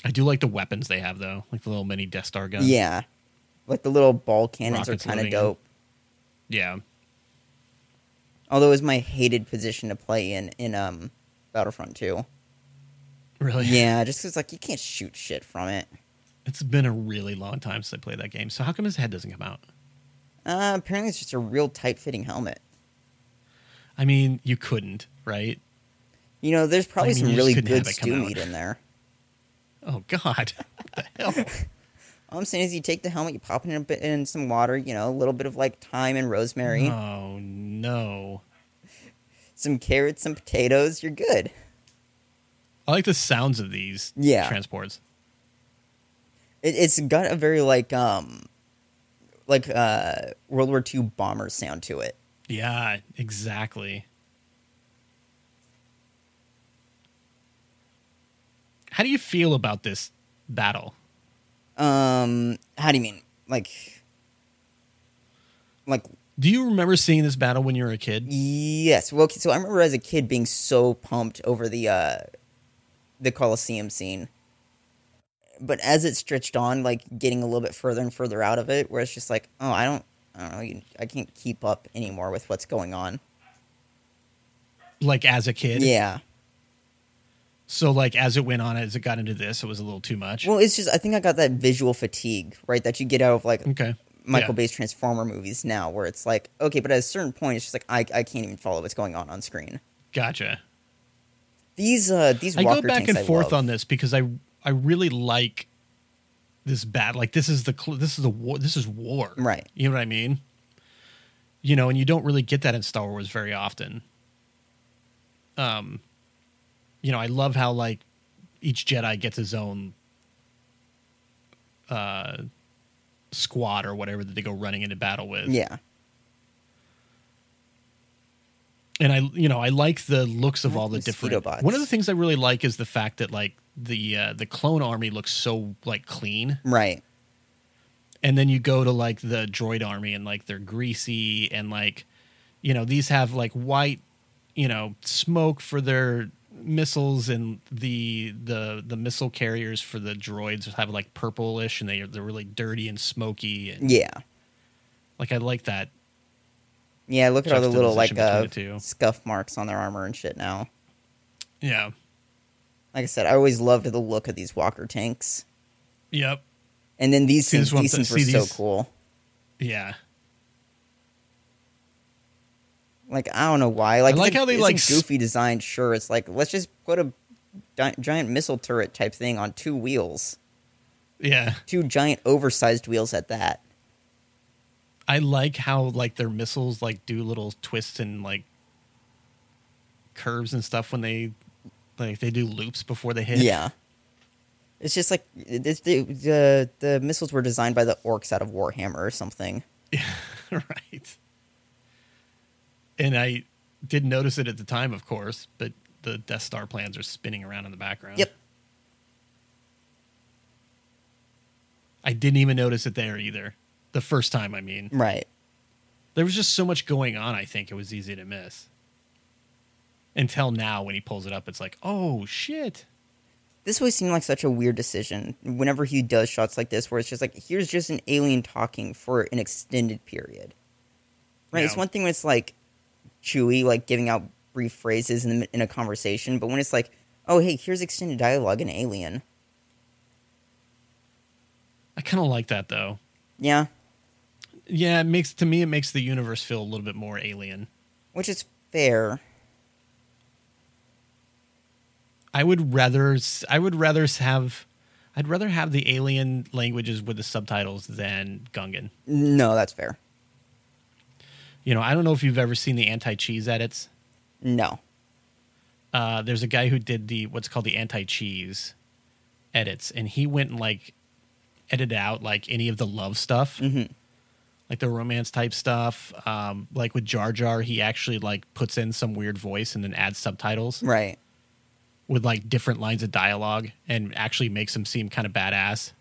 I do like the weapons they have though, like the little mini Death Star gun. Yeah. Like the little ball cannons Rockets are kind of loading in. dope. Yeah. Although it was my hated position to play in in um Battlefront 2. Really? Yeah, just because like you can't shoot shit from it. It's been a really long time since I played that game. So how come his head doesn't come out? Uh, apparently it's just a real tight fitting helmet. I mean, you couldn't, right? You know, there's probably I mean, some really good have it come stew meat in there. Oh God, what the hell? All I'm saying is you take the helmet, you pop it in, a bit, in some water, you know, a little bit of like thyme and rosemary, Oh no! some carrots, some potatoes, you're good. I like the sounds of these Yeah. transports. It, it's got a very like um like uh World War II bomber sound to it. Yeah, exactly. How do you feel about this battle? Um, how do you mean? Like, like Do you remember seeing this battle when you were a kid? yes. Well, so I remember as a kid being so pumped over the uh the Coliseum scene. But as it stretched on, like getting a little bit further and further out of it, where it's just like, oh, I don't, I don't know, you, I can't keep up anymore with what's going on. Like as a kid? Yeah. So like as it went on, as it got into this, it was a little too much. Well, it's just I think I got that visual fatigue, right? That you get out of like okay. Michael Yeah. Bay's Transformer movies now, where it's like, okay, but at a certain point, it's just like I, I can't even follow what's going on on screen. Gotcha. These uh these I go back and I forth love. on this because I I really like this bad. Like this is the cl- this is the war. This is war. Right. You know what I mean? You know, and you don't really get that in Star Wars very often. Um, you know, I love how like each Jedi gets his own uh squad or whatever that they go running into battle with. Yeah. and I, you know, I like the looks of like all the different. bots. One of the things I really like is the fact that like the uh, the clone army looks so like clean, Right. and then you go to like the droid army and like they're greasy and like, you know, these have like white, you know, smoke for their missiles and the the the missile carriers for the droids have like purplish and they they're really dirty and smoky and Yeah. like I like that. Yeah, look at all the little like uh, scuff marks on their armor and shit now. Yeah. Like I said, I always loved the look of these walker tanks. Yep. And then these See, things, these things were so these- cool. Yeah. Like I don't know why. Like I like how they, it's like, goofy design. Sure, it's like let's just put a gi- giant missile turret type thing on two wheels, Yeah. two giant oversized wheels at that. I like how like their missiles like do little twists and like curves and stuff when they like they do loops before they hit. Yeah. It's just like it's the, the the missiles were designed by the orcs out of Warhammer or something. right. And I didn't notice it at the time, of course, but the Death Star plans are spinning around in the background. Yep. I didn't even notice it there either. The first time, I mean. Right. There was just so much going on, I think it was easy to miss. Until now, when he pulls it up, it's like, oh shit. This always seemed like such a weird decision. Whenever he does shots like this, where it's just like, here's just an alien talking for an extended period. Right. It's one thing when it's like Chewie like giving out brief phrases in, the, in a conversation, but when it's like, oh hey, here's extended dialogue in Alien. I kind of like that though. Yeah, Yeah, it makes to me it makes the universe feel a little bit more alien. which is fair. I would rather I would rather have I'd rather have the alien languages with the subtitles than Gungan. No, that's fair. You know, I don't know if you've ever seen the anti-cheese edits. No. Uh, there's a guy who did the what's called the anti-cheese edits, and he went and like edited out like any of the love stuff, hmm like the romance type stuff. Um, like with Jar Jar, he actually like puts in some weird voice and then adds subtitles. Right. With like different lines of dialogue and actually makes him seem kind of badass.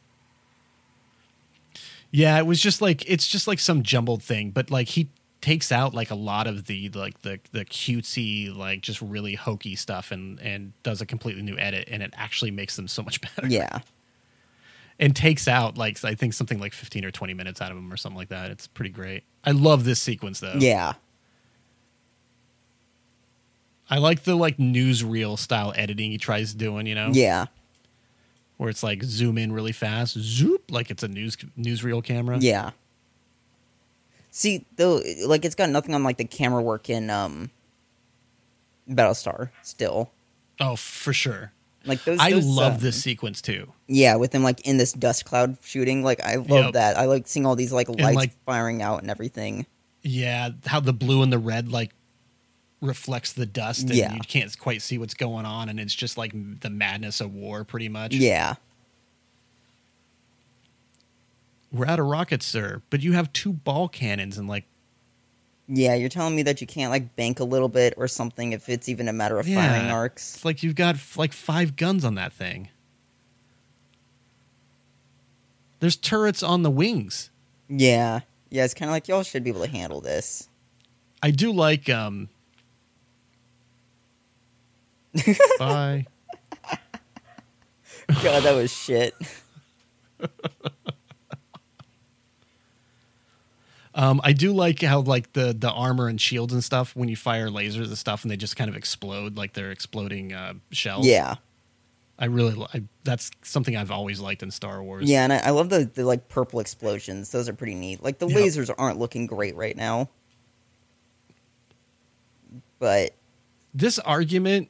Yeah, it was just like it's just like some jumbled thing, but like he takes out like a lot of the like the the cutesy like just really hokey stuff and and does a completely new edit and it actually makes them so much better. Yeah. And takes out like I think something like 15 or 20 minutes out of them or something like that. It's pretty great. I love this sequence though. Yeah. I like the like newsreel style editing he tries doing, you know? Yeah. where it's like zoom in really fast, zoop, like it's a news newsreel camera. Yeah. See, though, like it's got nothing on like the camera work in um, Battlestar. Still, Oh, for sure. like those. I those, love um, this sequence too. Yeah, with them like in this dust cloud shooting. Like I love Yep. that. I like seeing all these like lights like- firing out and everything. Yeah, how the blue and the red like reflects the dust, and Yeah. you can't quite see what's going on, and it's just like the madness of war, pretty much. Yeah. we're out of rockets, sir, but you have two ball cannons, and like, Yeah, you're telling me that you can't like bank a little bit or something if it's even a matter of firing arcs. it's like you've got f- like five guns on that thing. There's turrets on the wings. Yeah. Yeah, it's kind of like y'all should be able to handle this. I do like um Bye. God, that was shit. Um, I do like how like the the armor and shields and stuff when you fire lasers and stuff and they just kind of explode like they're exploding uh, shells. Yeah. I really I, that's something I've always liked in Star Wars. Yeah, and I, I love the, the like purple explosions. Those are pretty neat. Like the Yep. lasers aren't looking great right now, but This argument,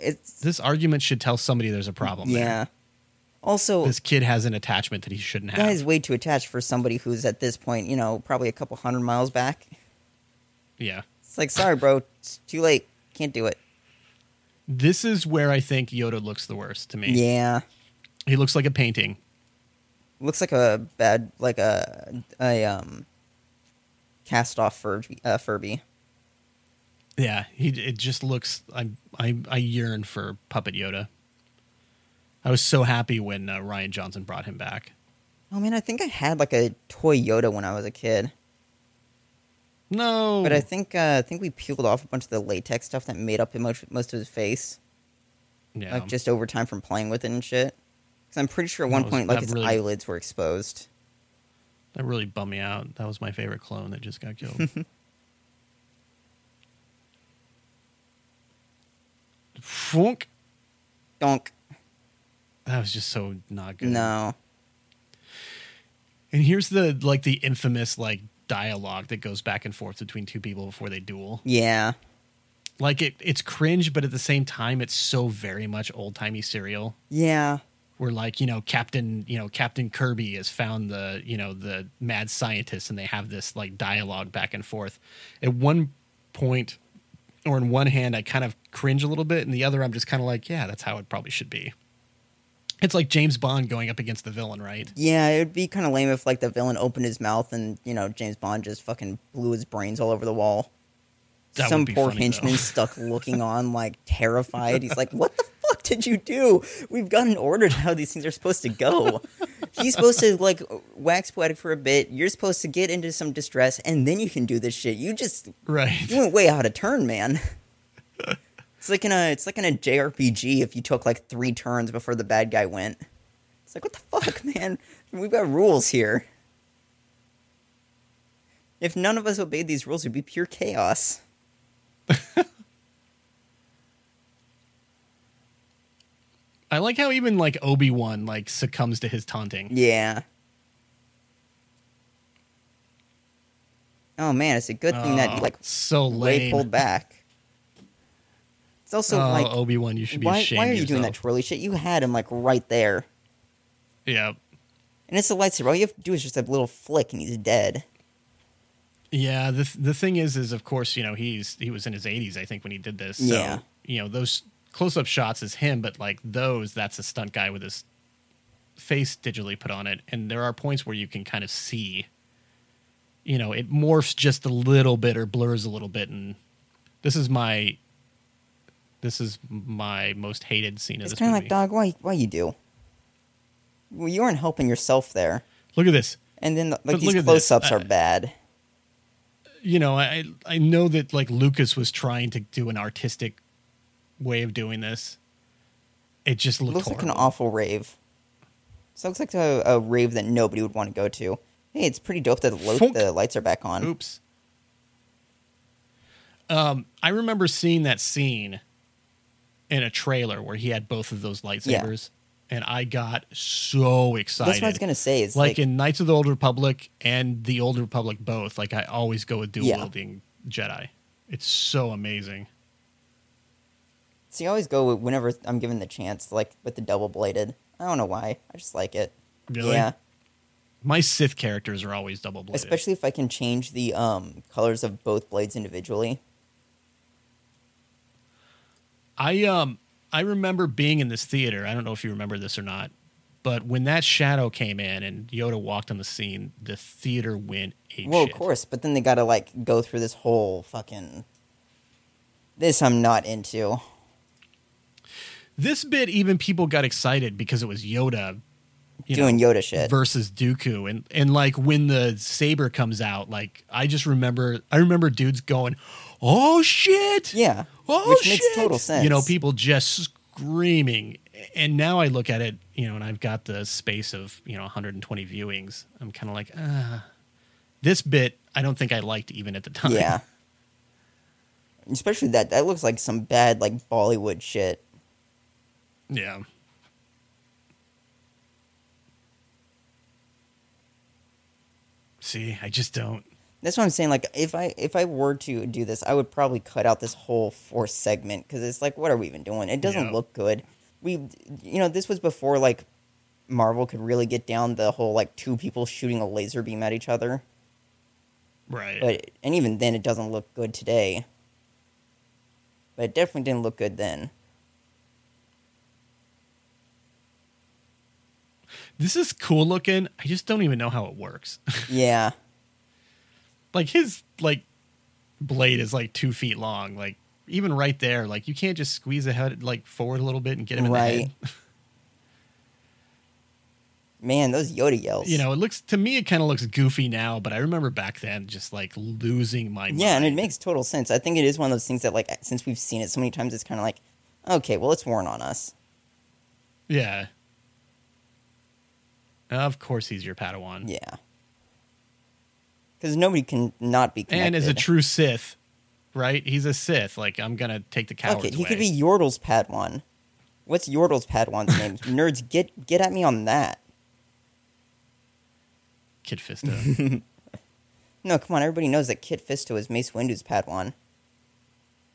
It's this argument should tell somebody there's a problem. there. yeah. Also, This kid has an attachment that he shouldn't have. guy is way too attached for somebody who's at this point, you know, probably a couple hundred miles back. yeah. It's like, sorry, bro, it's too late. Can't do it. This is where I think Yoda looks the worst to me. Yeah, He looks like a painting. looks like a bad, like a a um cast off Furby. Uh, Furby. Yeah, he it just looks. I I I yearn for puppet Yoda. I was so happy when uh, Rian Johnson brought him back. Oh man, I think I had like a toy Yoda when I was a kid, No, but I think uh, I think we peeled off a bunch of the latex stuff that made up most most of his face, yeah, like just over time from playing with it and shit. Because I'm pretty sure at one was- point, like his really- eyelids were exposed. that really bummed me out. That was my favorite clone that just got killed. Funk. Donk. That was just so not good. No. And here's the like the infamous like dialogue that goes back and forth between two people before they duel. Yeah. Like it, it's cringe, but at the same time, it's so very much old timey serial. Yeah. Where like you know Captain you know Captain Kirby has found the you know the mad scientist, and they have this like dialogue back and forth. At one point, or in one hand, I kind of cringe a little bit, and the other, I'm just kind of like, yeah, that's how it probably should be. It's like James Bond going up against the villain, right? Yeah, it would be kind of lame if like the villain opened his mouth and you know James Bond just fucking blew his brains all over the wall. That Some poor funny, henchman stuck looking on like terrified. He's like, "What the fuck did you do? We've got an order to how these things are supposed to go." He's supposed to like wax poetic for a bit. You're supposed to get into some distress, and then you can do this shit. You just Right. you went way out of turn, man. It's like in a it's like in a JRPG if you took like three turns before the bad guy went. It's like what the fuck, man? We've got rules here. If none of us obeyed these rules, it'd be pure chaos. I like how even like Obi Wan like succumbs to his taunting. Yeah. Oh man, it's a good thing that Oh, you like so way pulled back. It's also oh, like Obi Wan, you should be why, ashamed. why are you doing that twirly shit? You had him like right there. Yeah, And it's a lightsaber. All you have to do is just a little flick and he's dead. yeah. The the thing is, is of course, you know, he's he was in his 80s, I think, when he did this. So, Yeah. You know, those close up shots is him, but like those, that's a stunt guy with his face digitally put on it. And there are points where you can kind of see. You know, it morphs just a little bit or blurs a little bit, and this is my. This is my most hated scene of It's this kind of like, dog, why, why you do? Well, you aren't helping yourself there. Look at this. And then, like, But these close-ups Uh, are bad. you know, I I know that like Lucas was trying to do an artistic way of doing this. It just It looks like an awful rave. This looks like a, a rave that nobody would want to go to. Hey, it's pretty dope that the, lo- the lights are back on. Oops. Um, I remember seeing that scene in a trailer where he had both of those lightsabers, and I got so excited. That's what I was gonna say. Is like, like, in Knights of the Old Republic and the Old Republic both. Like I always go with dual Yeah. wielding Jedi. It's so amazing. See, I always go with whenever I'm given the chance, like with the double bladed. I don't know why. I just like it. Really? Yeah, My Sith characters are always double bladed. especially if I can change the um, colors of both blades individually. I um I remember being in this theater. I don't know if you remember this or not, but when that shadow came in and Yoda walked on the scene, the theater went ape Well, of course, but then they got to like go through this whole fucking. This I'm not into. This bit, even people got excited because it was Yoda you doing know, Yoda shit. versus Dooku, and and like when the saber comes out, like I just remember, I remember dudes going, "Oh shit!" yeah, Oh, which makes shit! total sense. You know, people just screaming. And now I look at it, you know, and I've got the space of, you know, 120 viewings. I'm kind of like, ah. This bit, I don't think I liked even at the time. Yeah. Especially that that looks like some bad like Bollywood shit. Yeah. See, I just don't. That's what I'm saying. Like, if I if I were to do this, I would probably cut out this whole force segment because it's like, what are we even doing? It doesn't Yeah. look good. We, you know, this was before like Marvel could really get down the whole like two people shooting a laser beam at each other. Right. But and even then, it doesn't look good today. But it definitely didn't look good then. This is cool looking. I just don't even know how it works. Yeah, like his like blade is like two feet long. Like even right there, like you can't just squeeze the head like forward a little bit and get him in Right. the head. man, those Yoda yells. You know, it looks to me it kind of looks goofy now, but I remember back then just like losing my mind. Yeah, and it makes total sense. I think it is one of those things that, like, since we've seen it so many times, it's kind of like, okay, well, it's worn on us. Yeah. Of course, he's your Padawan. Yeah, because nobody can not be connected. and is a true Sith, right? He's a Sith. Like I'm gonna take the cowards okay, he way. could be Yordle's Padawan. What's Yordle's Padawan's name? Nerds, get get at me on that. Kid Fisto. No, come on, everybody knows that Kit Fisto is Mace Windu's Padawan.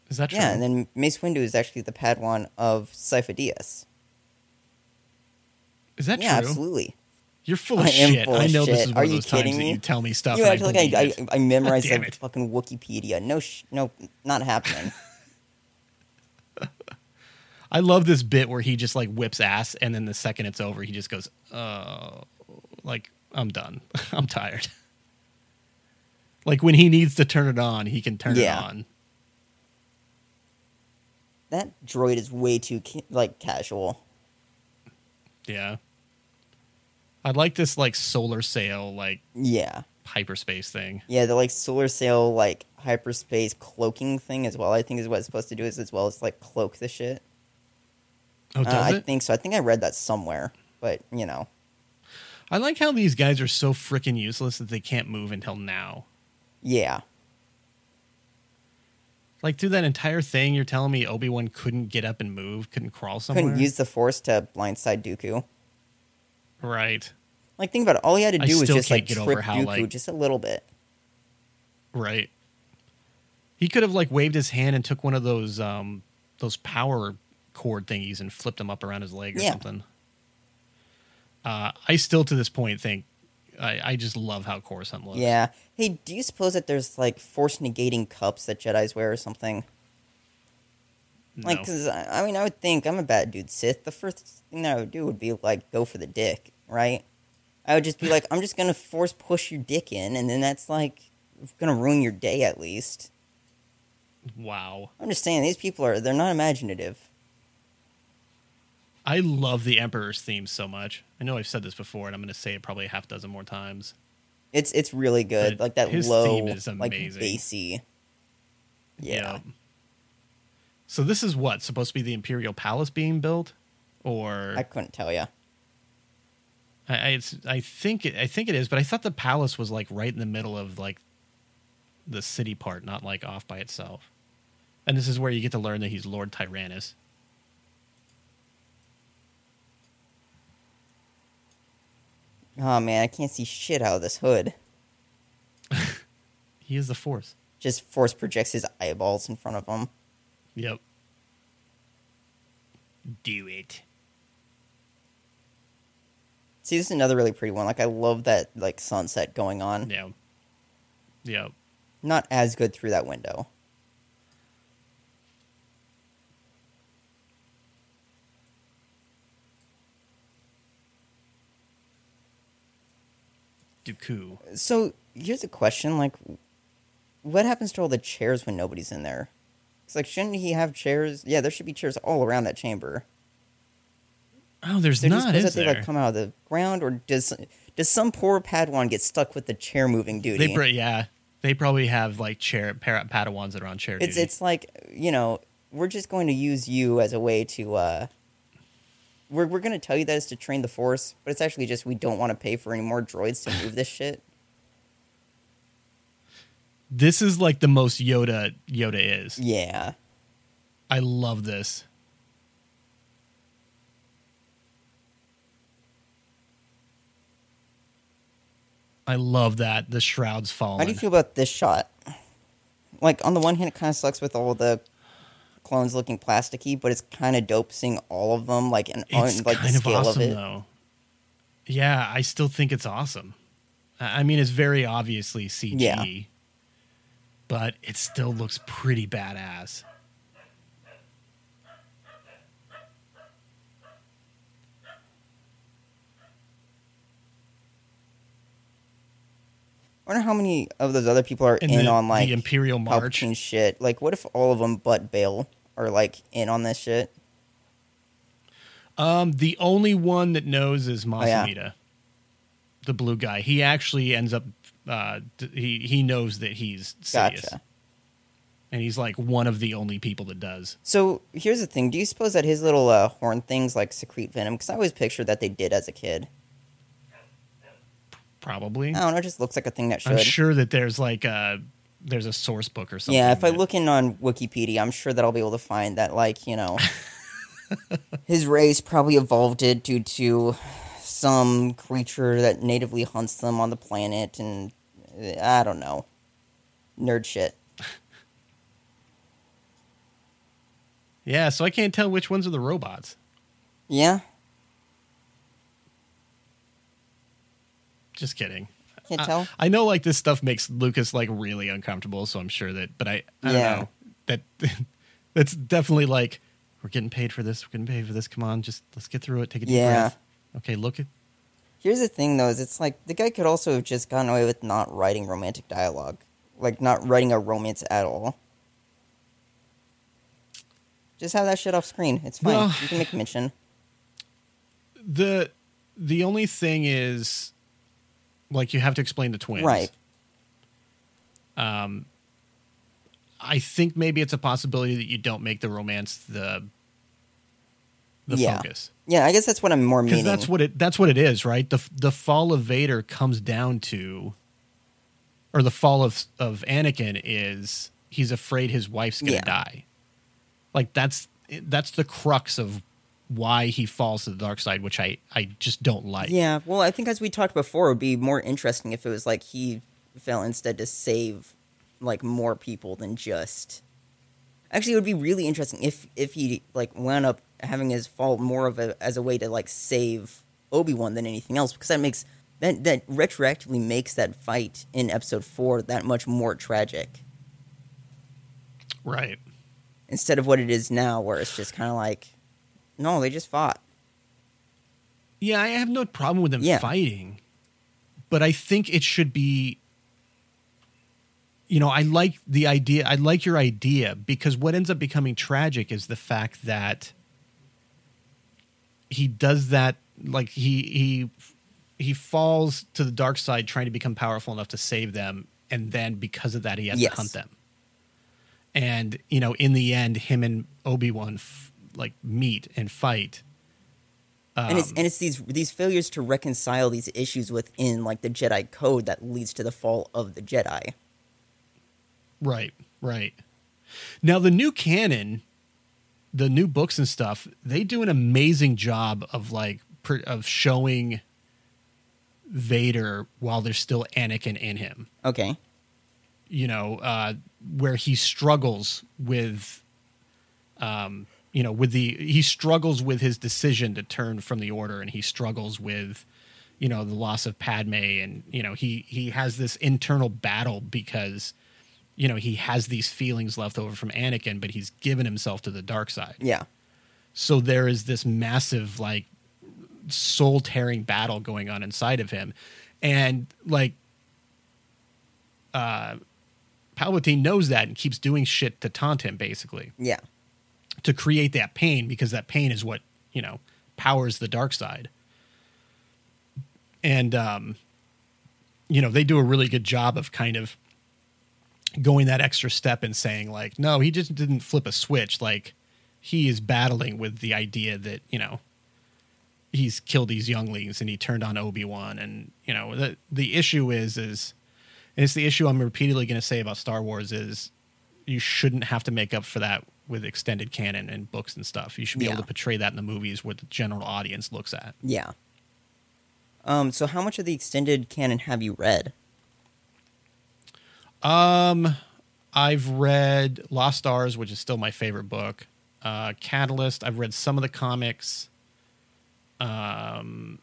is that true? Yeah, and then Mace Windu is actually the Padawan of Sifo-Dyas. is that yeah, true? absolutely. You're full of I shit. full I know this shit. is Are one of those times kidding that you tell me stuff. You act I like I, I. I memorized the fucking Wikipedia. No, sh- no, not happening. I love this bit where he just like whips ass, and then the second it's over, he just goes, "Oh, like I'm done. I'm tired." like when he needs to turn it on, he can turn Yeah. it on. that droid is way too ca- like casual. Yeah. I like this like solar sail like Yeah, hyperspace thing. yeah. The like solar sail like hyperspace cloaking thing as well. I think is what it's supposed to do is as well as like cloak the shit. Oh, does Uh, I think so. I think I read that somewhere, but you know, I like how these guys are so freaking useless that they can't move until now. yeah, Like through that entire thing, you're telling me Obi Wan couldn't get up and move, couldn't crawl somewhere. couldn't use the force to blindside Dooku. Right, Like think about it. All he had to I do was just like get trick over how, Dooku like- just a little bit. right. He could have like waved his hand and took one of those um those power cord thingies and flipped him up around his leg or Yeah. something. Uh, I still to this point think I, I just love how Coruscant looks. Yeah. Hey, do you suppose that there's like force negating cups that Jedi's wear or something? No. Like, cause I I mean, I would think I'm a bad dude, Sith. The first thing that I would do would be like go for the dick, right? I would just be like, I'm just gonna force push your dick in, and then that's like gonna ruin your day at least. wow. I'm just saying, these people are they're not imaginative. I love the Emperor's theme so much. I know I've said this before, and I'm going to say it probably a half dozen more times. It's it's really good, But like that low, theme is like bassy. Yeah. Yep. So this is what supposed to be the Imperial Palace being built, or I couldn't tell you. I, I, it's, I think it, I think it is, but I thought the palace was like right in the middle of like the city part, not like off by itself. And this is where you get to learn that he's Lord Tyrannus. Oh man, I can't see shit out of this hood. He is the Force. Just force projects his eyeballs in front of him. Yep. Do it. See, this is another really pretty one. Like I love that like sunset going on. Yeah. Yeah. Not as good through that window. Dooku. So here's a question: like, what happens to all the chairs when nobody's in there? It's like, shouldn't he have chairs? Yeah, there should be chairs all around that chamber. Oh, there's you not, is that they there? like come out of the ground, or does does some poor Padawan get stuck with the chair moving duty? They, yeah, they probably have like chair para- Padawans that are on chair it's duty. it's like you know we're just going to use you as a way to uh we're, we're going to tell you that it's to train the force but it's actually just we don't want to pay for any more droids to move this shit this is like the most Yoda Yoda is. yeah I love this. I love that the shrouds falling. How do you feel about this shot? Like on the one hand, it kind of sucks with all the clones looking plasticky, but it's kind of dope seeing all of them like and It's like the kind of scale awesome of it. though. Yeah, I still think it's awesome. I I mean, it's very obviously CG, Yeah. but it still looks pretty badass. I wonder how many of those other people are And in the, on like the Imperial March. Palpatine shit. Like, what if all of them but Bail are like in on this shit? Um, the only one that knows is Oh, yeah. Mas Amedda, the blue guy. He actually ends up. Uh, d- he he knows that he's Sidious, Gotcha. and he's like one of the only people that does. So here's the thing: Do you suppose that his little uh, horn things like secrete venom? Because I always pictured that they did as a kid. Probably. I don't know. It just looks like a thing that should. I'm sure that there's like a there's a source book or something. Yeah, if I that- look in on Wikipedia, I'm sure that I'll be able to find that, like, you know, his race probably evolved it due to some creature that natively hunts them on the planet, and uh, I don't know. Nerd shit. Yeah, so I can't tell which ones are the robots. Yeah? Just kidding. Can't I- tell? I know like this stuff makes Lucas like really uncomfortable, so I'm sure that but I, I Yeah. don't know. That that's definitely like we're getting paid for this, we're getting paid for this. Come on, just let's get through it. Take a deep Yeah. breath. Okay, look at Here's the thing, though, is it's like the guy could also have just gotten away with not writing romantic dialogue. Like, not writing a romance at all. Just have that shit off screen. It's fine. Well- you can make mention. the the only thing is like you have to explain the twins. Right. Um I think maybe it's a possibility that you don't make the romance the the Yeah. focus. Yeah, I guess that's what I'm more meaning. that's what it that's what it is right the the fall of vader comes down to or the fall of of anakin is he's afraid his wife's gonna Yeah. die like that's that's the crux of why he falls to the dark side which i i just don't like Yeah, well, I think as we talked before, it would be more interesting if it was like he fell instead to save like more people than just. Actually, it would be really interesting if if he like wound up having his fall more of a as a way to like save Obi Wan than anything else, because that makes that that retroactively makes that fight in Episode Four that much more tragic right instead of what it is now, where it's just kind of like, no, they just fought. yeah i have no problem with them Yeah. fighting but i think it should be you know i like the idea i like your idea because what ends up becoming tragic is the fact that he does that like he he he falls to the dark side trying to become powerful enough to save them and then because of that he has Yes. to hunt them and you know in the end him and obi-wan f- like meet and fight and it's Um, and it's these these failures to reconcile these issues within like the Jedi code that leads to the fall of the Jedi. Right, right. Now the new canon, the new books and stuff, they do an amazing job of like pr- of showing Vader while there's still Anakin in him. Okay. You know, uh, where he struggles with, um, you know, with the he struggles with his decision to turn from the Order, and he struggles with, you know, the loss of Padme, and you know, he he has this internal battle because you know, he has these feelings left over from Anakin, but he's given himself to the dark side. Yeah. So there is this massive, like, soul tearing battle going on inside of him. And, like, uh, Palpatine knows that and keeps doing shit to taunt him, basically, Yeah. To create that pain because that pain is what, you know, powers the dark side. And, um, you know, they do a really good job of kind of going that extra step and saying like no he just didn't flip a switch like he is battling with the idea that you know he's killed these younglings and he turned on obi-wan and you know the the issue is is and it's the issue i'm repeatedly going to say about star wars is you shouldn't have to make up for that with extended canon and books and stuff you should be Yeah. able to portray that in the movies where the general audience looks at Yeah. Um, so how much of the extended canon have you read? Um, I've read Lost Stars, which is still my favorite book. Uh, Catalyst. I've read some of the comics. Um,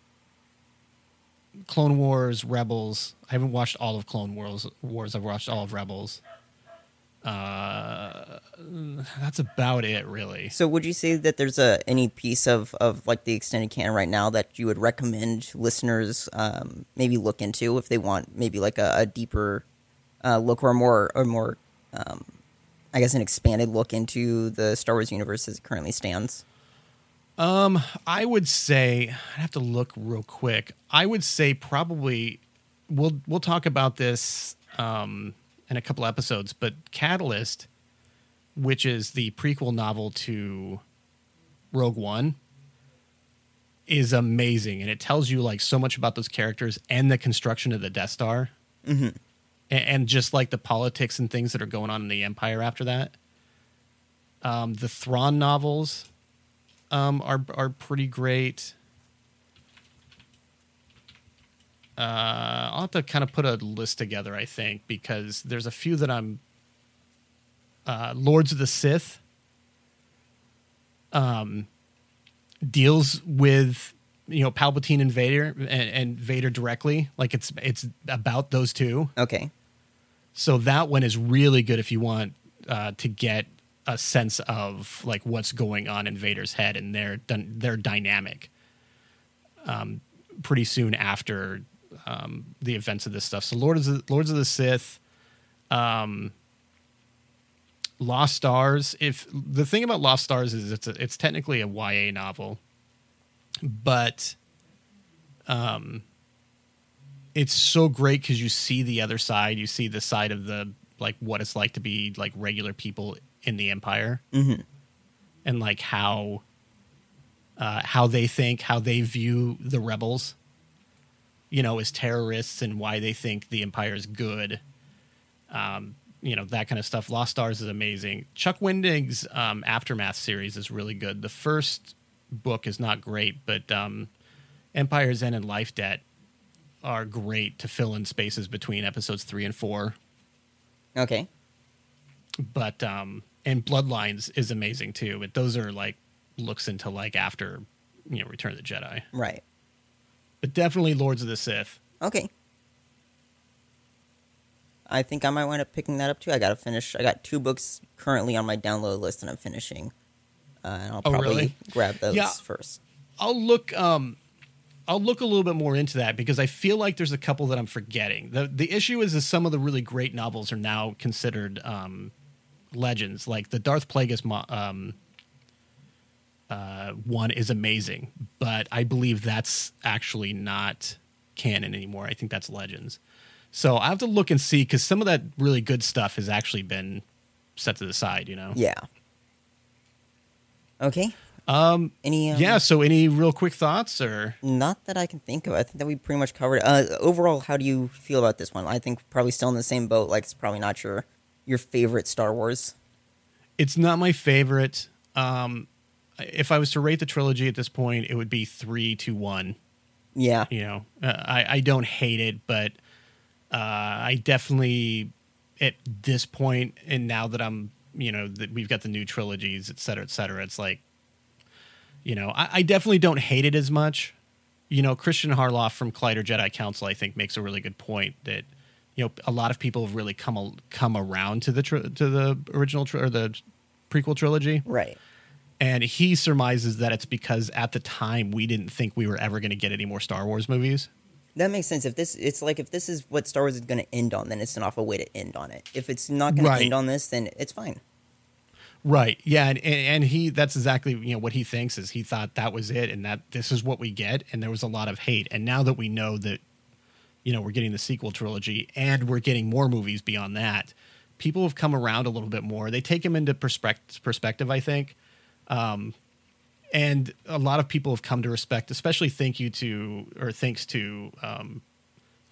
Clone Wars, Rebels. I haven't watched all of Clone Wars. Wars. I've watched all of Rebels. Uh, that's about it, really. So would you say that there's a any piece of, of like the extended canon right now that you would recommend listeners um, maybe look into if they want maybe like a, a deeper uh, look or more or more um, I guess an expanded look into the Star Wars universe as it currently stands? Um, I would say I'd have to look real quick. I would say probably we'll we'll talk about this um, in a couple episodes, but Catalyst, which is the prequel novel to Rogue One, is amazing, and it tells you like so much about those characters and the construction of the Death Star, Mm-hmm. and, and just like the politics and things that are going on in the Empire after that. Um, the Thrawn novels um, are are pretty great. Uh, I'll have to kind of put a list together, I think, because there's a few that I'm. Uh, Lords of the Sith um, deals with you know Palpatine and Vader and, and Vader directly, like it's it's about those two. Okay. So that one is really good if you want uh, to get a sense of like what's going on in Vader's head and their their dynamic. Um, pretty soon after um, the events of this stuff. So Lords of the, Lords of the Sith, um, Lost Stars. If the thing about Lost Stars is it's a, it's technically a YA novel, but um, it's so great because you see the other side. You see the side of the like what it's like to be like regular people in the Empire, Mm-hmm. and like how uh, how they think, how they view the rebels, you know, as terrorists, and why they think the Empire is good. Um, you know that kind of stuff. Lost Stars is amazing. Chuck Wendig's um, Aftermath series is really good. The first book is not great, but um, Empire's End and Life Debt are great to fill in spaces between episodes three and four. Okay. But um, and Bloodlines is amazing too. But those are like looks into like after you know Return of the Jedi. Right. But definitely Lords of the Sith. Okay. I think I might wind up picking that up too. I got to finish. I got two books currently on my download list, and I'm finishing. Uh, and I'll Oh, probably really? grab those Yeah. first. I'll look um I'll look a little bit more into that because I feel like there's a couple that I'm forgetting. The the issue is that some of the really great novels are now considered um legends. Like the Darth Plagueis mo- um uh one is amazing, but I believe that's actually not canon anymore. I think that's legends. So I have to look and see cuz some of that really good stuff has actually been set to the side, you know. Yeah. Okay. Um Any? Um, yeah, so any real quick thoughts or Not that I can think of. I think that we pretty much covered. Uh, overall, how do you feel about this one? I think probably still in the same boat. Like it's probably not your your favorite Star Wars. It's not my favorite. Um, if I was to rate the trilogy at this point, it would be three to one. Yeah. You know, uh, I I don't hate it, but uh, I definitely at this point, and now that I'm, you know, that we've got the new trilogies, et cetera, et cetera. It's like, you know, I, I definitely don't hate it as much. You know, Christian Harloff from Collider Jedi Council, I think, makes a really good point that you know a lot of people have really come come around to the tri- to the original tri- or the prequel trilogy, Right. And he surmises that it's because at the time we didn't think we were ever going to get any more Star Wars movies. That makes sense. If this, it's like if this is what Star Wars is going to end on, then it's an awful way to end on it. If it's not going Right. to end on this, then it's fine. Right. Yeah, and, and he that's exactly you know what he thinks is he thought that was it and that this is what we get and there was a lot of hate and now that we know that you know we're getting the sequel trilogy and we're getting more movies beyond that people have come around a little bit more they take him into perspective perspective I think um and a lot of people have come to respect especially thank you to or thanks to um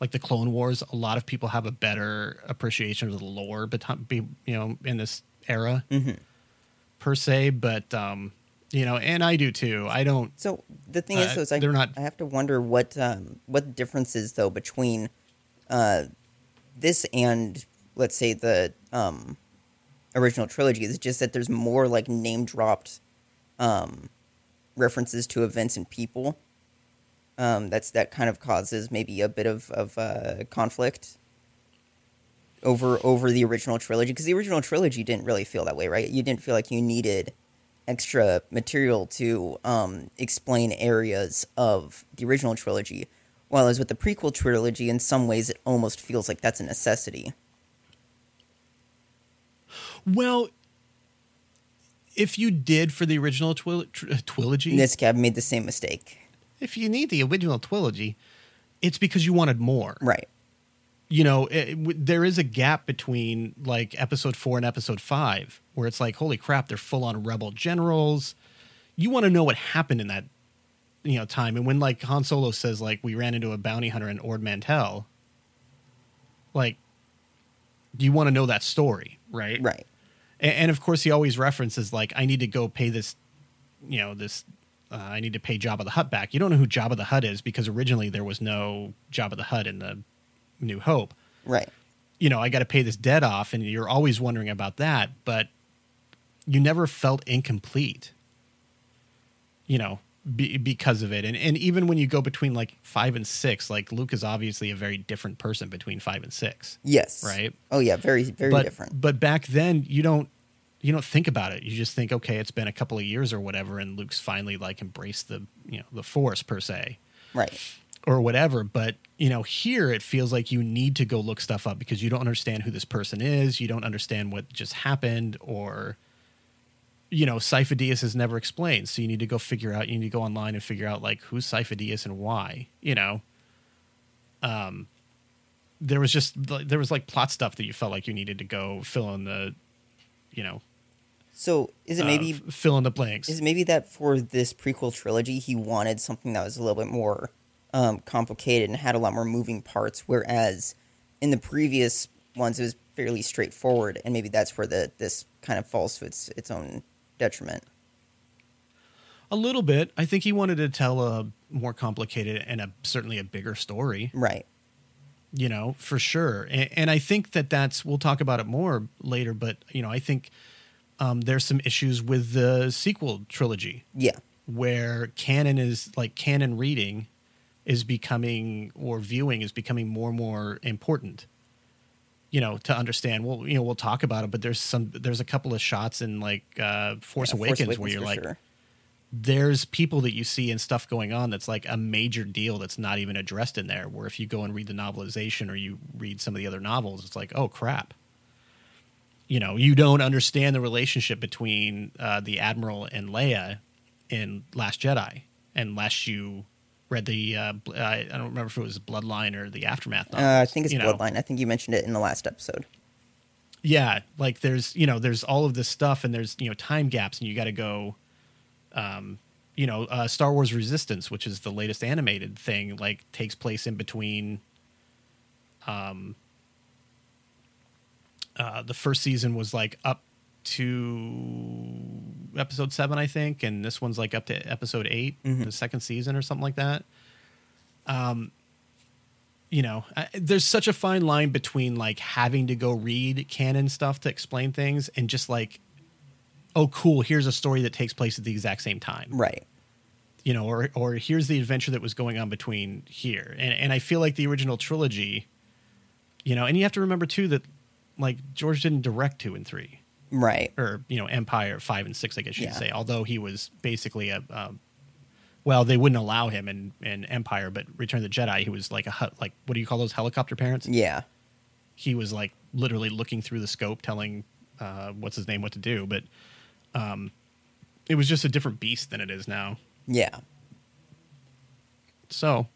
like the Clone Wars, a lot of people have a better appreciation of the lore, but you know, in this era Mm-hmm. per se, but um, You know, and I do too. I don't. So the thing Uh, is, though, is I, they're not- I have to wonder what um, what the difference is though between uh, this and let's say the um, original trilogy. Is just that there's more like name dropped um, references to events and people. Um, that's that kind of causes maybe a bit of of uh, conflict over over the original trilogy because the original trilogy didn't really feel that way, right? You didn't feel like you needed extra material to um, explain areas of the original trilogy. While as with the prequel trilogy, in some ways, it almost feels like that's a necessity. Well, if you did for the original twil- tr- uh, trilogy, This made the same mistake, if you need the original trilogy, it's because you wanted more. right? you know, it, w- there is a gap between like episode four and episode five where it's like, holy crap, they're full on rebel generals. You want to know what happened in that, you know, time. And when like Han Solo says like we ran into a bounty hunter in Ord Mantell, like, you want to know that story, right? Right. And, and of course, he always references like, I need to go pay this, you know, this. Uh, I need to pay Jabba the Hutt back. You don't know who Jabba the Hutt is because originally there was no Jabba the Hutt in the New Hope Right. you know, I got to pay this debt off, and you're always wondering about that, but you never felt incomplete, you know, be, because of it. And and even when you go between like five and six, like Luke is obviously a very different person between five and six, Yes. right? Oh yeah, very very but, different. But back then, you don't you don't think about it. You just think, okay, it's been a couple of years or whatever, and Luke's finally like embraced the you know the Force per se Right. or whatever. But you know, here it feels like you need to go look stuff up because you don't understand who this person is. You don't understand what just happened, or you know, Sifo-Dyas is never explained. So you need to go figure out. You need to go online and figure out like who's Sifo-Dyas and why. You know, um, there was just there was like plot stuff that you felt like you needed to go fill in the, you know, So is it uh, maybe f- fill in the blanks. is it maybe that for this prequel trilogy he wanted something that was a little bit more um, complicated and had a lot more moving parts, whereas in the previous ones it was fairly straightforward, and maybe that's where the this kind of falls to its its own detriment. A little bit. I think he wanted to tell a more complicated and a certainly a bigger story. Right. You know, for sure. And, and I think that that's we'll talk about it more later. But you know, I think um, there's some issues with the sequel trilogy Yeah. where canon is like canon reading is becoming or viewing is becoming more and more important you know to understand well you know we'll talk about it but there's some there's a couple of shots in like uh force, Yeah, awakens, where you're like sure. there's people that you see and stuff going on that's like a major deal that's not even addressed in there. Where if you go and read the novelization or you read some of the other novels, it's like, oh crap. You know, you don't understand the relationship between uh, the Admiral and Leia in Last Jedi unless you read the, uh, I don't remember if it was Bloodline or the Aftermath. Uh, I think it's you know? Bloodline. I think you mentioned it in the last episode. yeah like there's you know there's all of this stuff and there's you know time gaps and you got to go um you know uh star wars resistance which is the latest animated thing like takes place in between um uh the first season was like up to episode 7 i think and this one's like up to episode 8 Mhm. the second season or something like that um you know, I, there's such a fine line between like having to go read canon stuff to explain things and just like, oh, cool, here's a story that takes place at the exact same time, Right. you know, or or here's the adventure that was going on between here, and and I feel like the original trilogy, you know, and you have to remember too that like George didn't direct two and three, Right. or you know, Empire five and six, I guess you'd Yeah. say, although he was basically a. Um, well, they wouldn't allow him in, in Empire, but Return of the Jedi, he was like a like what do you call those helicopter parents? Yeah. he was like literally looking through the scope telling uh, what's his name what to do but um, it was just a different beast than it is now Yeah. so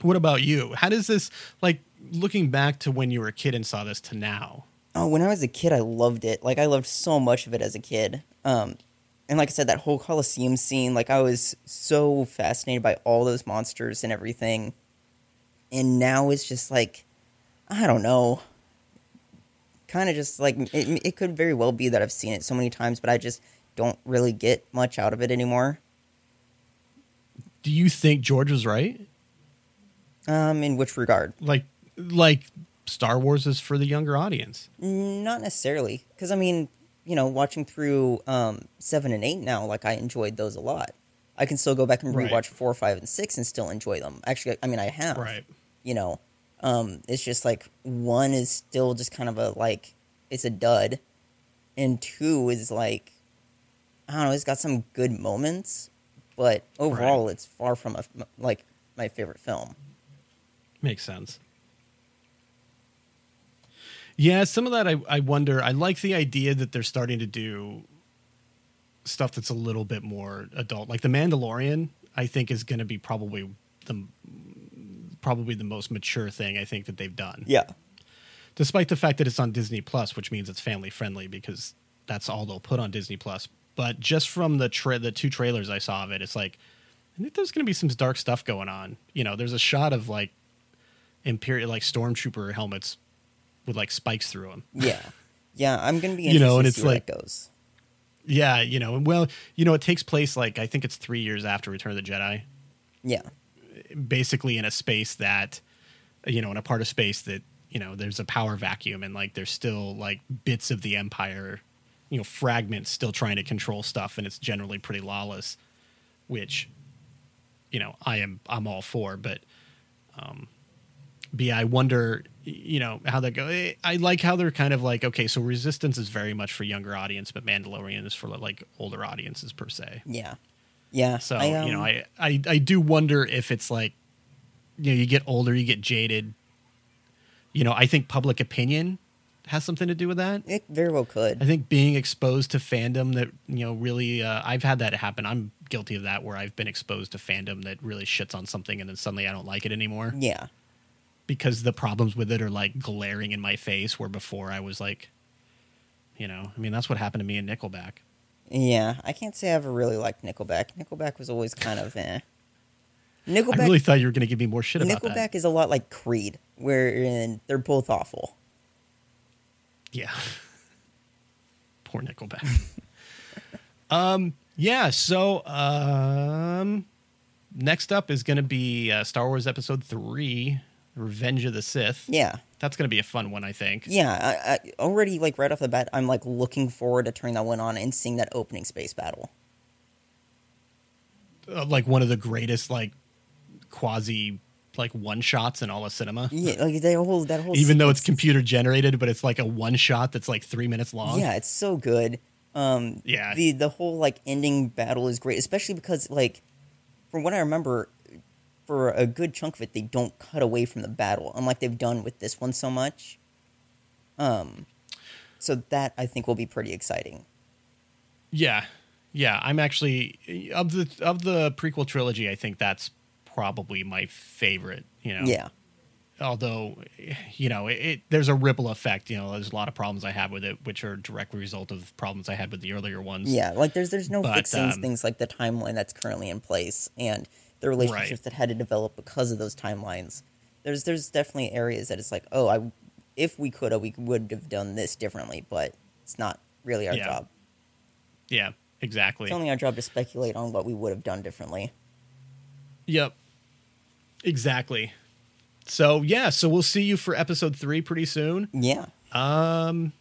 what about you how does this like looking back to when you were a kid and saw this to now Oh, when I was a kid, I loved it. Like I loved so much of it as a kid. Um, and like I said, that whole Coliseum scene, like I was so fascinated by all those monsters and everything. And now it's just like, I don't know. Kind of just like it, it could very well be that I've seen it so many times, but I just don't really get much out of it anymore. Do you think George was right? Um, in which regard? Like, like Star Wars is for the younger audience. Not necessarily, because I mean, you know, watching through um, seven and eight now, like I enjoyed those a lot. I can still go back and Right. rewatch four, five, and six and still enjoy them. Actually, I mean, I have. Right. You know, um, it's just like one is still just kind of a like it's a dud, and two is like I don't know, it's got some good moments, but overall, it's far from a like my favorite film. Makes sense. Yeah, some of that I, I wonder. I like the idea that they're starting to do stuff that's a little bit more adult. Like The Mandalorian, I think is going to be probably the probably the most mature thing I think that they've done. Yeah, Despite the fact that it's on Disney Plus, which means it's family friendly because that's all they'll put on Disney Plus. But just from the tra- the two trailers I saw of it, it's like I think there's going to be some dark stuff going on. You know, there's a shot of like imperial like stormtrooper helmets with like spikes through them. yeah, yeah. I'm gonna be You know, and it's like- goes. Yeah, you know, well, you know, it takes place like I think it's three years after Return of the Jedi, Yeah, basically in a space that, you know, in a part of space that you know there's a power vacuum and like there's still like bits of the Empire, you know, fragments still trying to control stuff, and it's generally pretty lawless, which, you know, I am I'm all for, but, um, yeah, I wonder, you know, how that go. I like how they're kind of like, okay, so Resistance is very much for younger audience, but Mandalorian is for like older audiences per se. yeah, yeah. So I, you know, um, I, I I do wonder if it's like, you know, you get older, you get jaded. You know, I think public opinion has something to do with that. it very well could. I think being exposed to fandom that you know really, uh, I've had that happen. I'm guilty of that, where I've been exposed to fandom that really shits on something, and then suddenly I don't like it anymore Yeah, because the problems with it are like glaring in my face. Where before I was like, you know, I mean, that's what happened to me in Nickelback. yeah. I can't say I ever really liked Nickelback. Nickelback was always kind of eh. Nickelback. I really thought you were going to give me more shit about Nickelback that. is a lot like Creed, wherein they're both awful. Yeah. Poor Nickelback. um, yeah, so um next up is gonna be uh, Star Wars episode three, Revenge of the Sith. Yeah, That's gonna be a fun one, I think. yeah. I, I already like right off the bat, I'm like looking forward to turning that one on and seeing that opening space battle. Uh, like one of the greatest like quasi like one shots in all of cinema. Yeah, like that whole that whole. Even though it's computer generated, but it's like a one shot that's like three minutes long. Yeah, it's so good. Um, Yeah. The the whole like ending battle is great, especially because like, from what I remember, for a good chunk of it, they don't cut away from the battle, unlike they've done with this one so much. Um, so that I think will be pretty exciting. Yeah, yeah. I'm actually of the of the prequel trilogy. I think that's probably my favorite. You know. Yeah, Although, you know, it, it there's a ripple effect. You know, there's a lot of problems I have with it, which are a direct result of problems I had with the earlier ones. yeah. Like there's there's no But, fixing um, things like the timeline that's currently in place and the relationships Right. that had to develop because of those timelines. There's there's definitely areas that it's like, oh, I if we could have, we would have done this differently, but it's not really our Yeah. job. Yeah. Exactly. It's only our job to speculate on what we would have done differently. Yep. Exactly. So yeah, so we'll see you for episode three pretty soon. Yeah. Um,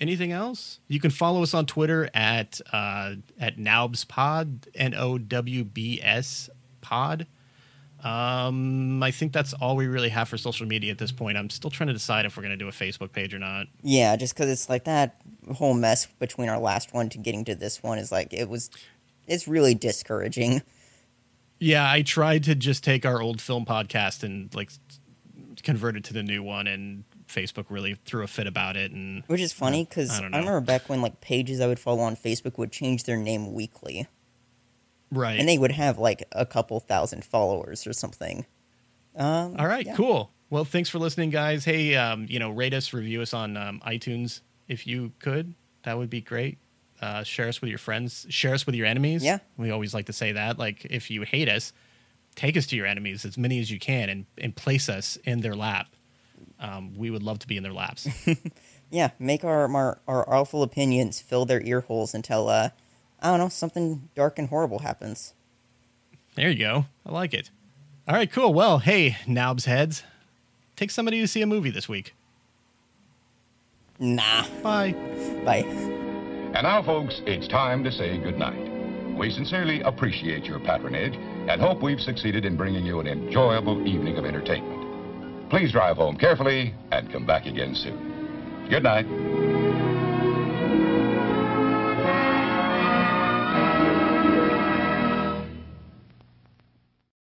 anything else? You can follow us on Twitter at uh, at Nowbs Pod, N O W B S Pod. Um, I think that's all we really have for social media at this point. I'm still trying to decide if we're going to do a Facebook page or not. Yeah, just because it's like that whole mess between our last one to getting to this one is like, it was, it's really discouraging. Yeah, I tried to just take our old film podcast and like convert it to the new one, and Facebook really threw a fit about it. And Which is funny because I I, remember back when like pages I would follow on Facebook would change their name weekly, right, and they would have like a couple thousand followers or something. Um, All right, yeah. cool. Well, thanks for listening, guys. Hey, um, you know, rate us, review us on um, iTunes if you could. That would be great. Uh, share us with your friends. Share us with your enemies. Yeah. we always like to say that. Like, if you hate us, take us to your enemies as many as you can, and and place us in their lap. Um, we would love to be in their laps. Yeah, make our, our our awful opinions fill their ear holes until uh I don't know, something dark and horrible happens. There you go. I like it. All right, cool. Well, hey, Nowbs heads, take somebody to see a movie this week. Nah. Bye. Bye. And now, folks, it's time to say goodnight. We sincerely appreciate your patronage and hope we've succeeded in bringing you an enjoyable evening of entertainment. Please drive home carefully and come back again soon. Good night.